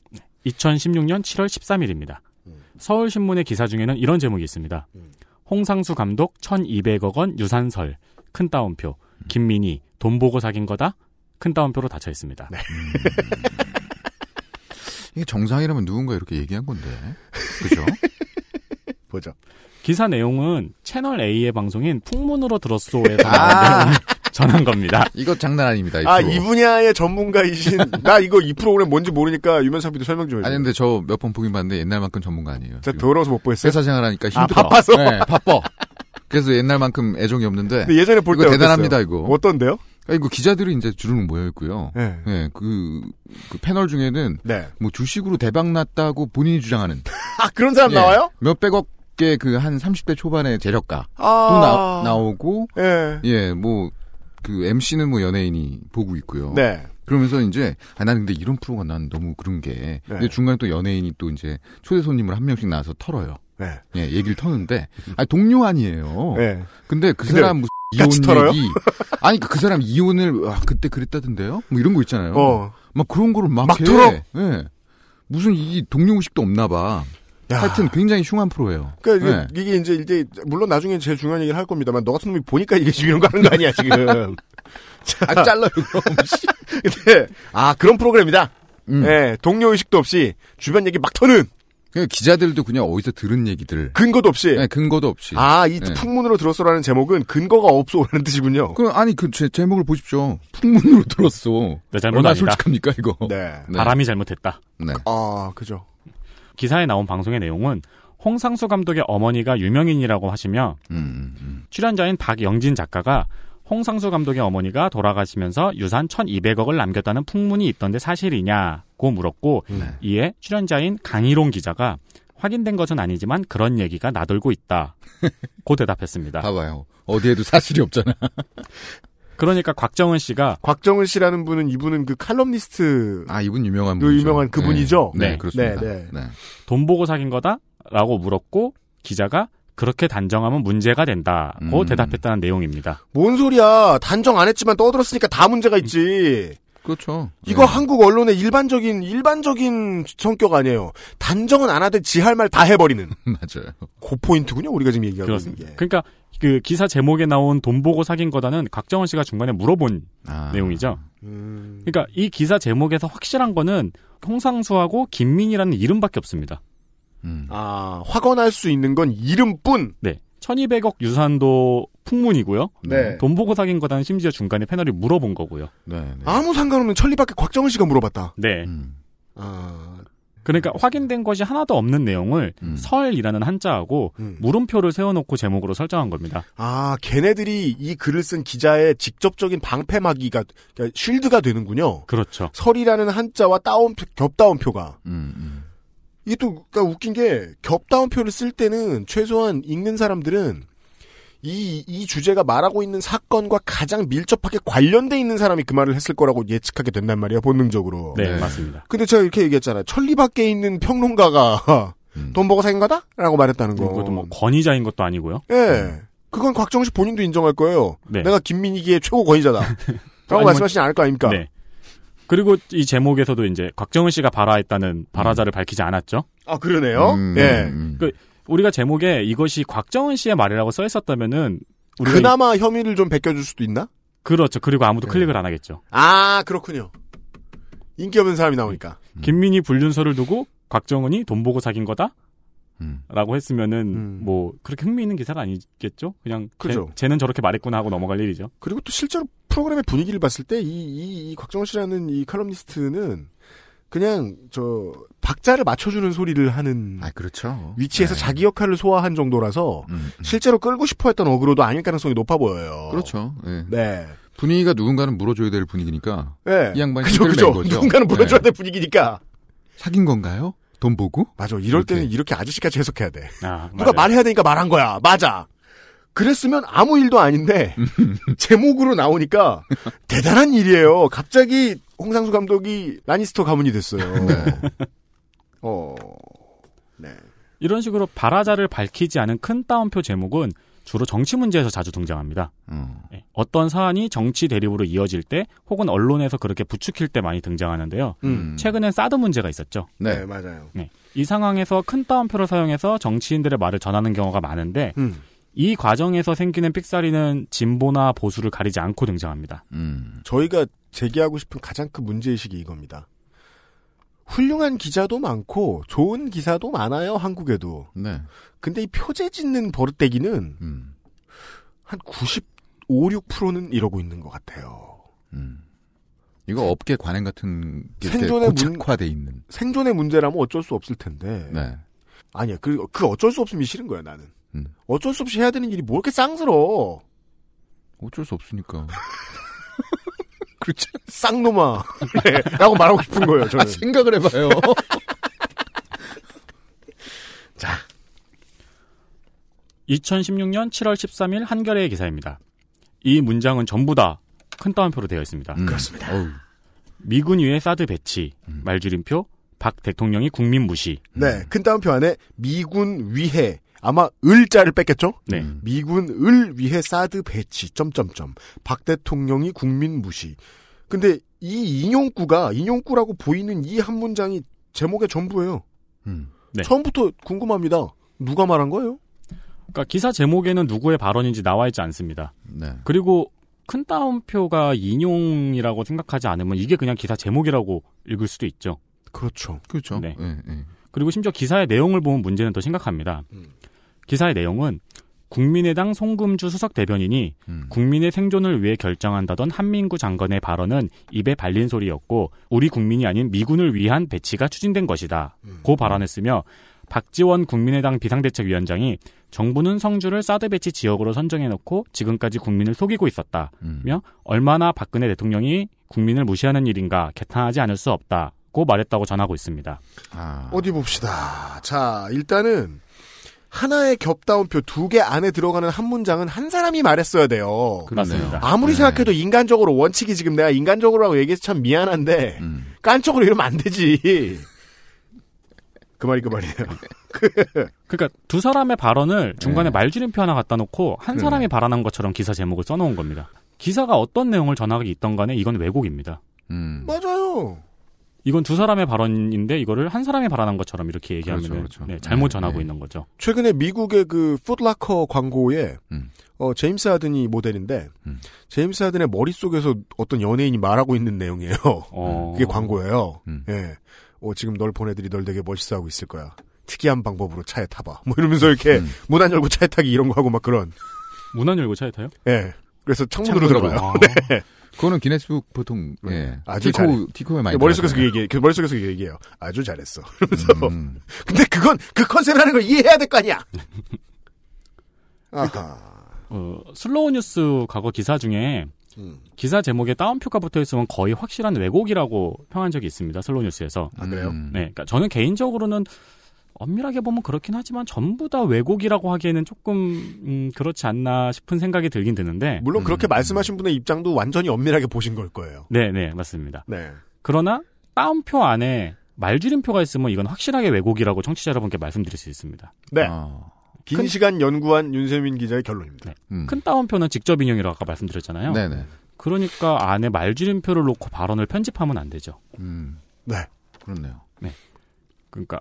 2016년 7월 13일입니다. 서울신문의 기사 중에는 이런 제목이 있습니다. 홍상수 감독 1200억 원 유산설, 큰 따옴표. 김민희, 돈 보고 사귄 거다? 큰 따옴표로 닫혀 있습니다. 이게 정상이라면 누군가 이렇게 얘기한 건데. 그죠? 보죠. 기사 내용은 채널 A의 방송인 풍문으로 들었소에서 아. 전한 겁니다. 이거 장난 아닙니다. 이 아. 이 분야의 전문가이신, 나 이거 이 프로그램 뭔지 모르니까 유면상 PD 설명 좀 해줘. 아니 근데 저 몇 번 보긴 봤는데 옛날만큼 전문가 아니에요. 진짜 더러워서 못 보겠어요. 회사 생활하니까 아, 힘들어. 바빠서? 네, 바빠. 그래서 옛날만큼 애정이 없는데. 예전에 볼 때 대단합니다 어땠어요? 이거. 어떤데요? 아, 이거 기자들이 이제 주르륵 모여 있고요. 네. 그, 그 패널 중에는 네. 뭐 주식으로 대박 났다고 본인이 주장하는 아, 그런 사람 예, 나와요? 몇백억의 그한 30대 초반의 재력가 아. 또 나, 나오고 예. 예, 뭐 그 MC는 뭐 연예인이 보고 있고요. 네. 그러면서 이제 아 나는 근데 이런 프로가 난 너무 그런 게 네. 근데 중간에 또 연예인이 또 이제 초대 손님을 한 명씩 나와서 털어요. 네. 예, 얘기를 터는데 아 동료 아니에요. 네. 근데 그 근데 사람 무슨 이혼 털어요? 얘기 아니 그 사람 이혼을 아, 그때 그랬다던데요? 뭐 이런 거 있잖아요. 어. 막 그런 거를 막, 막 해. 털어? 예. 무슨 이 동료 의식도 없나 봐. 야. 하여튼 굉장히 흉한 프로예요. 그러니까 네. 이게 이제 이제 물론 나중에 제일 중요한 얘기를 할 겁니다만 너 같은 놈이 보니까 이게 지금 이런 거 하는 거 아니야 지금. 자, 아, 잘라요 그럼. 근데 아 그런 프로그램이다. 음. 예, 동료 의식도 없이 주변 얘기 막 터는 그냥 기자들도 그냥 어디서 들은 얘기들. 근거도 없이. 네, 근거도 없이. 아, 이 네. 풍문으로 들었어라는 제목은 근거가 없소라는 뜻이군요. 그 아니 그 제, 제목을 보십시오. 풍문으로 들었어. 네, 잘못 얼마나 아니다. 솔직합니까 이거? 네. 바람이 잘못했다. 네. 아, 그죠. 기사에 나온 방송의 내용은 홍상수 감독의 어머니가 유명인이라고 하시며 음, 출연자인 박영진 작가가 홍상수 감독의 어머니가 돌아가시면서 유산 1200억을 남겼다는 풍문이 있던데 사실이냐 고 물었고 네. 이에 출연자인 강희롱 기자가 확인된 것은 아니지만 그런 얘기가 나돌고 있다. 고 대답했습니다. 봐봐요. 어디에도 사실이 없잖아. 그러니까 곽정은 씨가 곽정은 씨라는 분은 이분은 그 칼럼니스트 아 이분 유명한 그 분이죠. 유명한 그분이죠. 네, 네. 그렇습니다. 네, 네. 돈 보고 사귄 거다라고 물었고 기자가 그렇게 단정하면 문제가 된다고 음. 대답했다는 내용입니다. 뭔 소리야? 단정 안 했지만 떠들었으니까 다 문제가 있지. 그렇죠. 이거 한국 언론의 일반적인 일반적인 성격 아니에요. 단정은 안 하되 지할 말 다 해버리는. 맞아요. 그 포인트군요. 우리가 지금 얘기하고 그렇습니다. 있는 게. 그러니까 그 기사 제목에 나온 돈 보고 사귄 거다는 곽정원 씨가 중간에 물어본 아. 내용이죠. 음. 그러니까 이 기사 제목에서 확실한 거는 홍상수하고 김민이라는 이름밖에 없습니다. 음. 아 확언할 수 있는 건 이름뿐. 네. 1200억 유산도 풍문이고요. 네. 돈 보고 사귄 거다는 심지어 중간에 패널이 물어본 거고요. 네. 네. 아무 상관없는 천리밖에 곽정은 씨가 물어봤다. 네. 음. 아 그러니까 확인된 것이 하나도 없는 내용을 음. 설이라는 한자하고 음. 물음표를 세워놓고 제목으로 설정한 겁니다. 아, 걔네들이 이 글을 쓴 기자의 직접적인 방패막이가, 그러니까 쉴드가 되는군요. 그렇죠. 설이라는 한자와 따옴표, 겹따옴표가. 음, 음. 이게 또, 그니까 웃긴 게, 겹따옴표를 쓸 때는 최소한 읽는 사람들은 이, 이 주제가 말하고 있는 사건과 가장 밀접하게 관련돼 있는 사람이 그 말을 했을 거라고 예측하게 된단 말이에요, 본능적으로. 네, 네. 맞습니다. 근데 제가 이렇게 얘기했잖아요. 천리 밖에 있는 평론가가 음. 돈 보고 사귄 거다? 라고 말했다는 거. 그것도 뭐 권위자인 것도 아니고요. 예. 그건 곽정우 씨 본인도 인정할 거예요. 네. 내가 김민희기의 최고 권위자다. 라고 말씀하시지 않을 거 아닙니까? 네. 그리고 이 제목에서도 이제 곽정은 씨가 발화했다는 발화자를 밝히지 않았죠. 아, 그러네요. 음, 예. 음. 그 우리가 제목에 이것이 곽정은 씨의 말이라고 써 있었다면은 그나마 혐의를 좀 베껴줄 수도 있나? 이- 그렇죠. 그리고 아무도 네. 클릭을 안 하겠죠. 아, 그렇군요. 인기 없는 사람이 나오니까. 김민희 불륜서를 두고 곽정은이 돈 보고 사귄 거다? 음. 라고 했으면은 음. 뭐 그렇게 흥미 있는 기사가 아니겠죠? 그냥 그죠. 쟤, 쟤는 저렇게 말했구나 하고 넘어갈 일이죠. 그리고 또 실제로 프로그램의 분위기를 봤을 때 이, 이, 이 곽정우 씨라는 이 칼럼니스트는 그냥 저 박자를 맞춰주는 소리를 하는 아 그렇죠. 위치에서 네. 자기 역할을 소화한 정도라서 음, 음. 실제로 끌고 싶어했던 어그로도 아닐 가능성이 높아 보여요. 그렇죠. 네. 네. 분위기가 누군가는 물어줘야 될 분위기니까 네. 이 양반이 그죠, 그죠. 거죠. 누군가는 물어줘야 네. 될 분위기니까. 사귄 건가요? 돈 보고? 맞아. 이럴 이렇게. 때는 이렇게 아저씨까지 해석해야 돼. 아, 누가 맞아요. 말해야 되니까 말한 거야. 맞아. 그랬으면 아무 일도 아닌데 제목으로 나오니까 대단한 일이에요. 갑자기 홍상수 감독이 라니스터 가문이 됐어요. 네. 어. 네. 이런 식으로 발화자를 밝히지 않은 큰 따옴표 제목은 주로 정치 문제에서 자주 등장합니다. 음. 예, 어떤 사안이 정치 대립으로 이어질 때 혹은 언론에서 그렇게 부추길 때 많이 등장하는데요. 음. 최근엔 사드 문제가 있었죠. 네, 네. 맞아요. 네. 이 상황에서 큰 따옴표를 사용해서 정치인들의 말을 전하는 경우가 많은데 음. 이 과정에서 생기는 삑사리는 진보나 보수를 가리지 않고 등장합니다. 음. 저희가 제기하고 싶은 가장 큰 문제의식이 이겁니다. 훌륭한 기자도 많고 좋은 기사도 많아요, 한국에도. 네. 근데 이 표제 짓는 버릇대기는 음. 한 95, 6%는 이러고 있는 것 같아요. 음. 이거 업계 관행 같은 게 생존의 문- 고착화돼 있는. 생존의 문제라면 어쩔 수 없을 텐데. 네. 아니야, 그, 그 어쩔 수 없음이 싫은 거야, 나는. 음. 어쩔 수 없이 해야 되는 일이 뭐 이렇게 쌍스러워. 어쩔 수 없으니까. 그렇죠. 쌍놈아. 네, 라고 말하고 싶은 거예요, 저는. 아, 생각을 해봐요. 자, 2016년 7월 13일 한겨레의 기사입니다. 이 문장은 전부 다 큰 따옴표로 되어 있습니다. 음. 그렇습니다. 어우. 미군 위에 사드 배치, 말줄임표, 박 대통령이 국민 무시. 네, 큰 따옴표 안에 미군 위해 아마 을자를 뺐겠죠? 네. 음. 미군 을 위해 사드 배치 점점점 박 대통령이 국민 무시. 근데 이 인용구가 인용구라고 보이는 이 한 문장이 제목의 전부예요. 음. 네. 처음부터 궁금합니다. 누가 말한 거예요? 그러니까 기사 제목에는 누구의 발언인지 나와 있지 않습니다. 네. 그리고 큰 따옴표가 인용이라고 생각하지 않으면 이게 그냥 기사 제목이라고 읽을 수도 있죠. 그렇죠. 그렇죠. 네. 예, 예. 그리고 심지어 기사의 내용을 보면 문제는 더 심각합니다. 음. 기사의 내용은 국민의당 송금주 수석 대변인이 음. 국민의 생존을 위해 결정한다던 한민구 장관의 발언은 입에 발린 소리였고 우리 국민이 아닌 미군을 위한 배치가 추진된 것이다. 음. 고 발언했으며 박지원 국민의당 비상대책위원장이 정부는 성주를 사드 배치 지역으로 선정해놓고 지금까지 국민을 속이고 있었다며 음. 얼마나 박근혜 대통령이 국민을 무시하는 일인가 개탄하지 않을 수 없다고 말했다고 전하고 있습니다. 아. 어디 봅시다. 자, 일단은 하나의 겹다운표 두 개 안에 들어가는 한 문장은 한 사람이 말했어야 돼요. 맞습니다. 아무리 네. 생각해도 인간적으로 원칙이 지금 내가 인간적으로라고 얘기해서 참 미안한데 음. 깐쪽으로 이러면 안 되지. 그 말이 그 말이에요. 그러니까 두 사람의 발언을 중간에 네. 말줄임표 하나 갖다 놓고 한 그러네. 사람이 발언한 것처럼 기사 제목을 써놓은 겁니다. 기사가 어떤 내용을 전하기 있던 간에 이건 왜곡입니다. 음. 맞아요. 이건 두 사람의 발언인데 이거를 한 사람이 발언한 것처럼 이렇게 얘기하면 그렇죠, 그렇죠. 네, 잘못 네, 전하고 네. 있는 거죠. 최근에 미국의 그 풋라커 광고에 음. 어, 제임스 하든이 모델인데 음. 제임스 하든의 머릿속에서 어떤 연예인이 말하고 있는 내용이에요. 어. 그게 광고예요. 음. 예. 어, 지금 널 보는 애들이 널 되게 멋있어 하고 있을 거야. 특이한 방법으로 차에 타봐. 뭐 이러면서 이렇게 음. 문 안 열고 차에 타기 이런 거 하고 막 그런. 문 안 열고 차에 타요? 예. 그래서 창문으로 창문으로. 들어가요. 아. 네. 그거는 기네스북 보통 예. 아주 잘해. Tico Tico에 많이 머릿속에서 그. 얘기해. 그 머릿속에서 그 얘기해요. 아주 잘했어. 그러면서. 음. 근데 그건 그 컨셉이라는 걸 이해해야 될 거 아니야. 아하. 어, Slow News 과거 기사 중에 음. 기사 제목에 따옴표가 붙어 있으면 거의 확실한 왜곡이라고 평한 적이 있습니다. Slow News에서. 아, 그래요? 음. 네, 그러니까 저는 개인적으로는 엄밀하게 보면 그렇긴 하지만 전부 다 왜곡이라고 하기에는 조금 음, 그렇지 않나 싶은 생각이 들긴 드는데. 물론 그렇게 음. 말씀하신 분의 입장도 완전히 엄밀하게 보신 걸 거예요. 네, 네, 맞습니다. 네. 그러나 따옴표 안에 말줄임표가 있으면 이건 확실하게 왜곡이라고 청취자 여러분께 말씀드릴 수 있습니다. 네. 아. 긴 큰- 시간 연구한 윤세민 기자의 결론입니다. 네. 음. 큰 따옴표는 직접 인용이라고 아까 말씀드렸잖아요. 네네. 그러니까 안에 말줄임표를 놓고 발언을 편집하면 안 되죠. 음. 네. 그렇네요. 그러니까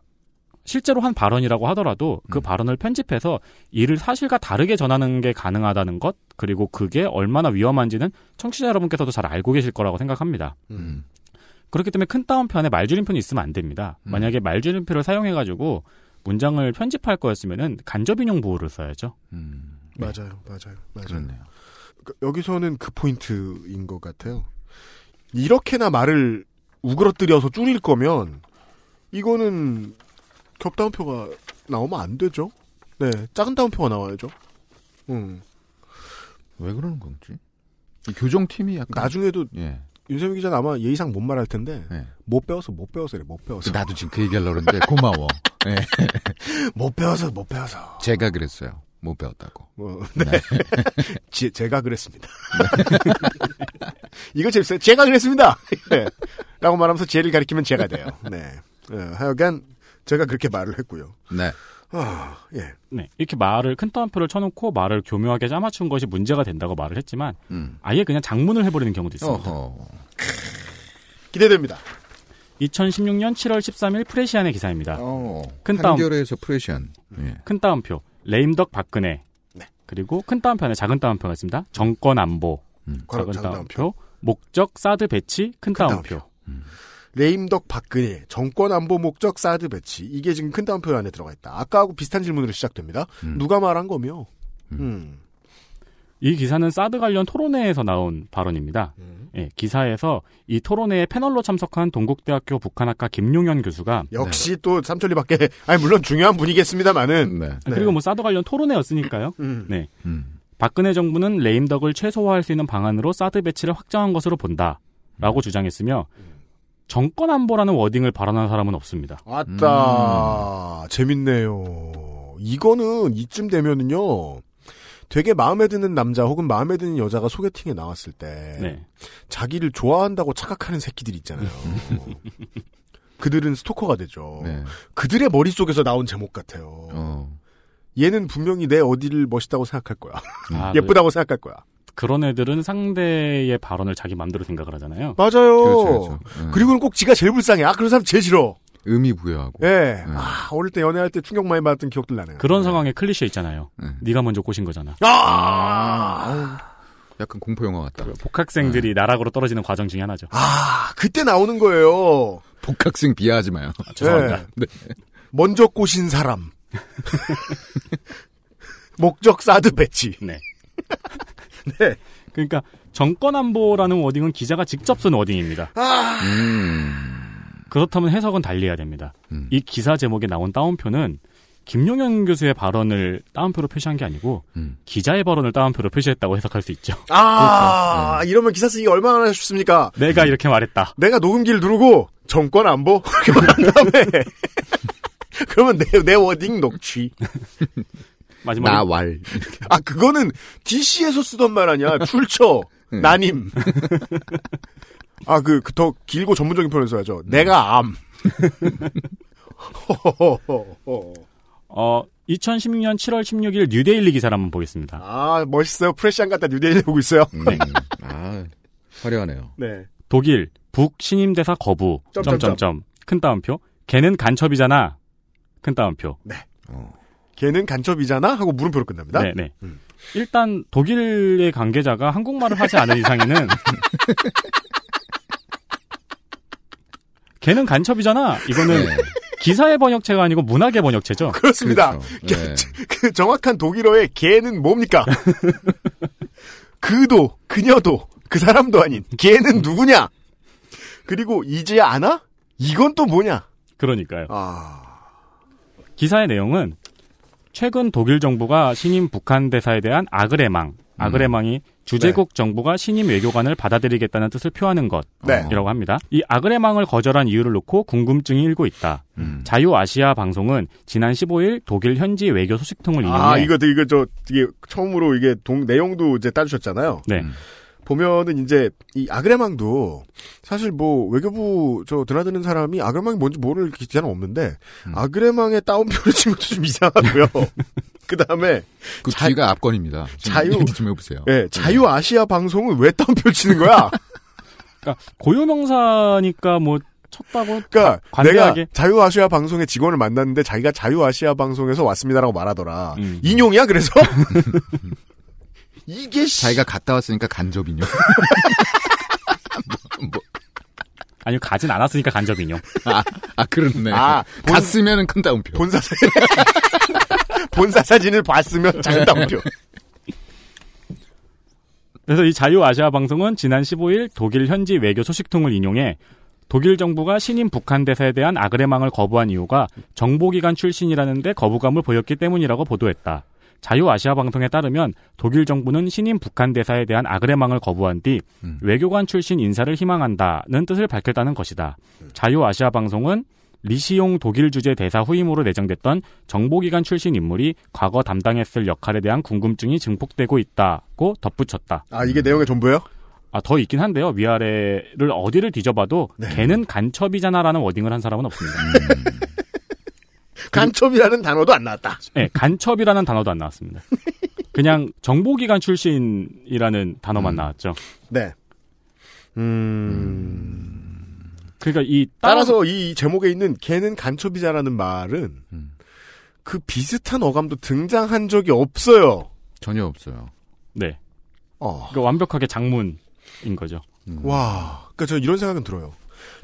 실제로 한 발언이라고 하더라도 그 음. 발언을 편집해서 이를 사실과 다르게 전하는 게 가능하다는 것 그리고 그게 얼마나 위험한지는 청취자 여러분께서도 잘 알고 계실 거라고 생각합니다. 음. 그렇기 때문에 큰 따옴표 안에 말줄임표는 있으면 안 됩니다. 음. 만약에 말줄임표를 사용해가지고 문장을 편집할 거였으면은 간접인용 보호를 써야죠. 음. 맞아요, 맞아요, 맞아요. 그렇네요. 그- 여기서는 그 포인트인 것 같아요. 이렇게나 말을 우그러뜨려서 줄일 거면 이거는 겹다운표가 나오면 안 되죠. 네, 작은 다운표가 나와야죠. 음. 왜 그러는 건지. 이 교정팀이 약간 나중에도 예. 윤세민 기자는 아마 예의상 못 말할 텐데 네. 못 배워서 못 배워서래 못 배워서 나도 지금 그 얘기하려고 그러는데 고마워. 예. 못 배워서 못 배워서 제가 그랬어요. 못 배웠다고. 어, 네. 제, 제가 그랬습니다. 이거 재밌어요. 제가 그랬습니다. 네. 라고 말하면서 제를 가리키면 제가 돼요. 네. 네, 하여간 제가 그렇게 말을 했고요. 네. 아, 예. 네, 이렇게 말을 큰 따옴표를 쳐놓고 말을 교묘하게 짜맞춘 것이 문제가 된다고 말을 했지만 음. 아예 그냥 장문을 해버리는 경우도 있습니다. 어허. 기대됩니다. 2016년 7월 13일 프레시안의 기사입니다. 어, 큰 따옴, 한겨레에서 프레시안. 예. 큰 따옴표, 레임덕 박근혜. 네. 그리고 큰 따옴표 안에 작은 따옴표가 있습니다. 정권 안보, 음. 작은 작은 따옴표, 목적 사드 배치, 큰 큰 따옴표. 레임덕 박근혜 정권 안보 목적 사드 배치 이게 지금 큰 따옴표 안에 들어가 있다. 아까하고 비슷한 질문으로 시작됩니다. 음. 누가 말한 거며? 음. 이 기사는 사드 관련 토론회에서 나온 발언입니다. 음. 예, 기사에서 이 토론회에 패널로 참석한 동국대학교 북한학과 김용현 교수가 역시 또 삼천리밖에 아니 물론 중요한 분이겠습니다만은 네. 그리고 뭐 사드 관련 토론회였으니까요. 음. 네. 음. 박근혜 정부는 레임덕을 최소화할 수 있는 방안으로 사드 배치를 확정한 것으로 본다라고 주장했으며 정권 안보라는 워딩을 발언한 사람은 없습니다. 아따 재밌네요. 이거는 이쯤 되면은요. 되게 마음에 드는 남자 혹은 마음에 드는 여자가 소개팅에 나왔을 때 네. 자기를 좋아한다고 착각하는 새끼들 있잖아요. 그들은 스토커가 되죠. 네. 그들의 머릿속에서 나온 제목 같아요. 어. 얘는 분명히 내 어디를 멋있다고 생각할 거야. 아, 예쁘다고 생각할 거야. 그런 애들은 상대의 발언을 자기 마음대로 생각을 하잖아요. 맞아요. 그렇죠, 그렇죠. 예. 그리고는 꼭 지가 제일 불쌍해. 아, 그런 사람 제일 싫어. 의미 부여하고. 예. 아, 어릴 때 연애할 때 충격 많이 받았던 기억들 나네요. 그런 상황에 클리셰 있잖아요. 네. 네가 먼저 꼬신 거잖아. 아! 아우, 약간 공포 영화 같다. 복학생들이 나락으로 떨어지는 과정 중에 하나죠. 아, 그때 나오는 거예요. 복학생 비하하지 마요. 죄송합니다. 네. 먼저 꼬신 사람. 목적 사드 배치. 네. 네. 그러니까 정권 안보라는 워딩은 기자가 직접 쓴 워딩입니다. 음. 그렇다면 해석은 달리해야 됩니다. 음. 이 기사 제목에 나온 따옴표는 김용현 교수의 발언을 따옴표로 표시한 게 아니고 음. 기자의 발언을 따옴표로 표시했다고 해석할 수 있죠. 아, 이러면 기사 쓰기 얼마나 쉽습니까? 내가 이렇게 말했다. 내가 녹음기를 누르고 정권 안보 이렇게 말한 다음에 그러면 내, 내 wording 녹취. 마지막에 나 왈. 아, 그거는 DC에서 쓰던 말 아니야. 출처, 나님. 아, 그, 그 더 길고 전문적인 표현을 써야죠. 내가 암. 어 2016년 7월 16일 뉴데일리 기사를 한번 보겠습니다. 아, 멋있어요. 프레시안 같다 뉴데일리 보고 있어요. 네. 아, 화려하네요. 네. 독일 북 신임 대사 거부 점점점. 점점점 큰 따옴표 걔는 간첩이잖아 큰 따옴표 걔는 간첩이잖아? 하고 물음표로 끝납니다. 네, 네. 음. 일단 독일의 관계자가 한국말을 하지 않은 이상에는 걔는 간첩이잖아. 이거는 네. 기사의 번역체가 아니고 문학의 번역체죠. 그렇습니다. 그렇죠. 네. 그 정확한 독일어의 걔는 뭡니까? 그도, 그녀도, 그 사람도 아닌 걔는 누구냐? 그리고 이제 아나? 이건 또 뭐냐? 그러니까요. 아, 기사의 내용은 최근 독일 정부가 신임 북한 대사에 대한 아그레망, 아그레망이 주재국 정부가 신임 외교관을 받아들이겠다는 뜻을 표하는 네. 것이라고 합니다. 이 아그레망을 거절한 이유를 놓고 궁금증이 일고 있다. 음. 자유아시아 방송은 지난 15일 독일 현지 외교 소식통을 인용해 아 이거 이거 저 이게 처음으로 이게 동 내용도 이제 따주셨잖아요. 네. 보면은 이제 이 아그레망도 사실 뭐 외교부 저 드나드는 사람이 아그레망이 뭔지 모를 기자는 없는데 음. 아그레망에 따옴표를 치는 것도 좀 이상하고요. 그 다음에 그 뒤가 앞건입니다. 지금 자유- 좀 해보세요. 예, 자유 아시아 방송은 왜 따옴표를 치는 거야? 그러니까 고유명사니까 뭐 쳤다고 그러니까 관대하게 내가 자유 아시아 방송의 직원을 만났는데 자기가 자유 아시아 방송에서 왔습니다라고 말하더라. 음. 인용이야 그래서 이게 씨. 자기가 갔다 왔으니까 간접 인용. 아니요 가진 않았으니까 간접 인용. 아, 아 그렇네. 아, 본- 갔으면은 큰 따옴표. 본사 사- 본사 사진을 봤으면 작은 따옴표. 그래서 이 자유아시아 방송은 지난 15일 독일 현지 외교 소식통을 인용해 독일 정부가 신임 북한 대사에 대한 아그레망을 거부한 이유가 정보기관 출신이라는데 거부감을 보였기 때문이라고 보도했다. 자유아시아 방송에 따르면 독일 정부는 신임 북한 대사에 대한 아그레망을 거부한 뒤 음. 외교관 출신 인사를 희망한다는 뜻을 밝혔다는 것이다. 자유아시아 방송은 리시용 독일 주재 대사 후임으로 내정됐던 정보기관 출신 인물이 과거 담당했을 역할에 대한 궁금증이 증폭되고 있다고 덧붙였다. 아 이게 내용의 전부예요? 아, 더 있긴 한데요. 위아래를 어디를 뒤져봐도 걔는 간첩이잖아라는 워딩을 한 사람은 없습니다. 간첩이라는 단어도 안 나왔다. 네, 간첩이라는 단어도 안 나왔습니다. 그냥 정보기관 출신이라는 단어만 나왔죠. 네. 음. 그러니까 이 따라 서 이 제목에 있는 걔는 간첩이자라는 말은 그 비슷한 어감도 등장한 적이 없어요. 전혀 없어요. 네. 어. 그러니까 완벽하게 장문인 거죠. 와, 그러니까 저 이런 생각은 들어요.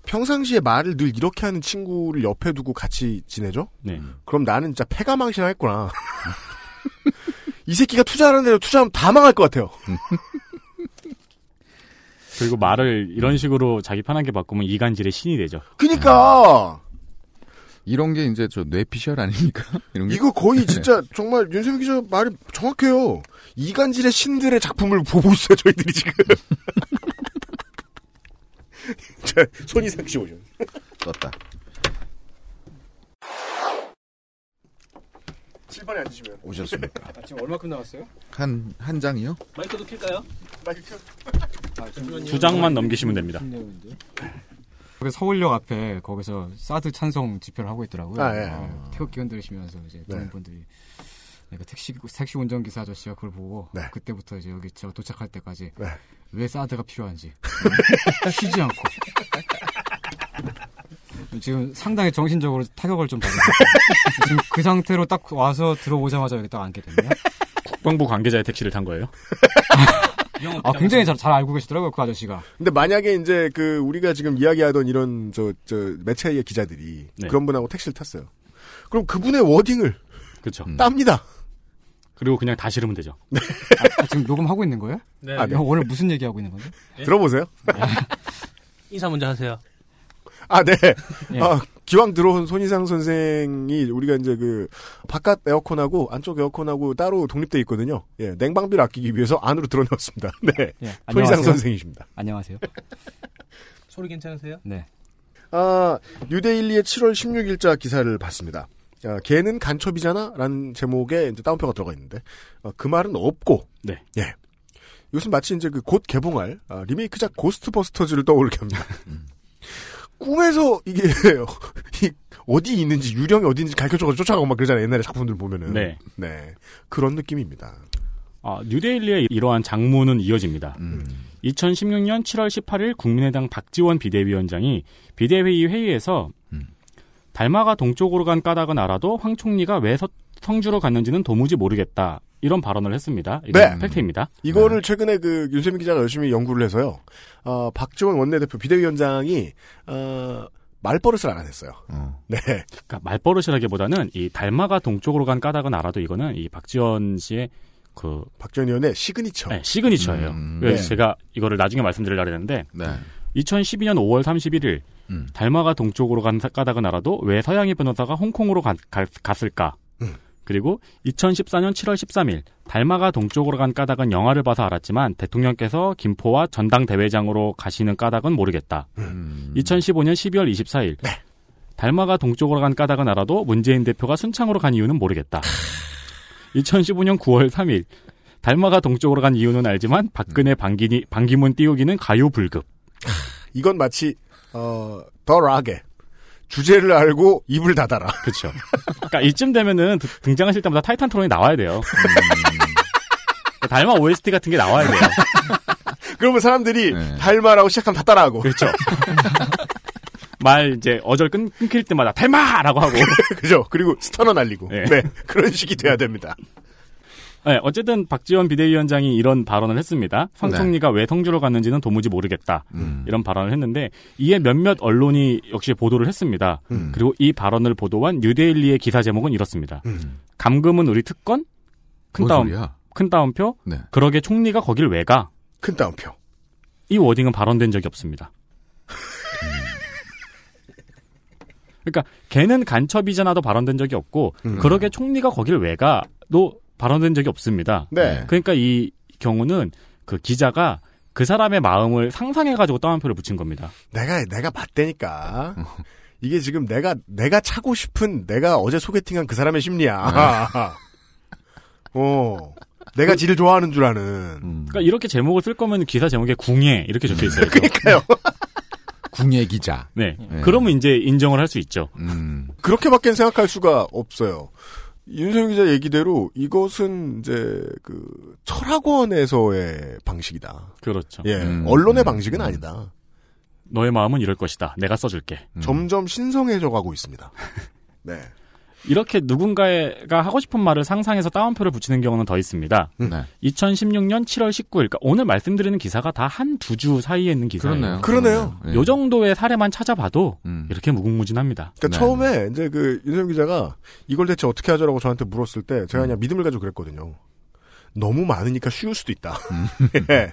평상시에 말을 늘 이렇게 하는 친구를 옆에 두고 같이 지내죠? 네. 그럼 나는 진짜 패가 망신하겠구나. 이 새끼가 투자하는 대로 투자하면 다 망할 것 같아요. 그리고 말을 이런 식으로 자기 편하게 바꾸면 이간질의 신이 되죠. 그니까 이런 게 이제 저 뇌피셜 아닙니까? 이런 게? 이거 거의 진짜 정말 윤세민 기자 말이 정확해요. 이간질의 신들의 작품을 보고 있어요, 저희들이 지금. 자, 손이삭 씨 오죠. 떴다. 7번에 앉으시면. 오셨습니까? 아, 지금 얼마큼 나왔어요? 한, 한 장이요? 마이크도 킬까요? 마이크 켜. 두 장만 넘기시면 됩니다. 거기 서울역 앞에 거기서 사드 찬송 집회를 하고 있더라고요. 아, 예. 어, 태극기 흔들으시면서 이제 네. 동분들이 그러니까 택시 택시 운전기사 아저씨가 그걸 보고 네. 그때부터 이제 여기 저 도착할 때까지 네. 왜 사드가 필요한지 쉬지 않고 지금 상당히 정신적으로 타격을 좀 받았어요. 지금 그 상태로 딱 와서 들어오자마자 여기 딱 앉게 됐네요. 국방부 관계자의 택시를 탄 거예요. 아 굉장히 잘, 잘 알고 계시더라고요 그 아저씨가. 근데 만약에 이제 그 우리가 지금 이야기하던 이런 저, 저 매체의 기자들이 네. 그런 분하고 택시를 탔어요. 그럼 그분의 워딩을 그렇죠. 땁니다. 그리고 그냥 다 실으면 되죠. 아, 지금 녹음하고 있는 거예요? 네. 아, 오늘 무슨 얘기하고 있는 건데? 들어보세요. 인사 먼저 하세요. 아, 네. 예. 아, 기왕 들어온 손희상 선생이 우리가 이제 그 바깥 에어컨하고 안쪽 에어컨하고 따로 독립돼 있거든요. 예, 냉방비를 아끼기 위해서 안으로 들어넣었습니다. 네. 예, 손희상. 선생이십니다. 안녕하세요. 소리 괜찮으세요? 네. 아, 뉴데일리의 7월 16일자 기사를 봤습니다. 아, 걔는 간첩이잖아? 라는 제목에 이제 따옴표가 들어가 있는데, 어, 그 말은 없고, 네. 예. 이것은 마치 이제 그 곧 개봉할, 아, 리메이크작 고스트버스터즈를 떠올리게 합니다. 꿈에서 이게, 이 어디 있는지, 유령이 어디 있는지 가르쳐줘가지고 쫓아가고 막 그러잖아요. 옛날에 작품들 보면은. 네. 네. 그런 느낌입니다. 아, 뉴데일리의 이러한 장문은 이어집니다. 2016년 7월 18일 국민의당 박지원 비대위원장이 비대위 회의에서 달마가 동쪽으로 간 까닭은 알아도 황 총리가 왜 서- 성주로 갔는지는 도무지 모르겠다. 이런 발언을 했습니다. 네. 팩트입니다. 이거를 최근에 그 윤세민 기자가 열심히 연구를 해서요. 어, 박지원 원내대표 비대위원장이 어, 말버릇을 알아냈어요. 네. 그러니까 말버릇이라기보다는 이 달마가 동쪽으로 간 까닭은 알아도 이거는 이 박지원 씨의 그 박지원 의원의 시그니처. 네, signature예요. 음, 네. 제가 이거를 나중에 말씀드리려 했는데 네. 2012년 5월 31일 음. 달마가 동쪽으로 간 사- 까닭은 알아도 왜 서양희 변호사가 홍콩으로 가- 가- 갔을까? 음. 그리고 2014년 7월 13일 달마가 동쪽으로 간 까닭은 영화를 봐서 알았지만 대통령께서 김포와 전당대회장으로 가시는 까닭은 모르겠다. 음. 2015년 12월 24일 네. 달마가 동쪽으로 간 까닭은 알아도 문재인 대표가 순창으로 간 이유는 모르겠다. 2015년 9월 3일 달마가 동쪽으로 간 이유는 알지만 박근혜 반기니, 반기문 띄우기는 과유불급. 이건 마치 어, The Rock에 주제를 알고 입을 닫아라. 그렇죠. 그러니까 이쯤 되면은 드- 등장하실 때마다 Titantron이 나와야 돼요. 음. 달마 OST 같은 게 나와야 돼요. 그러면 사람들이 달마라고 시작하면 다 따라하고. 그렇죠. 말 이제 어절 끊, 끊길 때마다 달마라고 하고. 그죠. 그리고 stunner 날리고. 네. 네. 그런 식이 돼야 됩니다. 네, 어쨌든 박지원 비대위원장이 이런 발언을 했습니다. 황 네. 총리가 왜 성주로 갔는지는 도무지 모르겠다. 이런 발언을 했는데 이에 몇몇 언론이 역시 보도를 했습니다. 음. 그리고 이 발언을 보도한 뉴데일리의 기사 제목은 이렇습니다. 감금은 우리 특권? 큰뭔 따옴, 소리야? 큰 따옴표? 네. 그러게 총리가 거길 왜 가? 큰 따옴표. 이 워딩은 발언된 적이 없습니다. 그러니까 걔는 간첩이잖아도 발언된 적이 없고 음. 그러게 총리가 거길 왜 가도 발언된 적이 없습니다. 네. 그러니까 이 경우는 그 기자가 그 사람의 마음을 상상해가지고 따옴표를 붙인 겁니다. 내가 내가 봤다니까. 이게 지금 내가 내가 차고 싶은 내가 어제 소개팅한 그 사람의 심리야. 어. 내가 지를 좋아하는 줄 아는. 그러니까 이렇게 제목을 쓸 거면 기사 제목에 궁예 이렇게 적혀 있어요. 그러니까요. 궁예 기자. 네. 네. 그러면 이제 인정을 할 수 있죠. 음. 그렇게밖에 생각할 수가 없어요. 윤석열 기자 얘기대로 이것은 이제 그 철학원에서의 방식이다. 그렇죠. 예, 음. 언론의 방식은 아니다. 너의 마음은 이럴 것이다. 내가 써줄게. 점점 신성해져 가고 있습니다. 네. 이렇게 누군가가 하고 싶은 말을 상상해서 따옴표를 붙이는 경우는 더 있습니다. 음. 네. 2016년 7월 19일, 그러니까 오늘 말씀드리는 기사가 다 한 두 주 사이에 있는 기사예요. 그러네요. 그러네요. 네. 요 정도의 사례만 찾아봐도 음. 이렇게 무궁무진합니다. 그러니까 네. 처음에 이제 그 윤석열 기자가 이걸 대체 어떻게 하죠라고 저한테 물었을 때 제가 그냥 믿음을 가지고 그랬거든요. 너무 많으니까 쉬울 수도 있다. 예.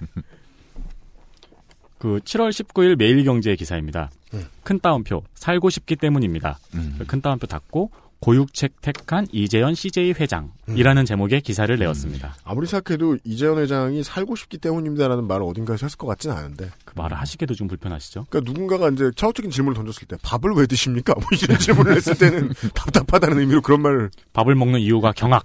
그 7월 19일 매일경제 기사입니다. 음. 큰 따옴표 살고 싶기 때문입니다. 음. 큰 따옴표 닫고 고육책 택한 이재현 CJ 회장이라는 제목의 기사를 내었습니다. 아무리 생각해도 이재현 회장이 살고 싶기 때문입니다라는 말을 어딘가에서 했을 것 같지는 않은데. 그 말을 하시기도 좀 불편하시죠? 그러니까 누군가가 이제 차후적인 질문을 던졌을 때 밥을 왜 드십니까? 뭐 이런 질문을 했을 때는 답답하다는 의미로 그런 말을 밥을 먹는 이유가 경악.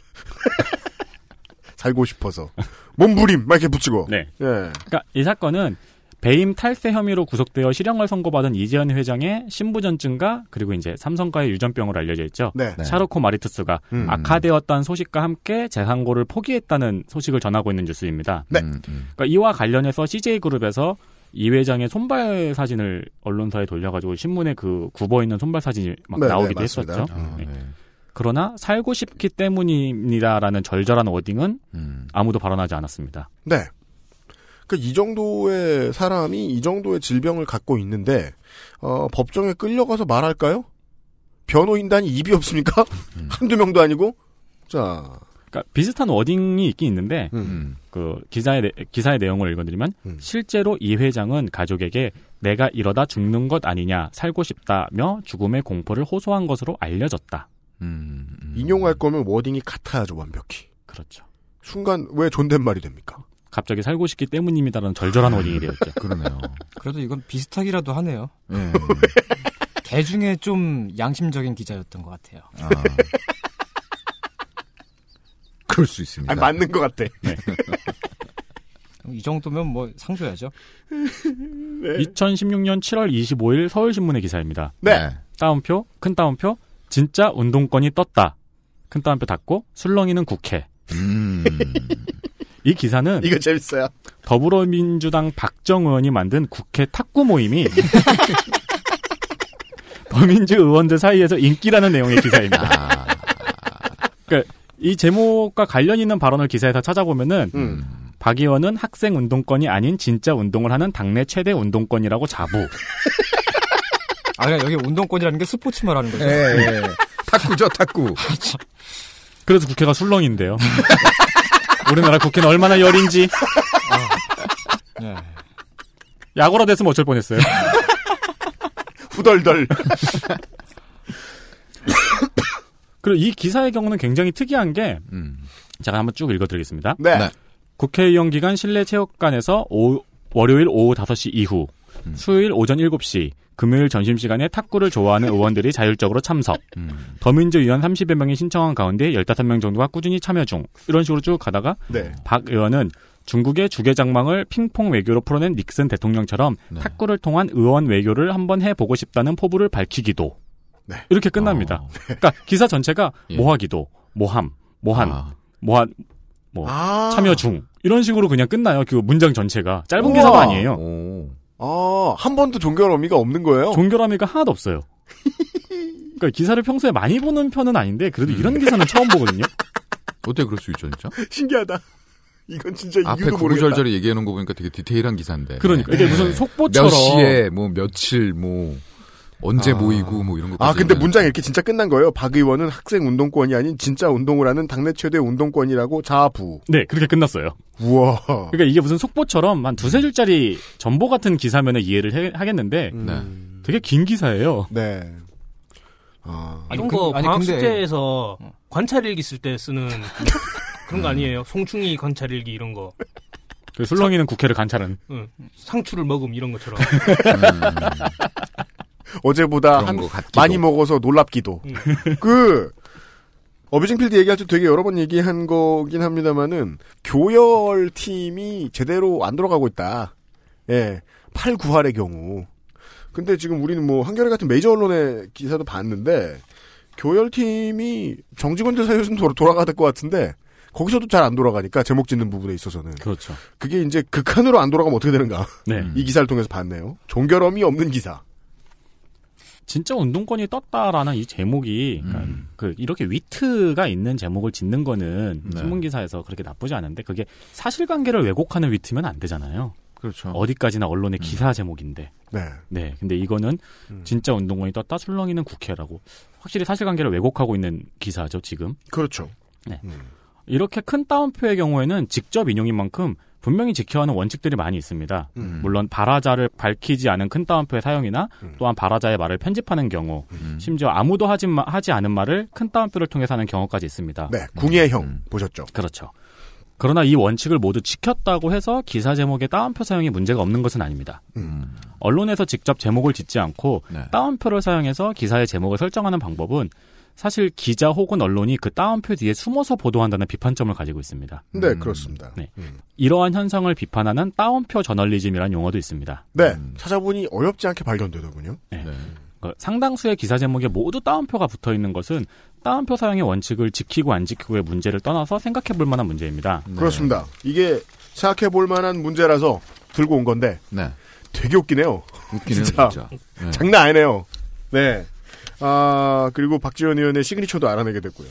살고 싶어서 몸부림 막 이렇게 붙이고. 네. 예. 그러니까 이 사건은 배임 탈세 혐의로 구속되어 실형을 선고받은 이재현 회장의 신부전증과 그리고 이제 삼성과의 유전병으로 알려져 있죠. 네. 네. 샤르코 마리투스가 음. 악화되었다는 소식과 함께 재산고를 포기했다는 소식을 전하고 있는 뉴스입니다. 네. 음, 음. 그러니까 이와 관련해서 CJ그룹에서 이 회장의 손발 사진을 언론사에 돌려가지고 신문에 그 굽어 있는 손발 사진이 막 네, 나오기도 네, 맞습니다. 했었죠. 아, 네. 네. 그러나 살고 싶기 때문입니다라는 절절한 워딩은 음. 아무도 발언하지 않았습니다. 네. 그러니까 이 정도의 사람이 이 정도의 질병을 갖고 있는데 어, 법정에 끌려가서 말할까요? 변호인단이 입이 없습니까? 한두 명도 아니고. 자, 그러니까 비슷한 워딩이 있긴 있는데 음. 그 기사의 내- 기사의 내용을 읽어드리면 음. 실제로 이 회장은 가족에게 내가 이러다 죽는 것 아니냐 살고 싶다며 죽음의 공포를 호소한 것으로 알려졌다. 음, 음. 인용할 거면 워딩이 같아야죠 완벽히. 그렇죠. 순간 왜 존댓말이 됩니까? 갑자기 살고 싶기 때문입니다라는 절절한 워딩이 되었죠. 그러네요. 그래도 이건 비슷하기라도 하네요. 예. 개 중에 좀 양심적인 기자였던 것 같아요. 아. 그럴 수 있습니다. 아니, 맞는 것 같아. 이 정도면 뭐 상줘야죠. 2016년 7월 25일 서울신문의 기사입니다. 네. 따옴표, 큰 따옴표, 진짜 운동권이 떴다. 큰 따옴표 닫고 술렁이는 국회. 음. 이 기사는 이거 재밌어요. 더불어민주당 박정 의원이 만든 국회 탁구 모임이 더민주 의원들 사이에서 인기라는 내용의 기사입니다. 아. 그러니까 이 제목과 관련 있는 발언을 기사에서 찾아보면은 음. 박 의원은 학생 운동권이 아닌 진짜 운동을 하는 당내 최대 운동권이라고 자부. 아, 그냥 여기 운동권이라는 게 스포츠 말하는 거죠. 예, 예. 탁구죠, 탁구. 그래서 국회가 술렁인데요. 우리나라 국회는 얼마나 열인지 네. 야구라 됐으면 어쩔 뻔했어요. 후덜덜. 그리고 이 기사의 경우는 굉장히 특이한 게 음. 제가 한번 쭉 읽어드리겠습니다. 네. 네. 국회의원 기간 실내 체육관에서 오- 월요일 오후 5시 이후, 음. 수요일 오전 7시, 금요일 점심시간에 탁구를 좋아하는 의원들이 자율적으로 참석. 음. 더민주 의원 30여 명이 신청한 가운데 15명 정도가 꾸준히 참여 중. 이런 식으로 쭉 가다가 네. 박 의원은 중국의 주계장망을 핑퐁 외교로 풀어낸 닉슨 대통령처럼 네. 탁구를 통한 의원 외교를 한번 해보고 싶다는 포부를 밝히기도. 네. 이렇게 끝납니다. 어. 그러니까 기사 전체가 예. 모하기도, 모함, 모한, 아. 모한, 뭐 아. 참여 중 이런 식으로 그냥 끝나요. 그 문장 전체가 짧은 우와. 기사가 아니에요. 오. 아, 한 번도 종결 의미가 없는 거예요? 종결함이가 하나도 없어요. 그러니까 기사를 평소에 많이 보는 편은 아닌데 그래도 이런 기사는 처음 보거든요. 어떻게 그럴 수 있죠, 진짜? 신기하다. 이건 진짜 앞에 이유도 모르겠다. 구구절절히 얘기해놓은 거 보니까 되게 디테일한 기사인데. 그러니까 이게 무슨 몇 속보처럼 시에, 뭐, 며칠, 뭐, 언제 아. 모이고, 뭐, 이런 거. 아, 근데 문장이 이렇게 진짜 끝난 거예요. 박 의원은 학생 운동권이 아닌 진짜 운동을 하는 당내 최대 운동권이라고 자부. 네 그렇게 끝났어요. 우와. 그러니까 이게 무슨 속보처럼 한 두세 줄짜리 전보 같은 기사면은 이해를 해- 하겠는데 음. 네. 되게 긴 기사예요. 네. 아, 이런 아니, 거 근- 아니, 방학 근데- 숙제에서 관찰일기 쓸 때 쓰는 그런 거 아니에요? 송충이 관찰일기 이런 거. 그 술렁이는 국회를 관찰은. 응. 상추를 먹음 이런 것처럼. 어제보다 한. 많이 먹어서 놀랍기도. 음. 그 어비징 필드 얘기할 때 되게 여러 번 얘기한 거긴 합니다만은 교열 팀이 제대로 안 돌아가고 있다. 예. 8, 9할의 경우. 근데 지금 우리는 뭐 한겨레 같은 메이저 언론의 기사도 봤는데 교열 팀이 정직원들 사이에 좀 돌아- 돌아가야 될 것 같은데 거기서도 잘 안 돌아가니까 제목 짓는 부분에 있어서는 그렇죠. 그게 이제 극한으로 안 돌아가면 어떻게 되는가 네. 이 기사를 통해서 봤네요 종결함이 없는 기사 진짜 운동권이 떴다라는 이 제목이 그러니까 그 이렇게 위트가 있는 제목을 짓는 거는 네. 신문 기사에서 그렇게 나쁘지 않은데 그게 사실관계를 왜곡하는 위트면 안 되잖아요. 그렇죠. 어디까지나 언론의 기사 제목인데. 네. 네. 근데 이거는 진짜 운동권이 떴다 술렁이는 국회라고 확실히 사실관계를 왜곡하고 있는 기사죠 지금. 그렇죠 네. 이렇게 큰 따옴표의 경우에는 직접 인용인 만큼 분명히 지켜야 하는 원칙들이 많이 있습니다. 음. 물론 발화자를 밝히지 않은 큰 따옴표의 사용이나 음. 또한 발화자의 말을 편집하는 경우, 심지어 아무도 하지, 마- 하지 않은 말을 큰 따옴표를 통해서 하는 경우까지 있습니다. 네 궁예형 보셨죠 그렇죠. 그러나 이 원칙을 모두 지켰다고 해서 기사 제목의 따옴표 사용이 문제가 없는 것은 아닙니다. 음. 언론에서 직접 제목을 짓지 않고 네. 따옴표를 사용해서 기사의 제목을 설정하는 방법은 사실 기자 혹은 언론이 그 따옴표 뒤에 숨어서 보도한다는 비판점을 가지고 있습니다. 네 그렇습니다 네. 이러한 현상을 비판하는 따옴표 저널리즘이라는 용어도 있습니다. 네 찾아보니 어렵지 않게 발견되더군요 네. 그 상당수의 기사 제목에 모두 따옴표가 붙어 있는 것은 따옴표 사용의 원칙을 지키고 안 지키고의 문제를 떠나서 생각해 볼 만한 문제입니다. 그렇습니다. 이게 생각해 볼 만한 문제라서 들고 온 건데 네. 되게 웃기네요. 웃기네요, 진짜. 진짜. 네. 장난 아니네요. 네. 아, 그리고 박지원 의원의 시그니처도 알아내게 됐고요.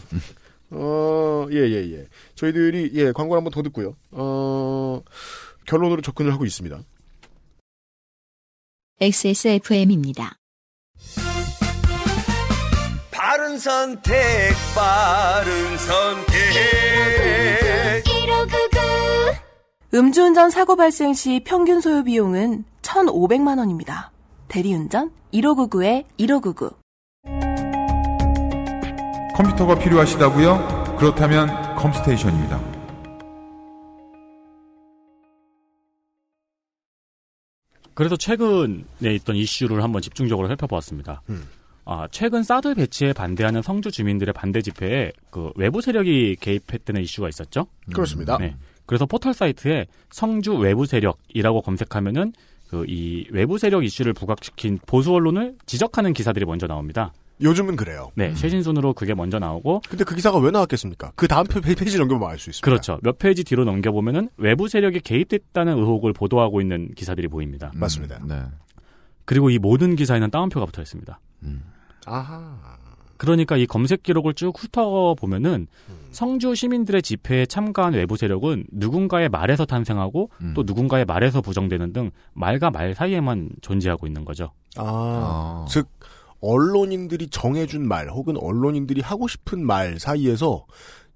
어, 예, 예, 예. 저희들이, 예, 광고를 한번 더 듣고요. 어, 결론으로 접근을 하고 있습니다. XSFM입니다. 바른 선택, 바른 선택. 음주운전 사고 발생 시 평균 소요 비용은 1,500만 원입니다. 대리운전 1599에 1599. 컴퓨터가 필요하시다고요? 그렇다면 컴스테이션입니다. 그래서 최근에 있던 이슈를 한번 집중적으로 살펴보았습니다. 아, 최근 사드 배치에 반대하는 성주 주민들의 반대 집회에 그 외부 세력이 개입했다는 이슈가 있었죠. 그렇습니다. 네. 그래서 포털 사이트에 성주 외부 세력이라고 검색하면은 그 이 외부 세력 이슈를 부각시킨 보수 언론을 지적하는 기사들이 먼저 나옵니다. 요즘은 그래요. 네, 최신순으로 그게 먼저 나오고 근데 그 기사가 왜 나왔겠습니까? 그 다음 페- 페이지 넘겨보면 알 수 있습니다. 그렇죠. 몇 페이지 뒤로 넘겨보면은 외부 세력이 개입됐다는 의혹을 보도하고 있는 기사들이 보입니다. 맞습니다. 네. 그리고 이 모든 기사에는 따옴표가 붙어 있습니다. 아하. 그러니까 이 검색 기록을 쭉 훑어 보면은 성주 시민들의 집회에 참가한 외부 세력은 누군가의 말에서 탄생하고 또 누군가의 말에서 부정되는 등 말과 말 사이에만 존재하고 있는 거죠. 아, 즉 언론인들이 정해준 말 혹은 언론인들이 하고 싶은 말 사이에서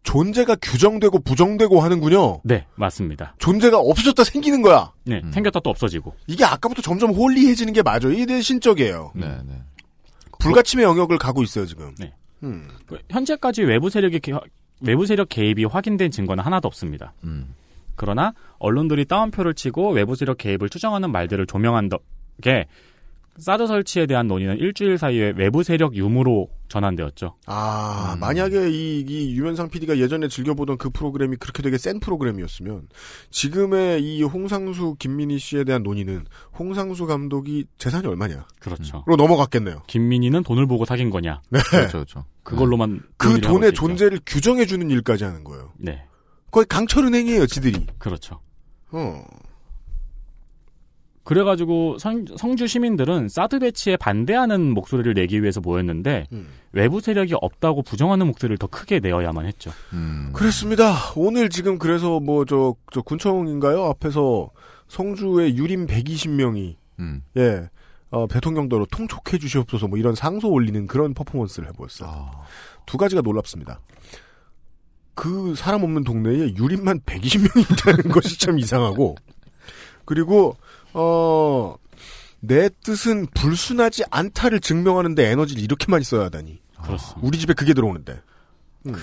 존재가 규정되고 부정되고 하는군요. 네, 맞습니다. 존재가 없어졌다 생기는 거야. 네, 생겼다 또 없어지고. 이게 아까부터 점점 홀리해지는 게 맞아요. 이게 신적이에요. 네, 네. 불가침의 영역을 가고 있어요 지금. 네. 음. 그 현재까지 외부 세력의 개- 외부 세력 개입이 확인된 증거는 하나도 없습니다. 음. 그러나 언론들이 따옴표를 치고 외부 세력 개입을 추정하는 말들을 조명한 덕에 사드 설치에 대한 논의는 일주일 사이에 외부 세력 유무로 전환되었죠. 아, 만약에 이, 이 유면상 PD가 예전에 즐겨보던 그 프로그램이 그렇게 되게 센 프로그램이었으면 지금의 이 홍상수 김민희 씨에 대한 논의는 홍상수 감독이 재산이 얼마냐? 그렇죠. 로 넘어갔겠네요. 김민희는 돈을 보고 사귄 거냐? 네. 그렇죠, 그렇죠. 그걸로만 그 논의를 하고 돈의. 존재를 규정해주는 일까지 하는 거예요. 네, 거의 강철은행이에요, 지들이. 그렇죠. 어. 그래가지고 성, 성주 시민들은 사드 배치에 반대하는 목소리를 내기 위해서 모였는데 음. 외부 세력이 없다고 부정하는 목소리를 더 크게 내어야만 했죠. 그렇습니다. 오늘 지금 그래서 뭐저 저 군청인가요? 앞에서 성주의 유림 120명이 음. 예. 어, 대통령도로 통촉해 주시옵소서 뭐 이런 상소 올리는 그런 퍼포먼스를 해보았어요. 두 가지가 놀랍습니다. 그 사람 없는 동네에 유림만 120명이 있다는 것이 참 이상하고 그리고 어, 내 뜻은 불순하지 않다를 증명하는데 에너지를 이렇게 많이 써야 하다니. 그렇습니다. 우리 집에 그게 들어오는데. 음.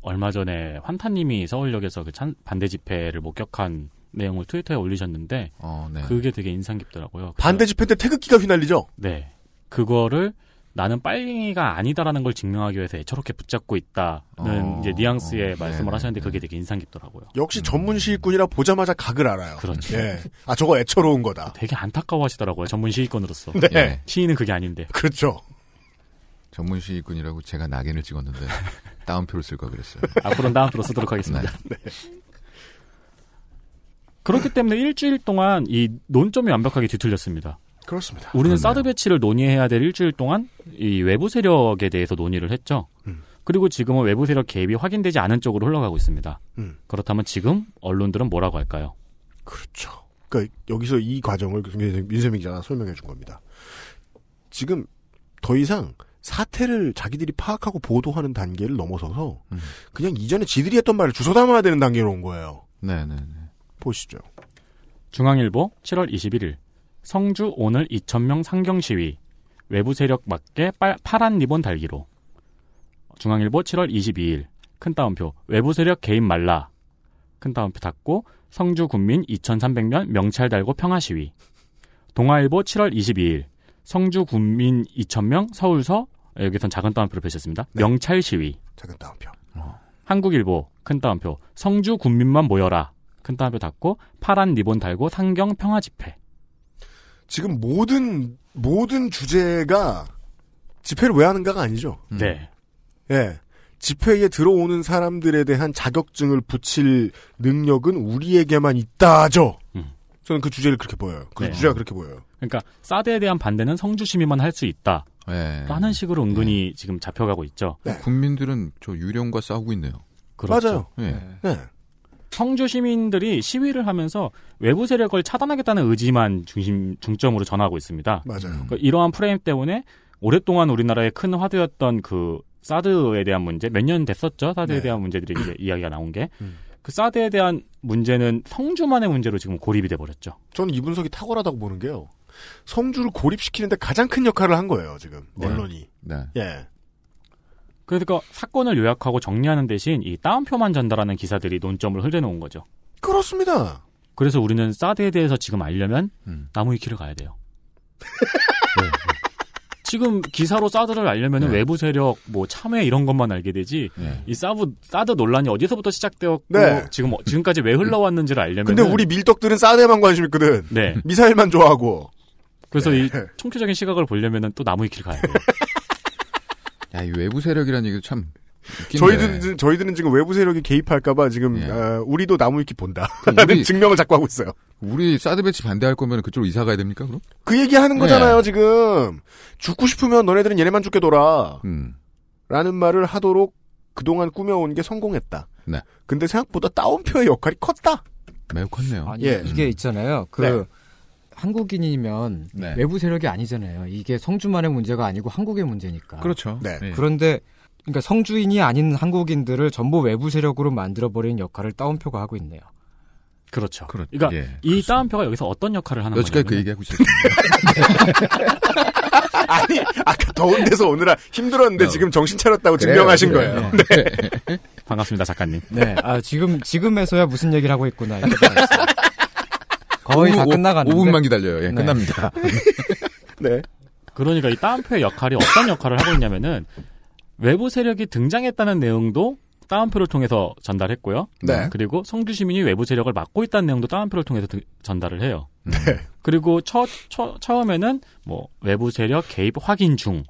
얼마 전에 환타님이 서울역에서 그 찬- 반대 집회를 목격한 내용을 트위터에 올리셨는데 어, 네. 그게 되게 인상 깊더라고요. 반대 집회 때 태극기가 휘날리죠? 네. 그거를 나는 빨갱이가 아니다라는 걸 증명하기 위해서 애처롭게 붙잡고 있다는 어, 이제 뉘앙스의 말씀을 네네, 하셨는데 그게 되게 인상 깊더라고요. 역시 전문 시위꾼이라 보자마자 각을 알아요. 그렇죠. 예. 아, 저거 애처로운 거다. 되게 안타까워 하시더라고요. 전문 시위권으로서. 네. 예. 시위는 그게 아닌데. 그렇죠. 전문 시위꾼이라고 제가 낙인을 찍었는데 다운표를 쓸 걸 그랬어요. 앞으로는 다운표로 쓰도록 하겠습니다. 네. 그렇기 때문에 일주일 동안 이 논점이 완벽하게 뒤틀렸습니다. 그렇습니다. 우리는 그렇네요. 사드 배치를 논의해야 될 일주일 동안 이 외부 세력에 대해서 논의를 했죠. 음. 그리고 지금은 외부 세력 개입이 확인되지 않은 쪽으로 흘러가고 있습니다. 음. 그렇다면 지금 언론들은 뭐라고 할까요? 그렇죠. 그러니까 여기서 이 과정을 민세민 기자가 설명해 준 겁니다. 지금 더 이상 사태를 자기들이 파악하고 보도하는 단계를 넘어서서 음. 그냥 이전에 지들이 했던 말을 주워 담아야 되는 단계로 온 거예요. 네네. 보시죠. 중앙일보 7월 21일 성주 오늘 2,000명 상경 시위. 외부 세력 맞게 빨, 파란 리본 달기로. 중앙일보 7월 22일. 큰 따옴표. 외부 세력 개입 말라. 큰 따옴표 닫고 성주 군민 2,300명 명찰 달고 평화 시위. 동아일보 7월 22일. 성주 군민 2,000명 서울서 여기선 작은 따옴표를 표시했습니다. 명찰 시위. 작은 따옴표. 한국일보 큰 따옴표. 성주 군민만 모여라. 큰 따옴표 닫고 파란 리본 달고 상경 평화 집회 지금 모든 모든 주제가 집회를 왜 하는가가 아니죠. 네. 예. 집회에 들어오는 사람들에 대한 자격증을 붙일 능력은 우리에게만 있다죠. 저는 그 주제를 그렇게 보여요. 그 네. 주제가 그렇게 보여요. 그러니까 사드에 대한 반대는 성주 시민만 할 수 있다. 네. 라는 식으로 은근히 지금 잡혀가고 있죠. 국민들은 저 유령과 싸우고 있네요. 그렇죠. 예. 네. 성주 시민들이 시위를 하면서 외부 세력을 차단하겠다는 의지만 중심 중점으로 전하고 있습니다. 맞아요. 그러니까 이러한 프레임 때문에 오랫동안 우리나라의 큰 화두였던 그 사드에 대한 문제 몇 년 됐었죠. 사드에 네. 대한 문제들이 이제 이야기가 나온 게. 음. 그 사드에 대한 문제는 성주만의 문제로 지금 고립이 돼 버렸죠. 저는 이 분석이 탁월하다고 보는 게요. 성주를 고립시키는데 가장 큰 역할을 한 거예요, 지금. 네. 언론이. 네. 예. 그러니까 사건을 요약하고 정리하는 대신 이 따옴표만 전달하는 기사들이 논점을 흘려놓은 거죠. 그렇습니다. 그래서 우리는 사드에 대해서 지금 알려면 음. 나무 위키를 가야 돼요. 네. 지금 기사로 사드를 알려면 은 네. 외부 세력, 뭐 참회 이런 것만 알게 되지. 네. 이 사드 사드 논란이 어디서부터 시작되었고 네. 지금 어- 지금까지 왜 흘러왔는지를 알려면. 근데 우리 밀떡들은 사드에만 관심 있거든. 네. 미사일만 좋아하고. 그래서 이 네. 총체적인 시각을 보려면은 또 나무 위키를 가야 돼요. 야, 이 외부 세력이라는 얘기도 참 웃긴데. 저희들은, 저희들은 지금 외부 세력이 개입할까봐 지금, 예. 어, 우리도 나무 위키 본다. 우리- 증명을 자꾸 하고 있어요. 우리 사드 배치 반대할 거면 그쪽으로 이사 가야 됩니까, 그럼? 그 얘기 하는 네. 거잖아요, 지금. 죽고 싶으면 너네들은 얘네만 죽게 돌아. 음. 라는 말을 하도록 그동안 꾸며온 게 성공했다. 네. 근데 생각보다 따옴표의 역할이 컸다. 매우 컸네요. 아니, 예. 이게 있잖아요. 그 네. 한국인이면 네. 외부 세력이 아니잖아요. 이게 성주만의 문제가 아니고 한국의 문제니까. 그렇죠. 네. 예. 그런데 그러니까 성주인이 아닌 한국인들을 전부 외부 세력으로 만들어 버리는 역할을 따옴표가 하고 있네요. 그렇죠. 그렇- 그러니까 예, 이 따옴표가 여기서 어떤 역할을 하는 여지까지 그 거냐면 얘기하고 있었어요. 아니, 아까 더운 데서 오느라 힘들었는데 어. 지금 정신 차렸다고 그래요, 증명하신 그래요. 거예요. 네. 반갑습니다 작가님. 네. 아, 지금 지금에서야 무슨 얘기를 하고 있구나. 거의 다 오- 오- 끝나가는데. 5분만 기다려요. 예, 네. 끝납니다. 네. 그러니까 이 따옴표의 역할이 어떤 역할을 하고 있냐면은 외부 세력이 등장했다는 내용도 따옴표를 통해서 전달했고요. 네. 그리고 성주 시민이 외부 세력을 막고 있다는 내용도 따옴표를 통해서 등- 전달을 해요. 네. 그리고 처, 처, 처음에는 뭐 외부 세력 개입 확인 중,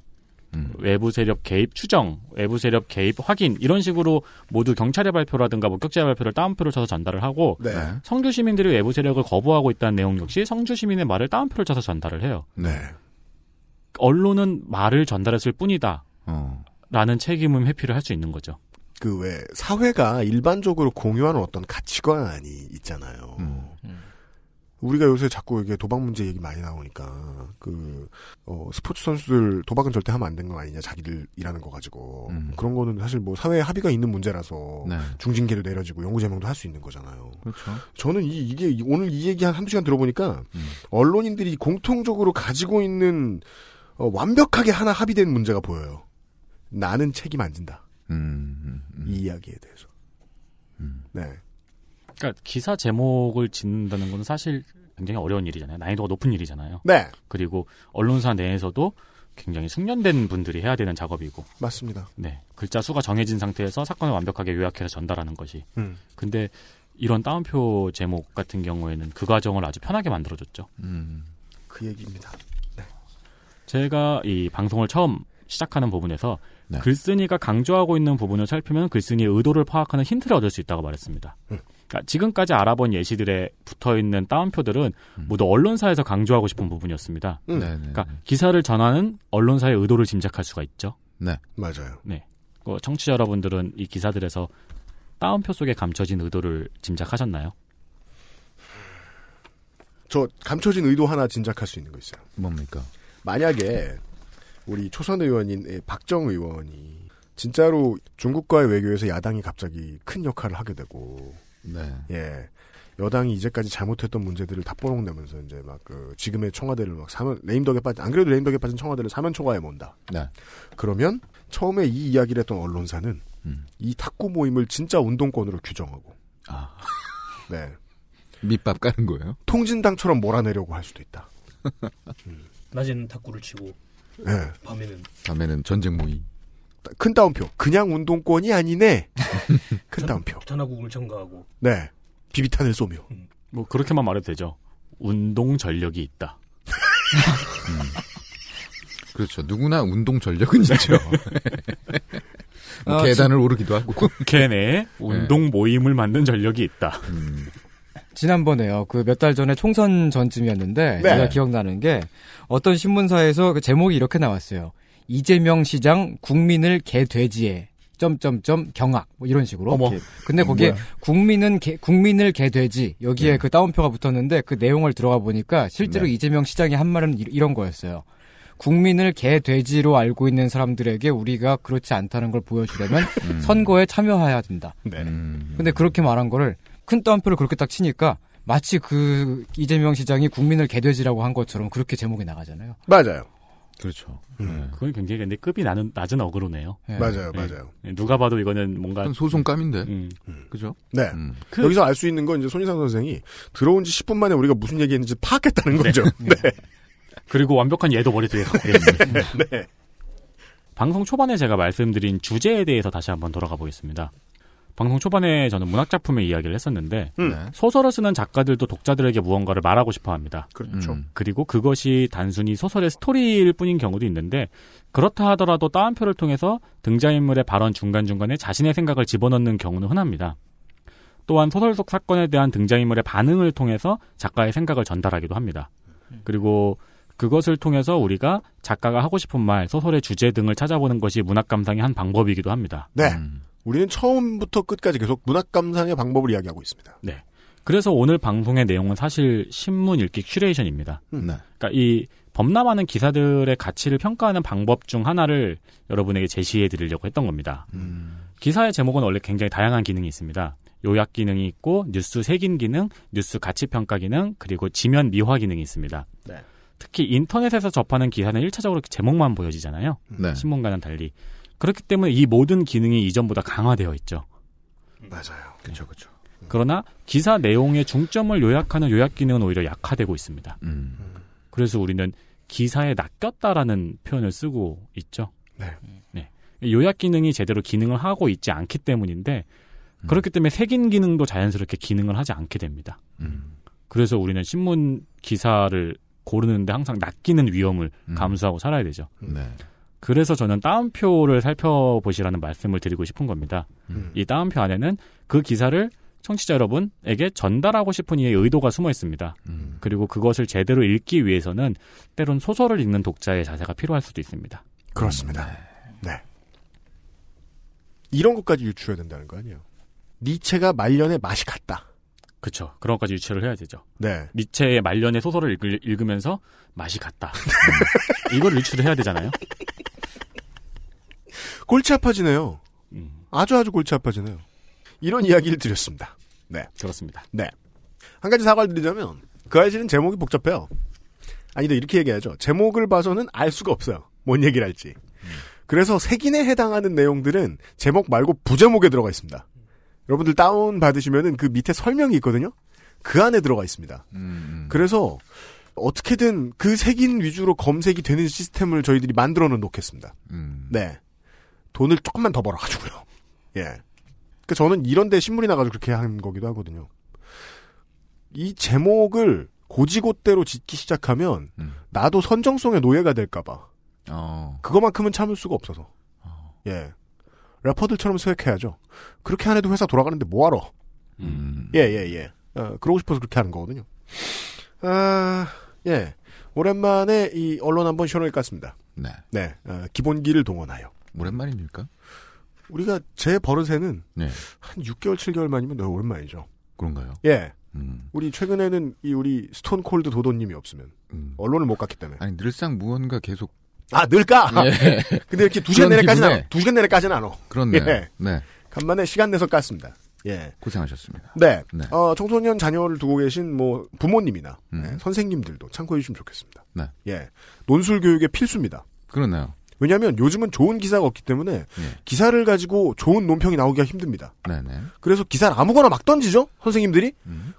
음. 외부 세력 개입 추정, 외부 세력 개입 확인 이런 식으로 모두 경찰의 발표라든가 목격자의 발표를 따옴표를 쳐서 전달을 하고 네. 성주 시민들이 외부 세력을 거부하고 있다는 내용 역시 성주 시민의 말을 따옴표를 쳐서 전달을 해요. 네. 언론은 말을 전달했을 뿐이다. 어. 라는 책임은 회피를 할 수 있는 거죠. 그 왜 사회가 일반적으로 공유하는 어떤 가치관이 있잖아요. 음. 우리가 요새 자꾸 이게 도박 문제 얘기 많이 나오니까 그 어, 스포츠 선수들 도박은 절대 하면 안 되는 거 아니냐 자기들 일하는 거 가지고 음. 그런 거는 사실 뭐 사회에 합의가 있는 문제라서 네. 중징계도 내려지고 영구 제명도 할 수 있는 거잖아요. 그렇죠. 저는 이, 이게 이- 오늘 이 얘기 한 한두 시간 들어보니까 음. 언론인들이 공통적으로 가지고 있는 어, 완벽하게 하나 합의된 문제가 보여요. 나는 책임 안 진다. 음, 이 이야기에 대해서. 네. 그러니까 기사 제목을 짓는다는 건 사실 굉장히 어려운 일이잖아요. 난이도가 높은 일이잖아요. 네. 그리고 언론사 내에서도 굉장히 숙련된 분들이 해야 되는 작업이고. 맞습니다. 네. 글자 수가 정해진 상태에서 사건을 완벽하게 요약해서 전달하는 것이. 음. 근데 이런 따옴표 제목 같은 경우에는 그 과정을 아주 편하게 만들어줬죠. 음. 그 얘기입니다. 제가 이 방송을 처음 시작하는 부분에서 네. 글쓴이가 강조하고 있는 부분을 살피면 글쓴이의 의도를 파악하는 힌트를 얻을 수 있다고 말했습니다. 그러니까 지금까지 알아본 예시들에 붙어 있는 따옴표들은 모두 언론사에서 강조하고 싶은 부분이었습니다. 음. 네, 네, 그러니까 기사를 전하는 언론사의 의도를 짐작할 수가 있죠. 네. 맞아요. 네. 그 청취자 여러분들은 이 기사들에서 따옴표 속에 감춰진 의도를 짐작하셨나요? 저 감춰진 의도 하나 짐작할 수 있는 거 있어요. 뭡니까? 만약에 우리 초선 의원인 박정 의원이 진짜로 중국과의 외교에서 야당이 갑자기 큰 역할을 하게 되고 네. 예. 여당이 이제까지 잘못했던 문제들을 다 뽀록 내면서 이제 막 그 지금의 청와대를 막 사면 레임덕에 빠진 안 그래도 레임덕에 빠진 청와대를 사면 초과해 mon다. 네. 그러면 처음에 이 이야기를 했던 언론사는 음. 이 탁구 모임을 진짜 운동권으로 규정하고 아. 네. 밑밥 까는 거예요? 통진당처럼 몰아내려고 할 수도 있다. 낮에는 탁구를 치고 예. 밤에는 다음에는 전쟁 모의. 큰 따옴표. 그냥 운동권이 아니네. 큰 따옴표. 전화국을 청가하고 네. 비비탄을 쏘며. 뭐 그렇게만 말해도 되죠. 운동 전력이 있다. 그렇죠. 누구나 운동 전력은 있죠. 뭐 아, 계단을 오르기도 하고. 국회 내에 운동 모임을 만든 전력이 있다. 지난번에요. 그 몇 달 전에 총선 전쯤이었는데 네. 제가 기억나는 게 어떤 신문사에서 그 제목이 이렇게 나왔어요. 이재명 시장 국민을 개돼지에 점점점 경악 뭐 이런 식으로. 어머. 근데 거기에 뭐야? 국민은 개, 국민을 개돼지 여기에 그 따옴표가 붙었는데 그 내용을 들어가 보니까 실제로 네. 이재명 시장이 한 말은 이- 이런 거였어요. 국민을 개돼지로 알고 있는 사람들에게 우리가 그렇지 않다는 걸 보여주려면 선거에 참여해야 된다. 네. 근데 그렇게 말한 거를 큰 따옴표를 그렇게 딱 치니까 마치 그 이재명 시장이 국민을 개돼지라고 한 것처럼 그렇게 제목이 나가잖아요. 맞아요. 그렇죠. 그건 굉장히 근데 급이 나는, 낮은 어그로네요. 네. 맞아요, 네. 맞아요. 네, 누가 봐도 이거는 뭔가 소송감인데. 음. 그죠? 네. 음. 그- 여기서 알 수 있는 건 이제 손희상 선생이 들어온 지 10분 만에 우리가 무슨 얘기했는지 파악했다는 거죠. 네. 그리고 완벽한 예도 머릿속에 갖고 있습니다. 네. 방송 초반에 제가 말씀드린 주제에 대해서 다시 한번 돌아가 보겠습니다. 방송 초반에 저는 문학 작품의 이야기를 했었는데 음. 네. 소설을 쓰는 작가들도 독자들에게 무언가를 말하고 싶어 합니다. 그렇죠. 음. 그리고 그것이 단순히 소설의 스토리일 뿐인 경우도 있는데 그렇다 하더라도 따옴표를 통해서 등장인물의 발언 중간 중간에 자신의 생각을 집어넣는 경우는 흔합니다. 또한 소설 속 사건에 대한 등장인물의 반응을 통해서 작가의 생각을 전달하기도 합니다. 그리고 그것을 통해서 우리가 작가가 하고 싶은 말, 소설의 주제 등을 찾아보는 것이 문학 감상의 한 방법이기도 합니다. 네. 음. 우리는 처음부터 끝까지 계속 문학 감상의 방법을 이야기하고 있습니다. 네. 그래서 오늘 방송의 내용은 사실 신문 읽기 curation입니다. 음. 네. 그러니까 이 범람하는 기사들의 가치를 평가하는 방법 중 하나를 여러분에게 제시해 드리려고 했던 겁니다. 음. 기사의 제목은 원래 굉장히 다양한 기능이 있습니다. 요약 기능이 있고 뉴스 색인 기능, 뉴스 가치 평가 기능, 그리고 지면 미화 기능이 있습니다. 네. 특히 인터넷에서 접하는 기사는 1차적으로 제목만 보여지잖아요. 네. 신문과는 달리. 그렇기 때문에 이 모든 기능이 이전보다 강화되어 있죠. 맞아요. 그렇죠, 그렇죠. 그러나 기사 내용의 중점을 요약하는 요약 기능은 오히려 약화되고 있습니다. 음. 그래서 우리는 기사에 낚였다라는 표현을 쓰고 있죠. 네. 네. 요약 기능이 제대로 기능을 하고 있지 않기 때문인데 그렇기 때문에 색인 기능도 자연스럽게 기능을 하지 않게 됩니다. 음. 그래서 우리는 신문 기사를 고르는데 항상 낚이는 위험을 음. 감수하고 살아야 되죠. 네. 그래서 저는 따옴표를 살펴보시라는 말씀을 드리고 싶은 겁니다. 음. 이 따옴표 안에는 그 기사를 청취자 여러분에게 전달하고 싶은 이의 의도가 숨어 있습니다. 음. 그리고 그것을 제대로 읽기 위해서는 때론 소설을 읽는 독자의 자세가 필요할 수도 있습니다. 그렇습니다. 네. 이런 것까지 유추해야 된다는 거 아니에요. 니체가 말년에 맛이 갔다. 그렇죠. 그런 것까지 유추를 해야 되죠. 네. 니체의 말년의 소설을 읽을, 읽으면서 맛이 갔다. 이걸 유추를 해야 되잖아요. 골치 아파지네요. 음, 아주 아주 골치 아파지네요. 이런 이야기를 드렸습니다. 네. 그렇습니다. 네. 한 가지 사과를 드리자면 그 아이씨는 제목이 복잡해요. 아니다 이렇게 얘기하죠. 제목을 봐서는 알 수가 없어요. 뭔 얘기를 할지. 그래서 색인에 해당하는 내용들은 제목 말고 부제목에 들어가 있습니다. 여러분들 다운 받으시면은 그 밑에 설명이 있거든요. 그 안에 들어가 있습니다. 그래서 어떻게든 그 색인 위주로 검색이 되는 시스템을 저희들이 만들어 놓겠습니다. 네. 돈을 조금만 더 벌어가지고요. 예. 그 저는 이런데 신문이 나가지고 그렇게 한 거기도 하거든요. 이 제목을 고지고대로 짓기 시작하면 나도 선정성의 노예가 될까봐. 어. 그거만큼은 참을 수가 없어서. 예. 래퍼들처럼 생각해야죠. 그렇게 안 해도 회사 돌아가는데 뭐하러. 예, 예, 예. 어, 그러고 싶어서 그렇게 하는 거거든요. 아, 예. 오랜만에 이 언론 한번 시원하게 깠습니다. 네. 네. 어, 기본기를 동원하여. 오랜만입니까? 우리가 제 버릇에는 네. 한 6개월, 7개월 만이면 너무 오랜만이죠. 그런가요? 예. 음. 우리 최근에는 이 우리 스톤 콜드 도도님이 없으면 언론을 못 갔기 때문에. 아니 늘상 무언가 계속 아 늘까? 예. 근데 이렇게 두 시간 내내까지는 기분에. 안, 두 시간 내내까지는 안 와. 그렇네요. 예. 네. 간만에 시간 내서 깠습니다. 예. 고생하셨습니다. 네. 네. 어, 청소년 자녀를 두고 계신 뭐 부모님이나 네, 선생님들도 참고해 주시면 좋겠습니다. 네. 예. 논술 교육의 필수입니다. 그렇네요. 왜냐하면 요즘은 좋은 기사가 없기 때문에 기사를 가지고 좋은 논평이 나오기가 힘듭니다. 네네. 그래서 기사를 아무거나 막 던지죠 선생님들이.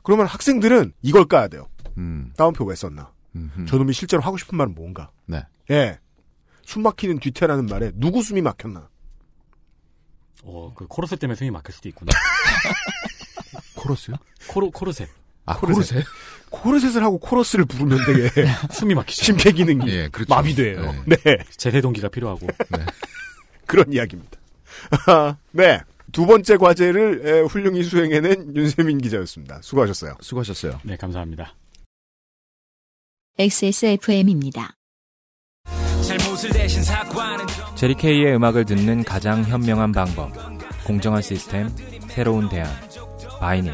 그러면 학생들은 이걸 까야 돼요. 음. 다운표 왜 썼나? 저놈이 실제로 하고 싶은 말은 뭔가? 네. 예. 숨 막히는 뒤태라는 말에 누구 숨이 막혔나? 어, 그 코러스 때문에 숨이 막힐 수도 있구나. 코러스요? 코로 코르셋. 아, 코르셋? 코르셋을 하고 코러스를 부르면 되게 숨이 막히죠. 심폐 기능이 예, 그렇죠. 마비돼요. 네. 제세 동기가 필요하고. 그런 이야기입니다. 네. 두 번째 과제를 에, 훌륭히 수행해낸 윤세민 기자였습니다. 수고하셨어요. 수고하셨어요. 네, 감사합니다. XSFM입니다. 제리 케이의 음악을 듣는 가장 현명한 방법. 공정한 시스템, 새로운 대안. 바이닐.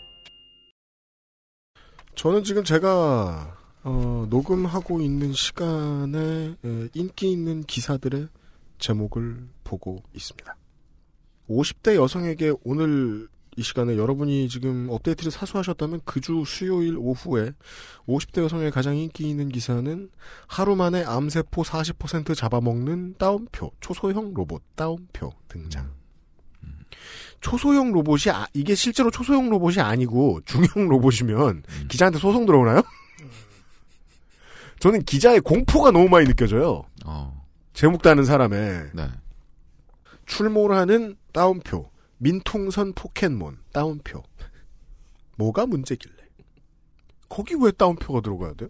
저는 지금 제가 어, 녹음하고 있는 시간에 에, 인기 있는 기사들의 제목을 보고 있습니다. 50대 여성에게 오늘 이 시간에 여러분이 지금 업데이트를 사수하셨다면 그 주 수요일 오후에 50대 여성의 가장 인기 있는 기사는 하루 만에 암세포 40% 잡아먹는 따옴표, 초소형 로봇 따옴표 등장. 초소형 로봇이 아, 이게 실제로 초소형 로봇이 아니고 중형 로봇이면 기자한테 소송 들어오나요? 저는 기자의 공포가 너무 많이 느껴져요. 제목 다는 사람의 출몰하는 따옴표 민통선 포켓몬 따옴표 뭐가 문제길래 거기 왜 따옴표가 들어가야 돼요?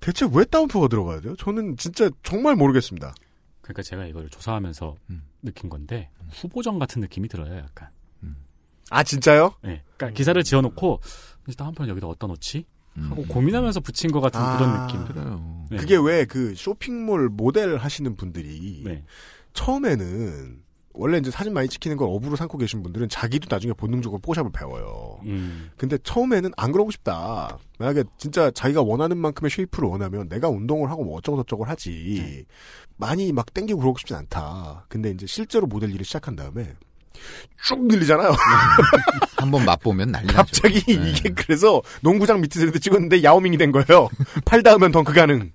대체 왜 따옴표가 들어가야 돼요? 저는 진짜 정말 모르겠습니다. 그러니까 제가 이걸 조사하면서 느낀 건데 후보정 같은 느낌이 들어요, 약간. 아 진짜요? 네. 그러니까 기사를 지어놓고 이제 다음 편 여기다 어디다 놓지? 하고 고민하면서 붙인 것 같은 그런 느낌. 그래요. 네. 그게 왜 그 쇼핑몰 모델 하시는 분들이 처음에는 원래 이제 사진 많이 찍히는 걸 업으로 삼고 계신 분들은 자기도 나중에 본능적으로 포샵을 배워요. 음. 근데 처음에는 안 그러고 싶다. 만약에 진짜 자기가 원하는 만큼의 shape를 원하면 내가 운동을 하고 뭐 어쩌고 저쩌고 하지. 많이 막 땡기고 그러고 싶진 않다. 근데 이제 실제로 모델 일을 시작한 다음에 쭉 늘리잖아요. 한번 맛보면 난리 갑자기 나죠. 네. 이게 그래서 농구장 밑에서 찍었는데 야오밍이 된 거예요. 팔 닿으면 덩크 가능.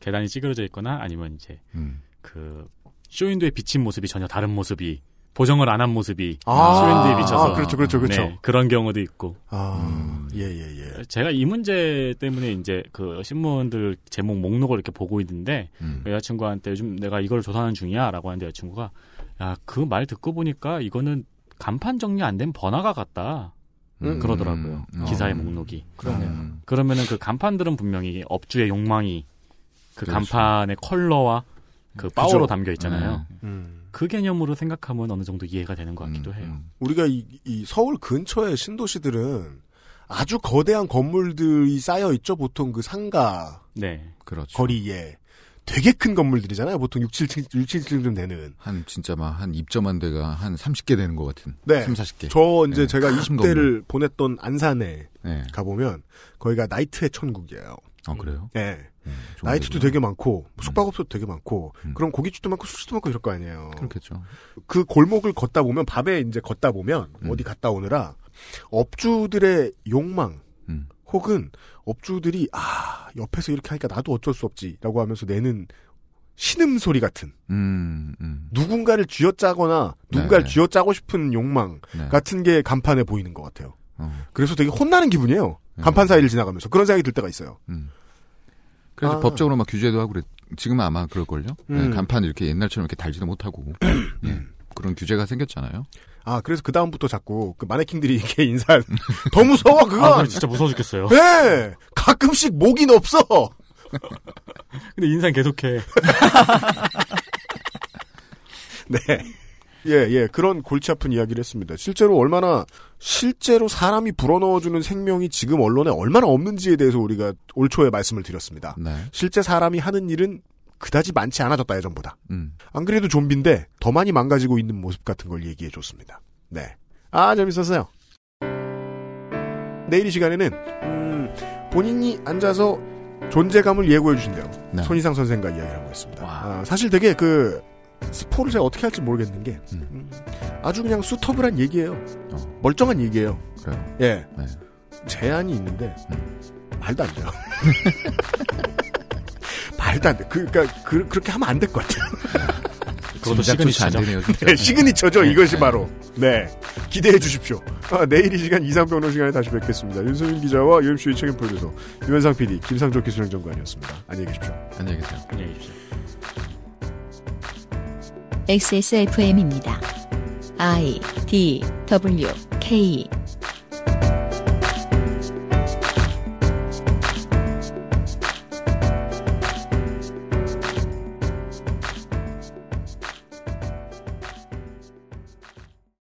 계단이 찌그러져 있거나 아니면 이제 음. 그 쇼윈도에 비친 모습이 전혀 다른 모습이 보정을 안 한 모습이 아. 쇼윈도에 비쳐서 아, 그렇죠, 그렇죠, 그렇죠. 네, 그런 경우도 있고. 아, 예, 예, 예. 제가 이 문제 때문에 이제 그 신문들 제목 목록을 이렇게 보고 있는데 음. 여자친구한테 요즘 내가 이걸 조사하는 중이야라고 하는데 여자친구가 야 그 말 듣고 보니까 이거는 간판 정리 안 된 번화가 같다. 음. 그러더라고요. 음. 기사의 어. 목록이. 그러네요. 음. 그러면은 그 간판들은 분명히 업주의 욕망이 그 그렇죠. 간판의 컬러와 그 파워로 담겨 있잖아요. 음. 그 개념으로 생각하면 어느 정도 이해가 되는 것 같기도 해요. 우리가 이, 이 서울 근처의 신도시들은 아주 거대한 건물들이 쌓여 있죠. 보통 그 상가 네. 그렇죠. 거리에 되게 큰 건물들이잖아요. 보통 6, 7층, 6, 7층 좀 되는. 한 진짜 막 한 입점한 데가 한 30개 되는 것 같은. 네. 3, 40개. 저 이제 네, 제가 큰 20대를 보냈던 안산에 네. 가보면 거기가 나이트의 천국이에요. 아, 그래요? 네. 나이트도. 되게 많고 숙박업소도 되게 많고 그런 고깃집도 많고 술집도 많고 이럴 거 아니에요. 그렇겠죠. 그 골목을 걷다 보면 밤에 이제 걷다 보면 어디 갔다 오느라 업주들의 욕망 음. 혹은 업주들이 아 옆에서 이렇게 하니까 나도 어쩔 수 없지라고 하면서 내는 신음 소리 같은 음, 음. 누군가를 쥐어짜거나 누군가를 네, 네. 쥐어짜고 싶은 욕망 네. 같은 게 간판에 보이는 것 같아요. 어. 그래서 되게 혼나는 기분이에요. 간판 사이를 지나가면서 그런 생각이 들 때가 있어요. 음. 그래서 아. 법적으로 막 규제도 하고 그랬, 지금은 아마 그럴걸요? 네, 음. 간판 이렇게 옛날처럼 이렇게 달지도 못하고. 예. 그런 규제가 생겼잖아요. 아 그래서 그 다음부터 자꾸 그 마네킹들이 이렇게 인사를 더 무서워 그건. 아, 진짜 무서워 죽겠어요. 네 가끔씩 목인 없어. 근데 인상 계속해. 네. 예, 예, 그런 골치 아픈 이야기를 했습니다. 실제로 얼마나, 실제로 사람이 불어넣어주는 생명이 지금 언론에 얼마나 없는지에 대해서 우리가 올 초에 말씀을 드렸습니다. 네. 실제 사람이 하는 일은 그다지 많지 않아졌다, 예전보다. 음. 안 그래도 좀비인데, 더 많이 망가지고 있는 모습 같은 걸 얘기해 줬습니다. 네. 아, 재밌었어요. 내일 이 시간에는, 음, 본인이 앉아서 존재감을 예고해 주신대요. 네. 손희상 선생과 이야기를 하고 있습니다. 아, 사실 되게 그, 스포를 제가 어떻게 할지 모르겠는 게, 음, 아주 그냥 수터블한 얘기예요. 멀쩡한 얘기예요. 그래요. 예. 네. 제한이 있는데, 말도 안 돼요. 말도 안 돼. 그, 그니까, 그, 그렇게 하면 안 될 것 같아요. 그것도 조치 안 시그니처죠. 되네요. 네, 시그니처죠. 네, 이것이 네. 바로. 네. 기대해 주십시오. 아, 내일 이 시간 이상평론 시간에 다시 뵙겠습니다. 윤소민 기자와 UMC의 책임 프로듀서, 유현상 PD, 김상조 기술행정관이었습니다. 안녕히 계십시오. 안녕히 계세요. 안녕히 계십시오. XSFM입니다. I D W K